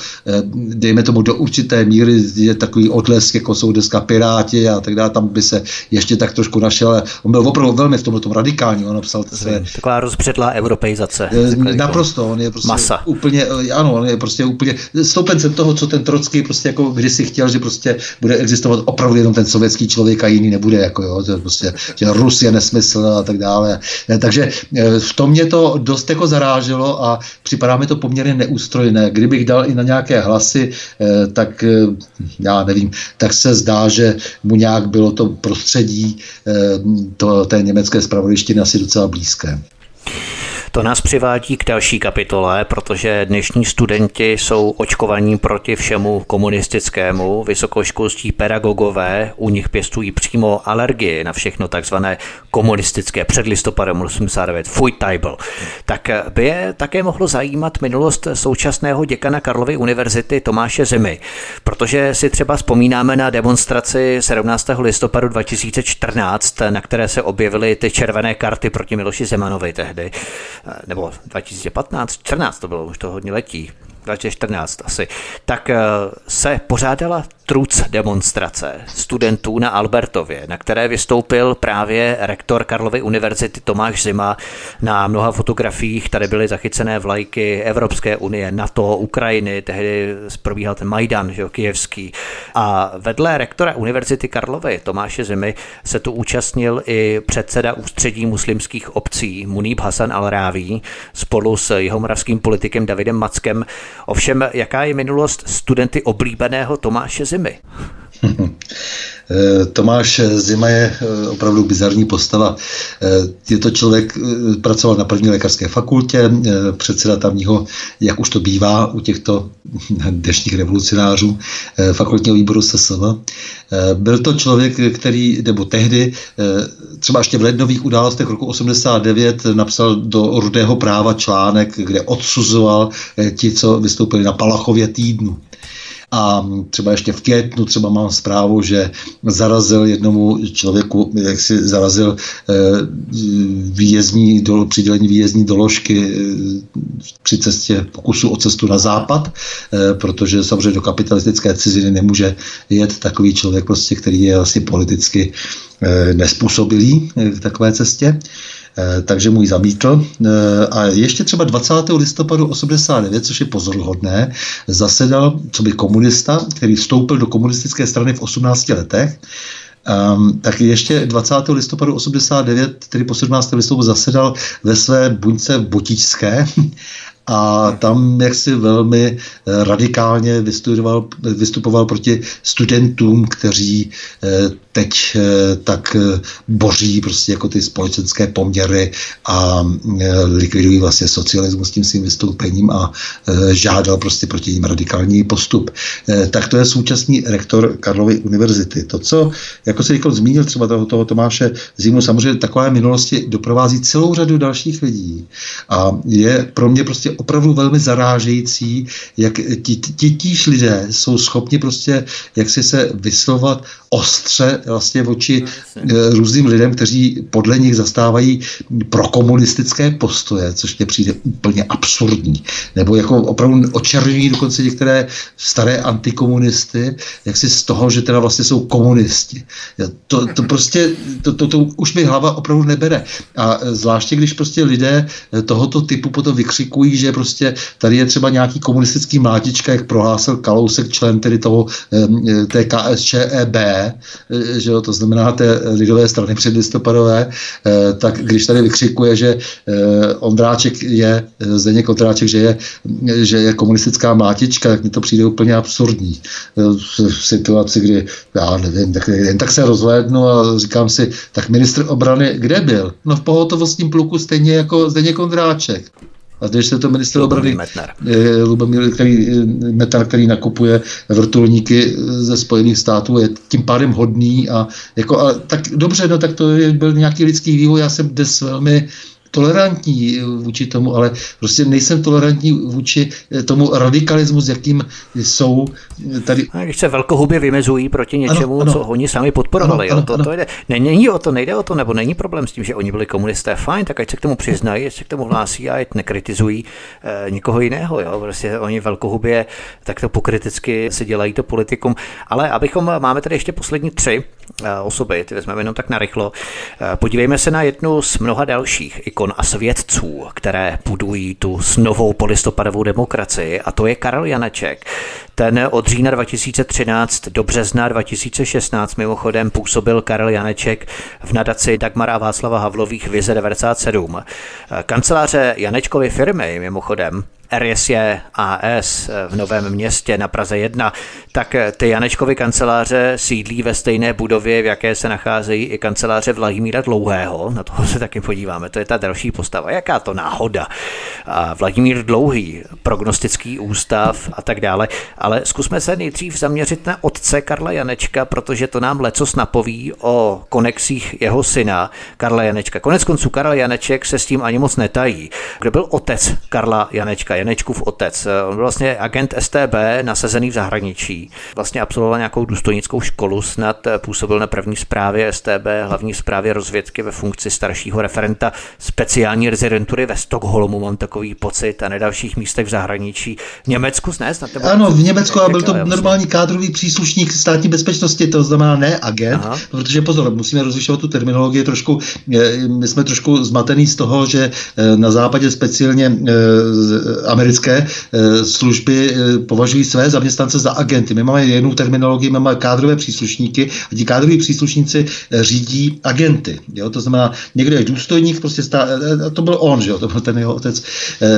dejme tomu do určité míry je takový odlesk, jako jsou dneska Piráti a tak dále, tam by se ještě tak trošku našel, ale on byl opravdu velmi v tomhle tom radikální, on napsal své... Taková rozpředlá europeizace. Naprosto, on je prostě Masa. úplně, ano, on je prostě úplně stoupencem toho, co ten Trocký prostě jako kdysi chtěl, že prostě bude existovat opravdu jenom ten sovětský člověk a jiný nebude, jako jo, to je prostě, že Rus je nesmysl a tak dále. Takže v tom mě to dost jako zaráželo a připadá mi to poměrně neústrojné. Kdybych dal i na nějaké hlasy, tak já nevím, tak se zdá, že mu nějak bylo to prostředí to, té německé spravodlištiny asi docela blízké. To nás přivádí k další kapitole, protože dnešní studenti jsou očkovaní proti všemu komunistickému. Vysokoškolští pedagogové u nich pěstují přímo alergii na všechno takzvané komunistické před listopadem 89, Fujtajbl. Tak by je také mohlo zajímat minulost současného děkana Karlovy univerzity Tomáše Zimy, protože si třeba vzpomínáme na demonstraci 17. listopadu 2014, na které se objevily ty červené karty proti Miloši Zemanovi tehdy. Eh, nebo 2015, 14 to bylo, už to hodně letí, 2014 asi, tak eh, se pořádala truc demonstrace studentů na Albertově, na které vystoupil právě rektor Karlovy univerzity Tomáš Zima. Na mnoha fotografiích tady byly zachycené vlajky Evropské unie, NATO, Ukrajiny, tehdy probíhal ten Majdan, že jo, kijevský. A vedle rektora univerzity Karlovy Tomáše Zimy se tu účastnil i předseda ústředí muslimských obcí Munib Hasan al-Ráví spolu s jihomoravským politikem Davidem Mackem. Ovšem, jaká je minulost studenty oblíbeného Tomáše Zimy? Eh, Tomáš Zima je eh, opravdu bizarní postava. Eh, je to člověk, pracoval na první lékařské fakultě, předseda tamního, jak už to bývá u těchto dnešních revolucionářů, fakultního výboru SSV. Byl to člověk, který, nebo tehdy, třeba ještě v lednových událostech roku 89 napsal do rudého práva článek, kde odsuzoval ti, co vystoupili na Palachově týdnu. A třeba ještě v květnu třeba mám zprávu, že zarazil jednomu člověku, jak si zarazil eh, výjezdní, do, přidělení výjezdní doložky eh, při cestě pokusu o cestu na západ, eh, protože samozřejmě do kapitalistické ciziny nemůže jet takový člověk, prostě, který je asi politicky nespůsobilý k takové cestě. Eh, takže můj zamítl. Eh, a ještě třeba 20. listopadu 89, což je pozoruhodné, zasedal, co by komunista, který vstoupil do komunistické strany v 18 letech, Um, tak ještě 20. listopadu 89, tedy po 17. listopadu, zasedal ve své buňce Botičské a tam jaksi velmi eh, radikálně vystupoval, proti studentům, kteří eh, teď eh, tak boří prostě jako ty společenské poměry a likvidují vlastně socialismus tím svým vystoupením a žádal prostě proti ním radikální postup. Tak to je současný rektor Karlovy univerzity. To, co, jako se říkal, zmínil třeba toho, toho Tomáše Zimu, samozřejmě takové minulosti doprovází celou řadu dalších lidí a je pro mě prostě opravdu velmi zarážející, jak ti, ti, tíž lidé jsou schopni prostě jak si se vyslovat ostře vlastně oči no, různým lidem, kteří podle nich zastávají prokomunistické postoje, což mě přijde úplně absurdní. Nebo jako opravdu očerňují dokonce některé staré antikomunisty, jak si z toho, že teda vlastně jsou komunisti. To, to prostě, to, to, to už mi hlava opravdu nebere. A zvláště, když prostě lidé tohoto typu potom vykřikují, že prostě tady je třeba nějaký komunistický mlátička, jak prohlásil Kalousek, člen tedy toho té KSČEB, že jo, to znamená té lidové strany předlistopadové, tak když tady vykřikuje, že Ondráček je, Zdeněk Ondráček, že je, že je komunistická mlátička, tak mi to přijde úplně absurdní. V situaci, kdy, já nevím, tak, jen tak se rozhlédnu a říkám si, tak ministr obrany kde byl? No v pohotovostním pluku stejně jako Zdeněk Ondráček. A když se to minister obrany eh, Lubomír, který, eh, Metnar, který nakupuje vrtulníky ze Spojených států, je tím pádem hodný a, jako, a tak dobře, no tak to je, byl nějaký lidský vývoj. Já jsem dnes velmi tolerantní vůči tomu, ale prostě nejsem tolerantní vůči tomu radikalismu, s jakým jsou tady. A když se velkohubě vymezují proti něčemu, ano, ano. co oni sami podporovali, ano, ano, to, ano. to jde. Není o to, nejde o to, nebo není problém s tím, že oni byli komunisté, fajn, tak ať se k tomu přiznají, ať se k tomu hlásí a ať nekritizují e, nikoho jiného, jo, prostě oni velkohubě tak to pokriticky si dělají to politikum, ale abychom, máme tady ještě poslední tři osoby, ty vezmeme jenom tak narychlo, e, podívejme se na jednu z mnoha dalších ikon a svědců, které budují tu s novou polistopadovou demokracii a to je Karel Janeček. Ten od října 2013 do března 2016 mimochodem působil Karel Janeček v nadaci Dagmara Václava Havlových Vize 97. Kanceláře Janečkovy firmy mimochodem RSJ AS v Novém městě na Praze 1, tak ty Janečkovy kanceláře sídlí ve stejné budově, v jaké se nacházejí i kanceláře Vladimíra Dlouhého. Na toho se taky podíváme, to je ta další postava. Jaká to náhoda? A Vladimír Dlouhý, prognostický ústav a tak dále. Ale zkusme se nejdřív zaměřit na otce Karla Janečka, protože to nám lecos napoví o konexích jeho syna Karla Janečka. Konec konců Karel Janeček se s tím ani moc netají. Kdo byl otec Karla Janečka? Janečkův otec. On byl vlastně agent STB nasazený v zahraničí. Vlastně absolvoval nějakou důstojnickou školu, snad působil na první zprávě STB, hlavní zprávě rozvědky ve funkci staršího referenta speciální rezidentury ve Stockholmu, mám takový pocit, a na dalších místech v zahraničí. V Německu ne? Snad ano, v Německu a byl to normální kádrový příslušník státní bezpečnosti, to znamená ne agent, Aha. protože pozor, musíme rozlišovat tu terminologii trošku, eh, my jsme trošku zmatený z toho, že eh, na západě speciálně eh, americké eh, služby eh, považují své zaměstnance za agenty. My máme jinou terminologii, my máme kádrové příslušníky a ti kádroví příslušníci eh, řídí agenty. Jo? To znamená, někdo je důstojník, prostě stá, to byl on, že jo? to byl ten jeho otec.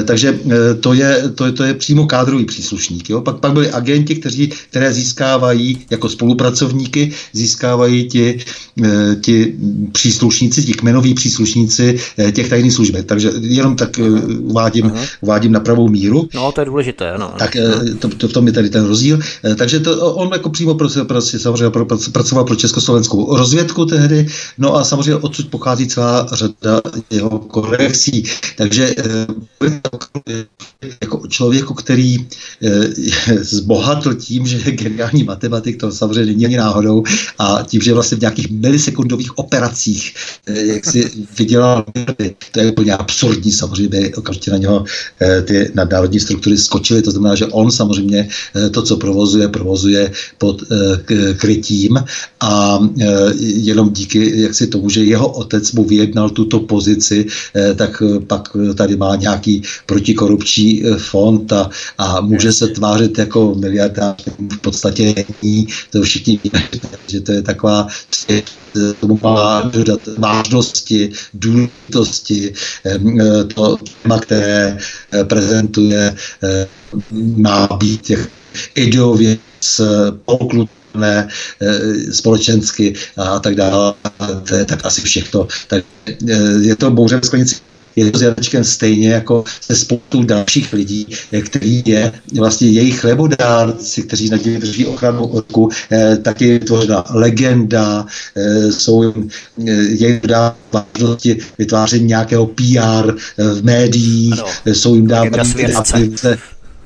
Takže to je, to je, to je přímo kádrový příslušník. Jo? Pak, pak byli agenti, kteří, které získávají jako spolupracovníky, získávají ti, ti příslušníci, ti kmenoví příslušníci těch tajných služeb. Takže jenom tak uvádím, uvádím na pravou míru. No, to je důležité, ano. Tak eh, to, to, v tom je tady ten rozdíl. Eh, takže to, on jako přímo pro, pro, samozřejmě pro, pracoval pro československou rozvědku tehdy, no a samozřejmě odsud pochází celá řada jeho korekcí. Takže eh, jako člověku, který zbohatl tím, že je geniální matematik, to samozřejmě není ani náhodou, a tím, že vlastně v nějakých milisekundových operacích, jak si vydělal, to je úplně absurdní, samozřejmě okamžitě na něho ty nadnárodní struktury skočily. To znamená, že on samozřejmě eh, to, co provozuje, provozuje pod eh, krytím a eh, jenom díky jak si tomu, že jeho otec mu vyjednal tuto pozici, tak pak tady má nějaký protikorupční fond a, a může se tvářit jako miliardář, v podstatě není, to všichni víme, že to je taková tomu má dodat vážnosti, důležitosti, to téma, které prezentuje, eh, má být ideově poklutné eh, společensky a tak dále, to je tak asi všechno. Tak je to bouře v sklenici je to s Janečkem stejně jako se spoustu dalších lidí, který je vlastně jejich chlebodárci, kteří na něj drží ochranu orku, eh, taky vytvořena legenda, eh, jsou jim eh, jejich vážnosti vytváření nějakého PR v médiích, ano, jsou jim dávány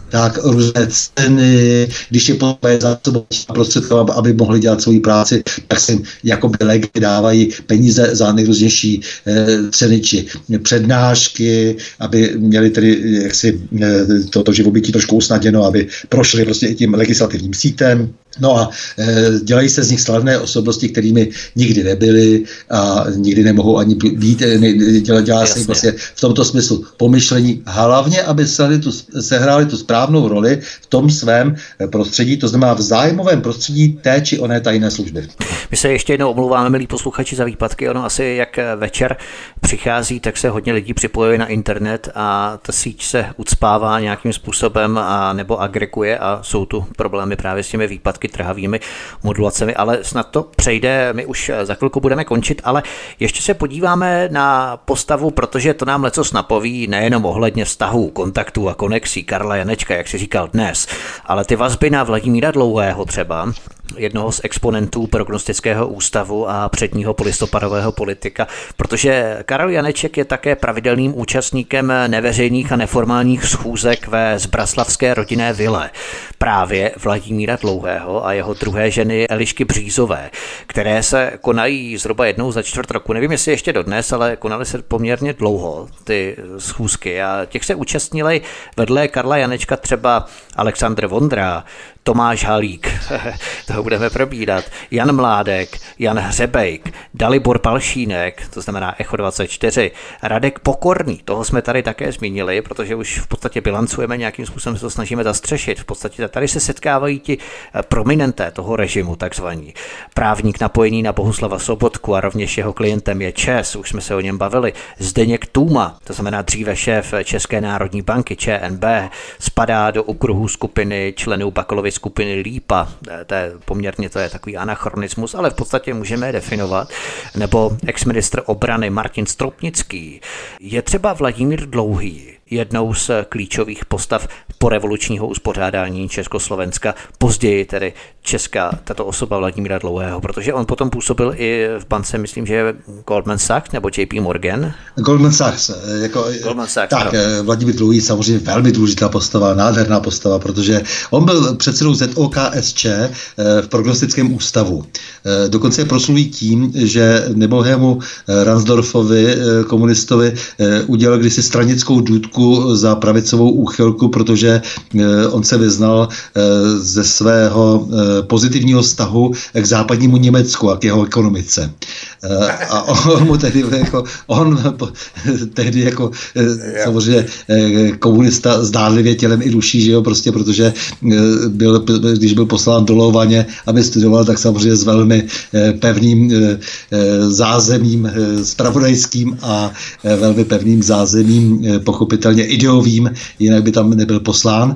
tak různé ceny, když je potřebuje zásobovat prostředky, aby mohli dělat svoji práci, tak se jako by dávají peníze za nejrůznější eh, ceny či přednášky, aby měli tedy jaksi eh, toto živobytí trošku usnadněno, aby prošli prostě i tím legislativním sítem. No a e, dělají se z nich slavné osobnosti, kterými nikdy nebyly a nikdy nemohou ani být. Ne, dělá, dělá se vlastně v tomto smyslu pomyšlení, hlavně, aby sehráli tu, sehráli tu správnou roli v tom svém prostředí, to znamená v zájmovém prostředí té či oné tajné služby. My se ještě jednou omlouváme, milí posluchači, za výpadky. Ono asi jak večer přichází, tak se hodně lidí připojuje na internet a ta síť se ucpává nějakým způsobem a nebo agreguje a jsou tu problémy právě s těmi výpadky taky trhavými modulacemi, ale snad to přejde, my už za chvilku budeme končit, ale ještě se podíváme na postavu, protože to nám leco napoví nejenom ohledně vztahů, kontaktů a konexí Karla Janečka, jak si říkal dnes, ale ty vazby na Vladimíra Dlouhého třeba, jednoho z exponentů prognostického ústavu a předního polistopadového politika, protože Karel Janeček je také pravidelným účastníkem neveřejných a neformálních schůzek ve zbraslavské rodinné vile právě Vladimíra Dlouhého a jeho druhé ženy Elišky Břízové, které se konají zhruba jednou za čtvrt roku. Nevím, jestli ještě dodnes, ale konaly se poměrně dlouho ty schůzky a těch se účastnili vedle Karla Janečka třeba Aleksandr Vondra, Tomáš Halík, toho budeme probírat, Jan Mládek, Jan Hřebejk, Dalibor Palšínek, to znamená Echo 24, Radek Pokorný, toho jsme tady také zmínili, protože už v podstatě bilancujeme, nějakým způsobem se to snažíme zastřešit. V podstatě tady se setkávají ti eh, prominenté toho režimu, takzvaní. Právník napojený na Bohuslava Sobotku a rovněž jeho klientem je Čes, už jsme se o něm bavili, Zdeněk Tůma, to znamená dříve šéf České národní banky ČNB, spadá do okruhu skupiny členů Bakalovy skupiny Lípa. Eh, to je poměrně to je takový anachronismus, ale v podstatě můžeme je definovat. Nebo exministr obrany Martin Stropnický. Je třeba Vladimír Dlouhý jednou z klíčových postav po revolučního uspořádání Československa, později tedy česká tato osoba Vladimíra Dlouhého, protože on potom působil i v bance, myslím, že Goldman Sachs nebo JP Morgan. Goldman Sachs. Eh, jako, eh, Goldman Sachs tak, no. Eh, Vladimír Dlouhý samozřejmě velmi důležitá postava, nádherná postava, protože on byl předsedou ZOKSČ v prognostickém ústavu. Dokonce je proslulý tím, že nebohému Ransdorfovi, komunistovi, udělal kdysi stranickou důdku za pravicovou úchylku, protože on se vyznal ze svého pozitivního vztahu k západnímu Německu a k jeho ekonomice. Eh, a on mu tehdy jako, on tehdy jako eh, samozřejmě eh, komunista zdánlivě tělem i duší, že jo, prostě protože byl, když byl poslán do Lovaně, aby studoval, tak samozřejmě s velmi pevným zázemím spravodajským a velmi pevným zázemím pochopitelně ideovým, jinak by tam nebyl poslán,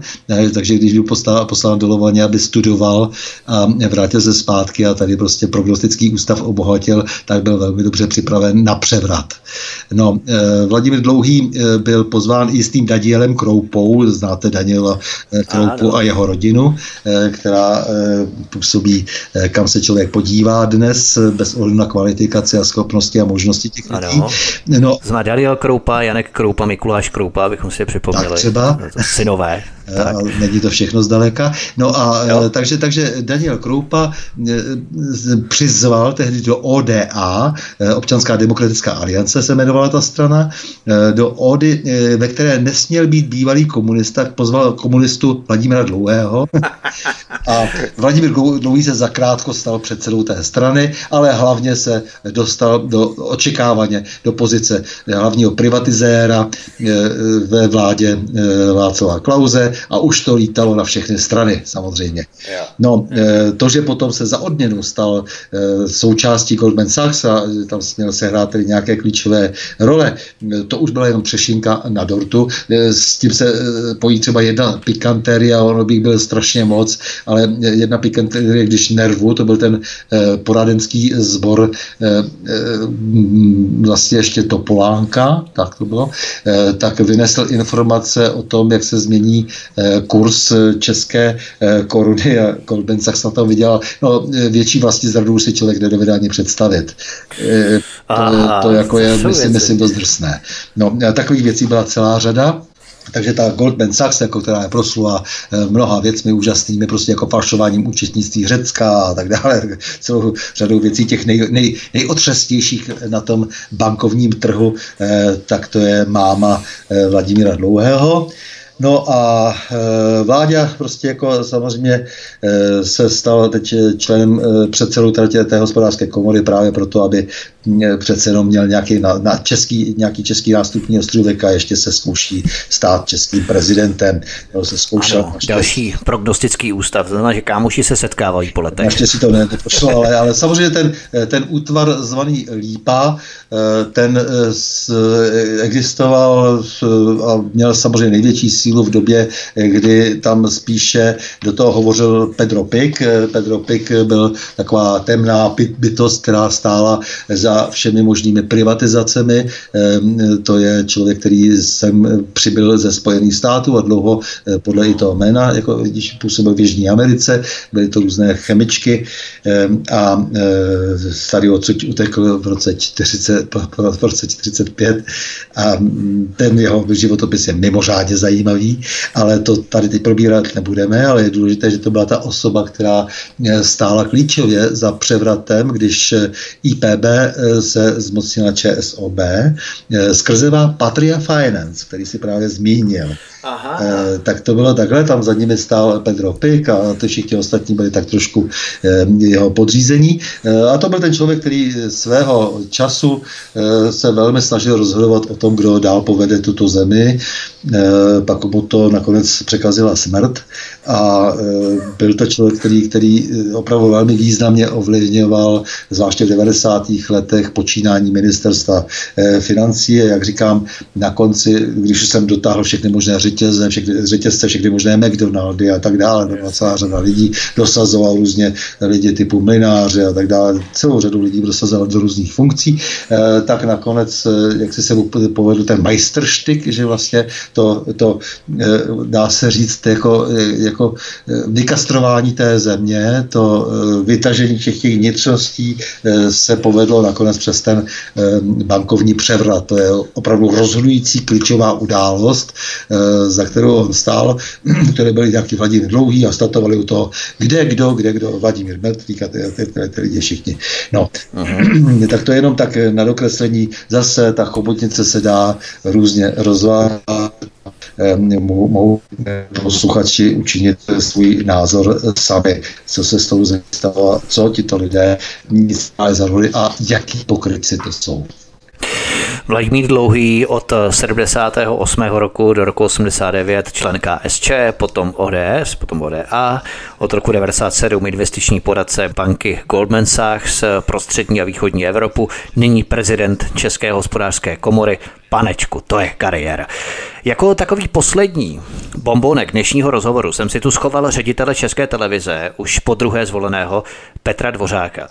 takže když byl poslán do Lovaně, aby studoval a vrátil se zpátky a tady prostě prognostický ústav obohatil, tak byl velmi dobře připraven na převrat. No, eh, Vladimír Dlouhý eh, byl pozván i s tím Danielem Kroupou, znáte Daniela eh, Kroupu ano. a jeho rodinu, která působí, kam se člověk podívá dnes, bez ohledu na kvalifikaci a schopnosti a možnosti těch lidí. Ano. No, Zná Daniel Kroupa, Janek Kroupa, Mikuláš Kroupa, abychom si je připomněli. Tak třeba. Synové. Tak. Není to všechno zdaleka. No a jo. takže, takže Daniel Kroupa přizval tehdy do ODA, Občanská demokratická aliance se jmenovala ta strana, do ODY, ve které nesměl být bývalý komunista, pozval komunistu Vladimira Dlouhého a Vladimír Dlouhý se zakrátko stal předsedou té strany, ale hlavně se dostal do očekávaně do pozice hlavního privatizéra ve vládě Václava Klauze a už to lítalo na všechny strany samozřejmě. No, eh, to, že potom se za odměnu stal eh, součástí Goldman Sachs a tam měl se hrát tedy nějaké klíčové role, eh, to už byla jenom přešinka na dortu. S tím se pojí třeba jedna pikantéria, ono bych byl strašně moc, ale jedna pikantéria, když nervu, to byl ten poradenský sbor vlastně ještě Topolánka, tak to bylo, tak vynesl informace o tom, jak se změní Eh, kurz české eh, koruny a Goldman Sachs na to vydělal. No, eh, větší vlastní zradu si člověk nedovede ani představit. To, Aha, to jako je, myslím, myslím, dost drsné. No, takových věcí byla celá řada. Takže ta Goldman Sachs, jako která je proslula mnoha věcmi úžasnými, prostě jako falšováním účetnictví Řecka a tak dále, celou řadou věcí těch nej, nej, nejotřestějších na tom bankovním trhu, tak to je máma Vladimíra Dlouhého. No a e, Vláďa prostě jako samozřejmě e, se stal teď členem e, předsedou té hospodářské komory právě proto, aby přece jenom měl nějaký, na, na český, nějaký český nástupní ostrovek a ještě se zkouší stát českým prezidentem. Jo, se zkoušel, ano, ještě... další prognostický ústav, to znamená, že kámoši se setkávají po letech. si to nepošlo, ale, ale samozřejmě ten, ten útvar zvaný Lípa, ten existoval a měl samozřejmě největší sílu sílu v době, kdy tam spíše do toho hovořil Pedro Pik. Pedro Pik byl taková temná bytost, která stála za všemi možnými privatizacemi. To je člověk, který jsem přibyl ze Spojených států a dlouho podle i toho jména, jako když působil v Jižní Americe, byly to různé chemičky a starý odsud utekl v roce 40, v roce 45 a ten jeho životopis je mimořádně zajímavý, ale to tady teď probírat nebudeme, ale je důležité, že to byla ta osoba, která stála klíčově za převratem, když IPB se zmocnila ČSOB skrze Patria Finance, který si právě zmínil. Aha. Eh, tak to bylo takhle, tam za nimi stál Pedro Pik a ty všichni ostatní byli tak trošku eh, jeho podřízení. Eh, a to byl ten člověk, který svého času se velmi snažil rozhodovat o tom, kdo dál povede tuto zemi. Eh, pak mu to nakonec překazila smrt a byl to člověk, který, který opravdu velmi významně ovlivňoval, zvláště v 90. letech, počínání ministerstva financí. Jak říkám, na konci, když jsem dotáhl všechny možné řetězce, všechny, řetězce, všechny možné McDonaldy a tak dále, byla celá řada lidí, dosazoval různě lidi typu mlináře a tak dále, celou řadu lidí dosazoval do různých funkcí, tak nakonec, jak si se mu povedl ten majstrštyk, že vlastně to, to eh, dá se říct jako, eh, jako eh, vykastrování té země, to vytažení těch těch vnitřností se povedlo nakonec přes ten bankovní převrat. To je opravdu rozhodující klíčová událost, za kterou on stál, které byly nějaký Vladimír Dlouhý a statovali u toho, kde kdo, kde kdo, Vladimír Mertlík a ty, ty, ty, ty lidi všichni. No, uh-huh. tak to je jenom tak na dokreslení. Zase ta chobotnice se dá různě rozvážet mohou posluchači učinit svůj názor sami, co se s tou zemí stalo, co tito lidé nic za roli a jaký pokrytci to jsou. Vladimír Dlouhý od 78. roku do roku 89 člen KSČ, potom ODS, potom ODA, od roku 97 investiční poradce banky Goldman Sachs prostřední a východní Evropu, nyní prezident České hospodářské komory, panečku, to je kariéra. Jako takový poslední bombonek dnešního rozhovoru jsem si tu schoval ředitele České televize, už po druhé zvoleného Petra Dvořáka.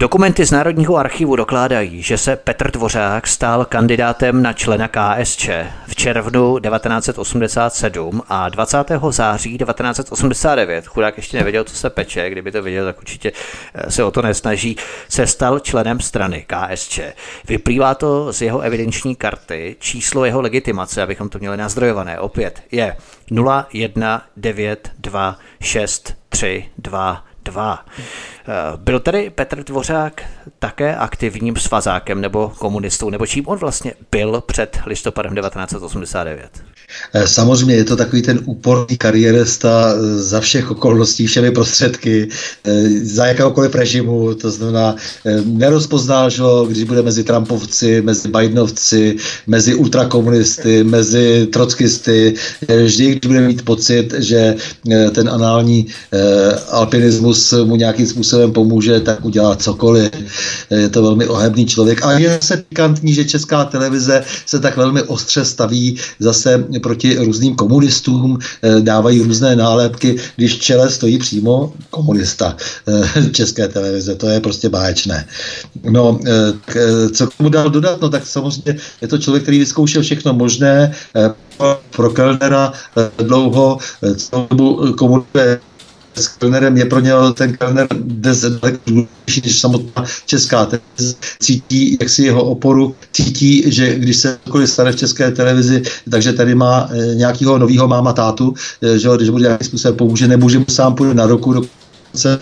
Dokumenty z Národního archivu dokládají, že se Petr Dvořák stal kandidátem na člena KSČ v červnu 1987 a 20. září 1989, chudák ještě nevěděl, co se peče, kdyby to věděl, tak určitě eh, se o to nesnaží, se stal členem strany KSČ. Vyplývá to z jeho evidenční karty, číslo jeho legitimace, abychom to měli nazdrojované, opět je 019926322 2. Eh, byl tedy Petr Dvořák také aktivním svazákem nebo komunistou, nebo čím on vlastně byl před listopadem 1989? Eh, samozřejmě je to takový ten úporný kariérista eh, za všech okolností, všemi prostředky, za jakéhokoliv režimu, to znamená, nerozpoznal, že když bude mezi Trumpovci, mezi Bidenovci, mezi ultrakomunisty, mezi trockisty, vždy, když bude mít pocit, že ten anální alpinismus mu nějakým způsobem pomůže, tak udělá cokoliv. Je to velmi ohebný člověk. A je se pikantní, že česká televize se tak velmi ostře staví zase proti různým komunistům, eh, dávají různé nálepky, když v čele stojí přímo komunista eh, české televize. To je prostě báječné. No, eh, co k tomu dál dodat? No tak samozřejmě je to člověk, který vyzkoušel všechno možné, pro Kellnera dlouho dobu komunikuje s Kellnerem je pro něho ten Kellner důležitější než samotná česká televize. Cítí jak si jeho oporu, cítí, že když se cokoliv stane v české televizi, takže tady má e, nějakého nového máma tátu, e, že když mu nějakým způsobem pomůže, nemůže mu sám půjde na roku, do se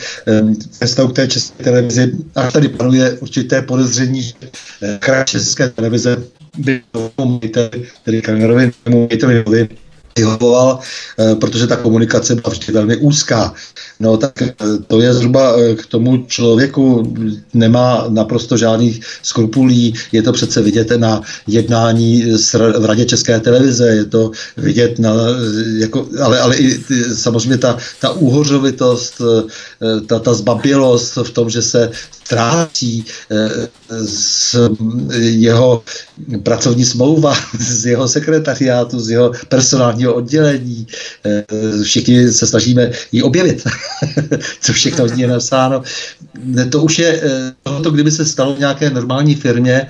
k té české televizi, a tady panuje určité podezření, že kraj české televize by tedy Kellnerovi, majitelovi vyhovoval, eh, protože ta komunikace byla vždy velmi úzká. No tak eh, to je zhruba eh, k tomu člověku, nemá naprosto žádných skrupulí, je to přece vidět na jednání v Radě České televize, je to vidět na, jako, ale, ale i samozřejmě ta, ta úhořovitost, ta, ta zbabělost v tom, že se ztrácí z jeho pracovní smlouva, z jeho sekretariátu, z jeho personálního redakčního oddělení. Všichni se snažíme ji objevit, co všechno z ní je napsáno. To už je, tohoto kdyby se stalo v nějaké normální firmě,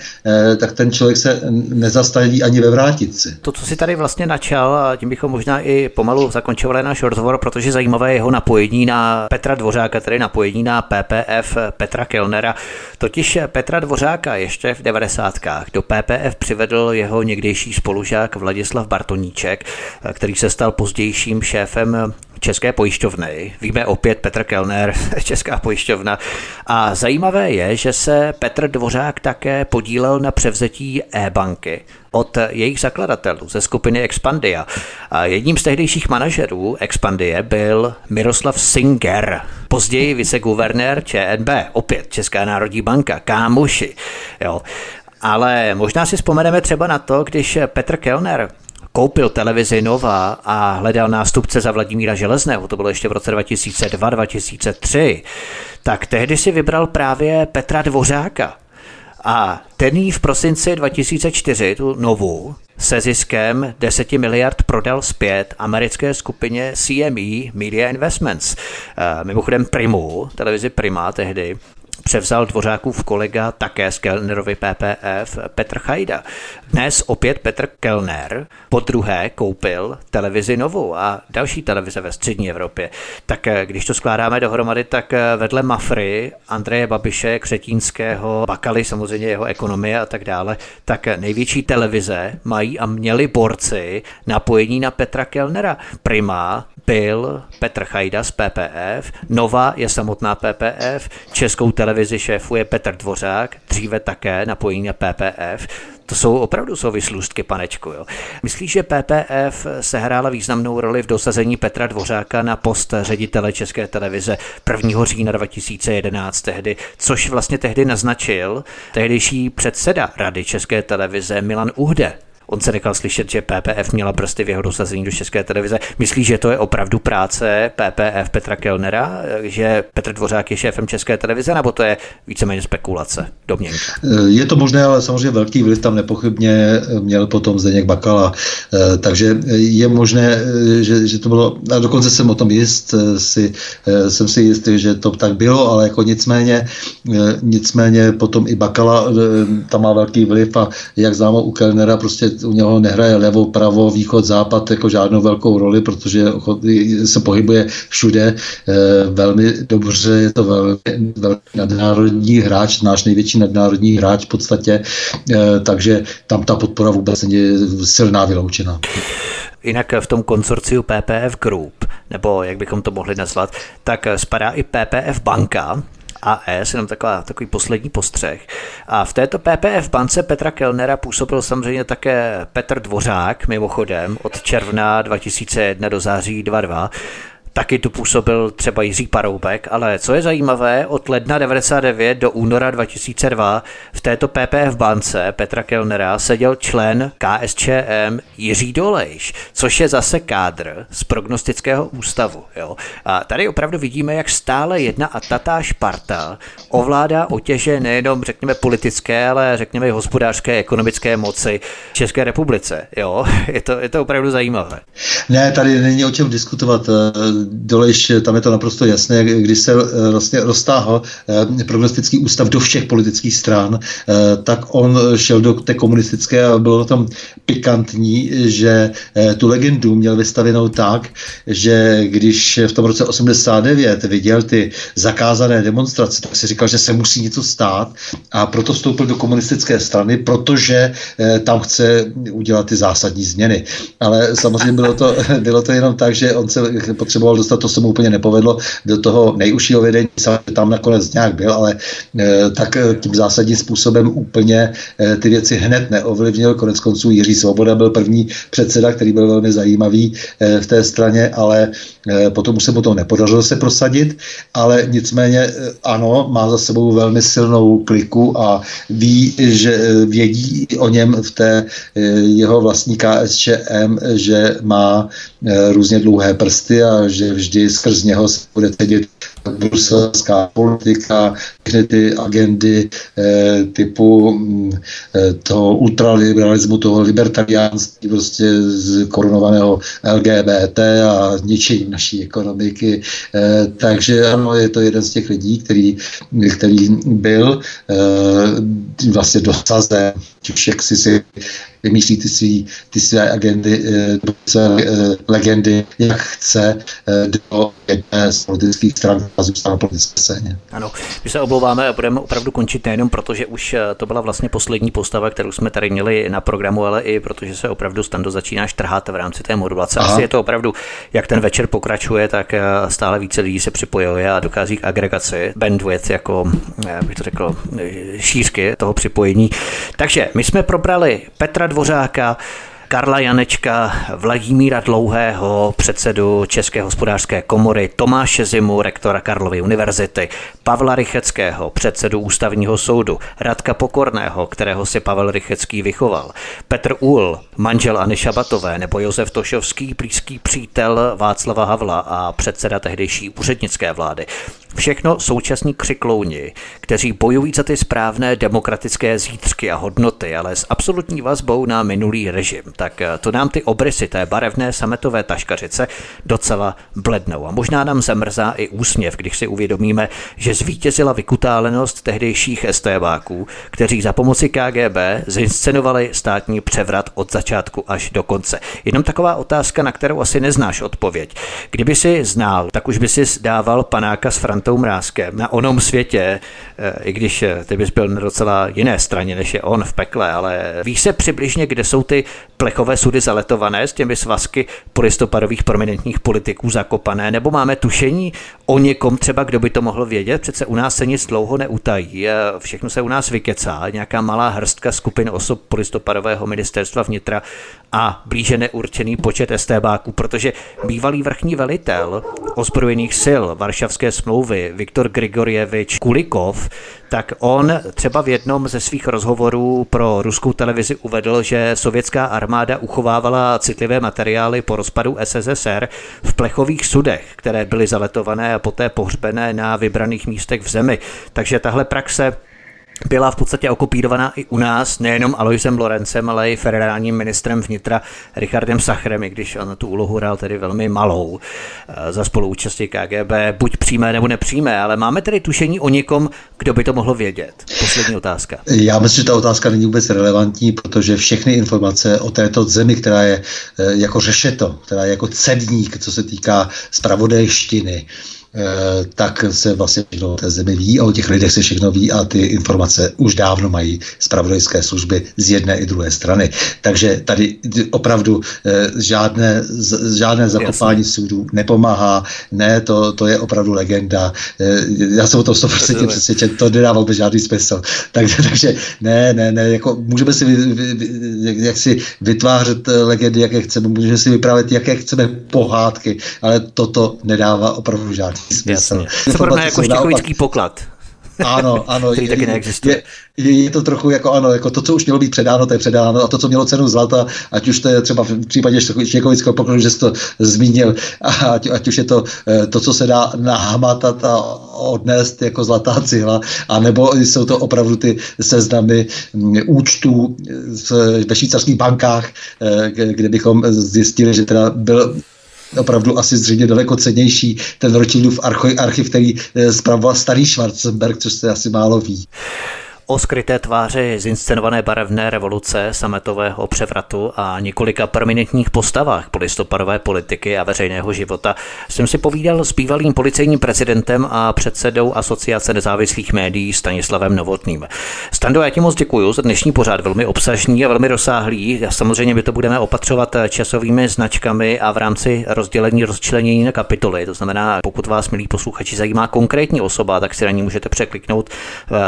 tak ten člověk se nezastaví ani ve vrátici. To, co si tady vlastně načal, a tím bychom možná i pomalu zakončovali náš rozhovor, protože zajímavé je jeho napojení na Petra Dvořáka, tedy napojení na PPF Petra Kellnera. Totiž Petra Dvořáka ještě v 90. do PPF přivedl jeho někdejší spolužák Vladislav Bartoníček, který se stal pozdějším šéfem České pojišťovny. Víme opět Petr Kellner, Česká pojišťovna. A zajímavé je, že se Petr Dvořák také podílel na převzetí e-banky od jejich zakladatelů ze skupiny Expandia. A jedním z tehdejších manažerů Expandie byl Miroslav Singer, později viceguvernér ČNB, opět Česká národní banka, kámoši. Jo. Ale možná si vzpomeneme třeba na to, když Petr Kellner koupil televizi Nova a hledal nástupce za Vladimíra Železného, to bylo ještě v roce 2002-2003, tak tehdy si vybral právě Petra Dvořáka. A ten jí v prosinci 2004, tu Novu, se ziskem 10 miliard prodal zpět americké skupině CME Media Investments. Mimochodem Primu, televizi Prima tehdy, převzal Dvořákův kolega také z Kellnerovy PPF Petr Chajda. Dnes opět Petr Kellner po druhé koupil televizi novou a další televize ve střední Evropě. Tak eh, když to skládáme dohromady, tak eh, vedle Mafry, Andreje Babiše, Křetínského, Bakaly, samozřejmě jeho ekonomie a tak dále, tak eh, největší televize mají a měli borci napojení na Petra Kellnera. Prima byl Petr Chajda z PPF, Nova je samotná PPF, českou televizi šéfuje Petr Dvořák, dříve také napojení na PPF. To jsou opravdu souvislůstky, panečku. Jo. Myslíš, že PPF sehrála významnou roli v dosazení Petra Dvořáka na post ředitele České televize 1. října 2011 tehdy, což vlastně tehdy naznačil tehdejší předseda Rady České televize Milan Uhde. On se nechal slyšet, že PPF měla prsty v jeho dosazení do české televize. Myslíš, že to je opravdu práce PPF Petra Kellnera, že Petr Dvořák je šéfem české televize, nebo to je víceméně spekulace, domněnka? Je to možné, ale samozřejmě velký vliv tam nepochybně měl potom Zdeněk Bakala. Takže je možné, že, že to bylo, a dokonce jsem o tom jist, si, jsem si jistý, že to tak bylo, ale jako nicméně, nicméně potom i Bakala tam má velký vliv a jak známo u Kellnera prostě u něho nehraje levo, pravo, východ, západ jako žádnou velkou roli, protože se pohybuje všude eh, velmi dobře, je to velmi, velmi nadnárodní hráč, náš největší nadnárodní hráč v podstatě, eh, takže tam ta podpora vůbec není silná vyloučená. Jinak v tom konsorciu PPF Group, nebo jak bychom to mohli nazvat, tak spadá i PPF banka, AS, jenom taková, takový poslední postřeh. A v této PPF bance Petra Kellnera působil samozřejmě také Petr Dvořák, mimochodem, od června 2001 do září 22. Taky tu působil třeba Jiří Paroubek, ale co je zajímavé, od ledna 99 do února 2002 v této PPF bance Petra Kellnera seděl člen KSČM Jiří Dolejš, což je zase kádr z prognostického ústavu. Jo? A tady opravdu vidíme, jak stále jedna a tatá šparta ovládá otěže nejenom, řekněme, politické, ale řekněme i hospodářské, ekonomické moci České republice. Jo? Je, to, je to opravdu zajímavé. Ne, tady není o čem diskutovat Dolejš, tam je to naprosto jasné, když se eh, vlastně roztáhl eh, prognostický ústav do všech politických stran, eh, tak on šel do té komunistické a bylo tam pikantní, že tu legendu měl vystavenou tak, že když v tom roce 89 viděl ty zakázané demonstrace, tak si říkal, že se musí něco stát a proto vstoupil do komunistické strany, protože tam chce udělat ty zásadní změny. Ale samozřejmě bylo to, bylo to jenom tak, že on se potřeboval dostat, to se mu úplně nepovedlo do toho nejužšího vedení, tam nakonec nějak byl, ale eh, tak eh, tím zásadním způsobem úplně eh, ty věci hned neovlivnil. Konec konců Jiří Svoboda byl první předseda, který byl velmi zajímavý v té straně, ale potom už se mu to nepodařilo se prosadit, ale nicméně ano, má za sebou velmi silnou kliku a ví, že vědí o něm v té jeho vlastní KSČM, že má různě dlouhé prsty a že vždy skrz něho se bude cedit bruselská politika, všechny ty agendy eh, typu hm, eh, toho ultraliberalismu, toho libertariánství, prostě z korunovaného LGBT a ničení naší ekonomiky. Eh, takže ano, je to jeden z těch lidí, který, který byl eh, vlastně dosazen, už jak si si vymýšlí ty, svý, ty své agendy, eh, eh, legendy, jak chce eh, do jedné z politických stran a zůstane na politické scéně. Ano, my se oblouváme a budeme opravdu končit nejenom proto, že už to byla vlastně poslední postava, kterou jsme tady měli na programu, ale i protože se opravdu Stando začínáš trhat v rámci té modulace. Aha. Asi je to opravdu, jak ten večer pokračuje, tak stále více lidí se připojuje a dochází k agregaci bandwidth, jako, jak bych to řekl, šířky toho připojení. Takže my jsme probrali Petra Dvořáka, Karla Janečka, Vladimíra Dlouhého, předsedu České hospodářské komory, Tomáše Zimu, rektora Karlovy univerzity, Pavla Rycheckého, předsedu ústavního soudu, Radka Pokorného, kterého si Pavel Rychecký vychoval, Petr Úl, manžel Anny Šabatové, nebo Josef Tošovský, blízký přítel Václava Havla a předseda tehdejší úřednické vlády. Všechno současní křiklouni, kteří bojují za ty správné demokratické zítřky a hodnoty, ale s absolutní vazbou na minulý režim. Tak eh, to nám ty obrysy té barevné sametové taškařice docela blednou. A možná nám zamrzá i úsměv, když si uvědomíme, že zvítězila vykutálenost tehdejších STBáků, kteří za pomoci KGB zinscenovali státní převrat od začátku až do konce. Jenom taková otázka, na kterou asi neznáš odpověď. Kdyby si znal, tak už by si dával panáka s Frantou Mrázkem na onom světě, eh, i když eh, ty bys byl na docela jiné straně, než je on v pekle, ale víš se přibližně, kde jsou ty plechové sudy zaletované s těmi svazky polistopadových prominentních politiků zakopané, nebo máme tušení o někom třeba, kdo by to mohl vědět? Přece u nás se nic dlouho neutají, eh, všechno se u nás vykecá, nějaká malá hrstka skupin osob polistopadového ministerstva vnitra a blíže neurčený počet STBáků, protože bývalý vrchní velitel ozbrojených sil Varšavské smlouvy Viktor Grigorjevič Kulikov, tak on třeba v jednom ze svých rozhovorů pro ruskou televizi uvedl, že sovětská armáda uchovávala citlivé materiály po rozpadu SSSR v plechových sudech, které byly zaletované a poté pohřbené na vybraných místech v zemi. Takže tahle praxe byla v podstatě okupírovaná i u nás, nejenom Aloisem Lorencem, ale i federálním ministrem vnitra Richardem Sachrem, i když on tu úlohu hrál tedy velmi malou eh, za spoluúčastí KGB, buď přímé nebo nepřímé, ale máme tedy tušení o někom, kdo by to mohl vědět. Poslední otázka. Já myslím, že ta otázka není vůbec relevantní, protože všechny informace o této zemi, která je eh, jako řešeto, která je jako cedník, co se týká spravodajštiny, tak se vlastně všechno o té zemi ví a o těch lidech se všechno ví a ty informace už dávno mají zpravodajské služby z jedné i druhé strany. Takže tady opravdu eh, žádné, žádné zakopání Jasně. soudů nepomáhá. Ne, to, to je opravdu legenda. Eh, já jsem o tom 100% přesvědčen, to nedává vůbec žádný smysl. Takže, takže ne, ne, ne, jako můžeme si vy, vy, jak si vytvářet legendy, jaké chceme, můžeme si vyprávět, jaké chceme pohádky, ale toto nedává opravdu žádný smysl. Co podobné jako štěchovický poklad. Ano, ano. který taky neexistuje. Je, je, to trochu jako ano, jako to, co už mělo být předáno, to je předáno a to, co mělo cenu zlata, ať už to je třeba v případě Štěkovického pokladu, že jsi to zmínil, ať, ať už je to eh, to, co se dá nahmatat a odnést jako zlatá cihla, anebo jsou to opravdu ty seznamy mm, účtů ve švýcarských bankách, eh, kde bychom zjistili, že teda byl opravdu asi zřejmě daleko cenější ten Rothschildův archiv, který eh, zpravoval starý Schwarzenberg, což se asi málo ví o skryté tváři zinscenované barevné revoluce, sametového převratu a několika permanentních postavách polistopadové politiky a veřejného života jsem si povídal s bývalým policejním prezidentem a předsedou Asociace nezávislých médií Stanislavem Novotným. Stando, já ti moc děkuji za dnešní pořád, velmi obsažný a velmi rozsáhlý. Samozřejmě my to budeme opatřovat časovými značkami a v rámci rozdělení, rozčlenění na kapitoly. To znamená, pokud vás, milí posluchači, zajímá konkrétní osoba, tak si na ní můžete překliknout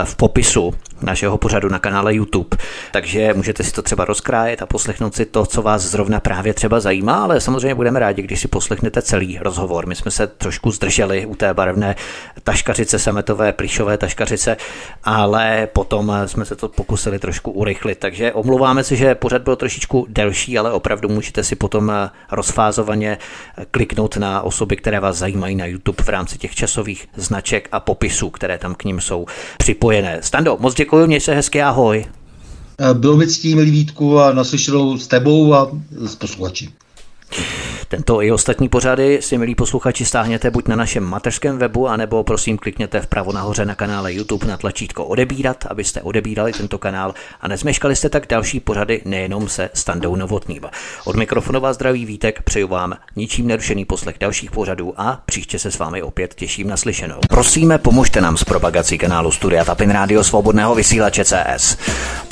v popisu našeho pořadu na kanále YouTube. Takže můžete si to třeba rozkrájet a poslechnout si to, co vás zrovna právě třeba zajímá, ale samozřejmě budeme rádi, když si poslechnete celý rozhovor. My jsme se trošku zdrželi u té barevné taškařice, sametové, plišové taškařice, ale potom jsme se to pokusili trošku urychlit. Takže omlouváme si, že pořad byl trošičku delší, ale opravdu můžete si potom rozfázovaně kliknout na osoby, které vás zajímají na YouTube v rámci těch časových značek a popisů, které tam k ním jsou připojené. Stando, moc děkuji, měj se hezky, ahoj. Bylo mi ctí, milý Vítku, a naslyšenou s tebou a s posluchači. Tento i ostatní pořady si, milí posluchači, stáhněte buď na našem mateřském webu, anebo prosím klikněte vpravo nahoře na kanále YouTube na tlačítko odebírat, abyste odebírali tento kanál a nezmeškali jste tak další pořady nejenom se Standou Novotným. Od mikrofonu vás zdraví Vítek, přeju vám ničím nerušený poslech dalších pořadů a příště se s vámi opět těším na slyšenou. Prosíme, pomožte nám s propagací kanálu Studia Tapin Rádio Svobodného vysílače CS.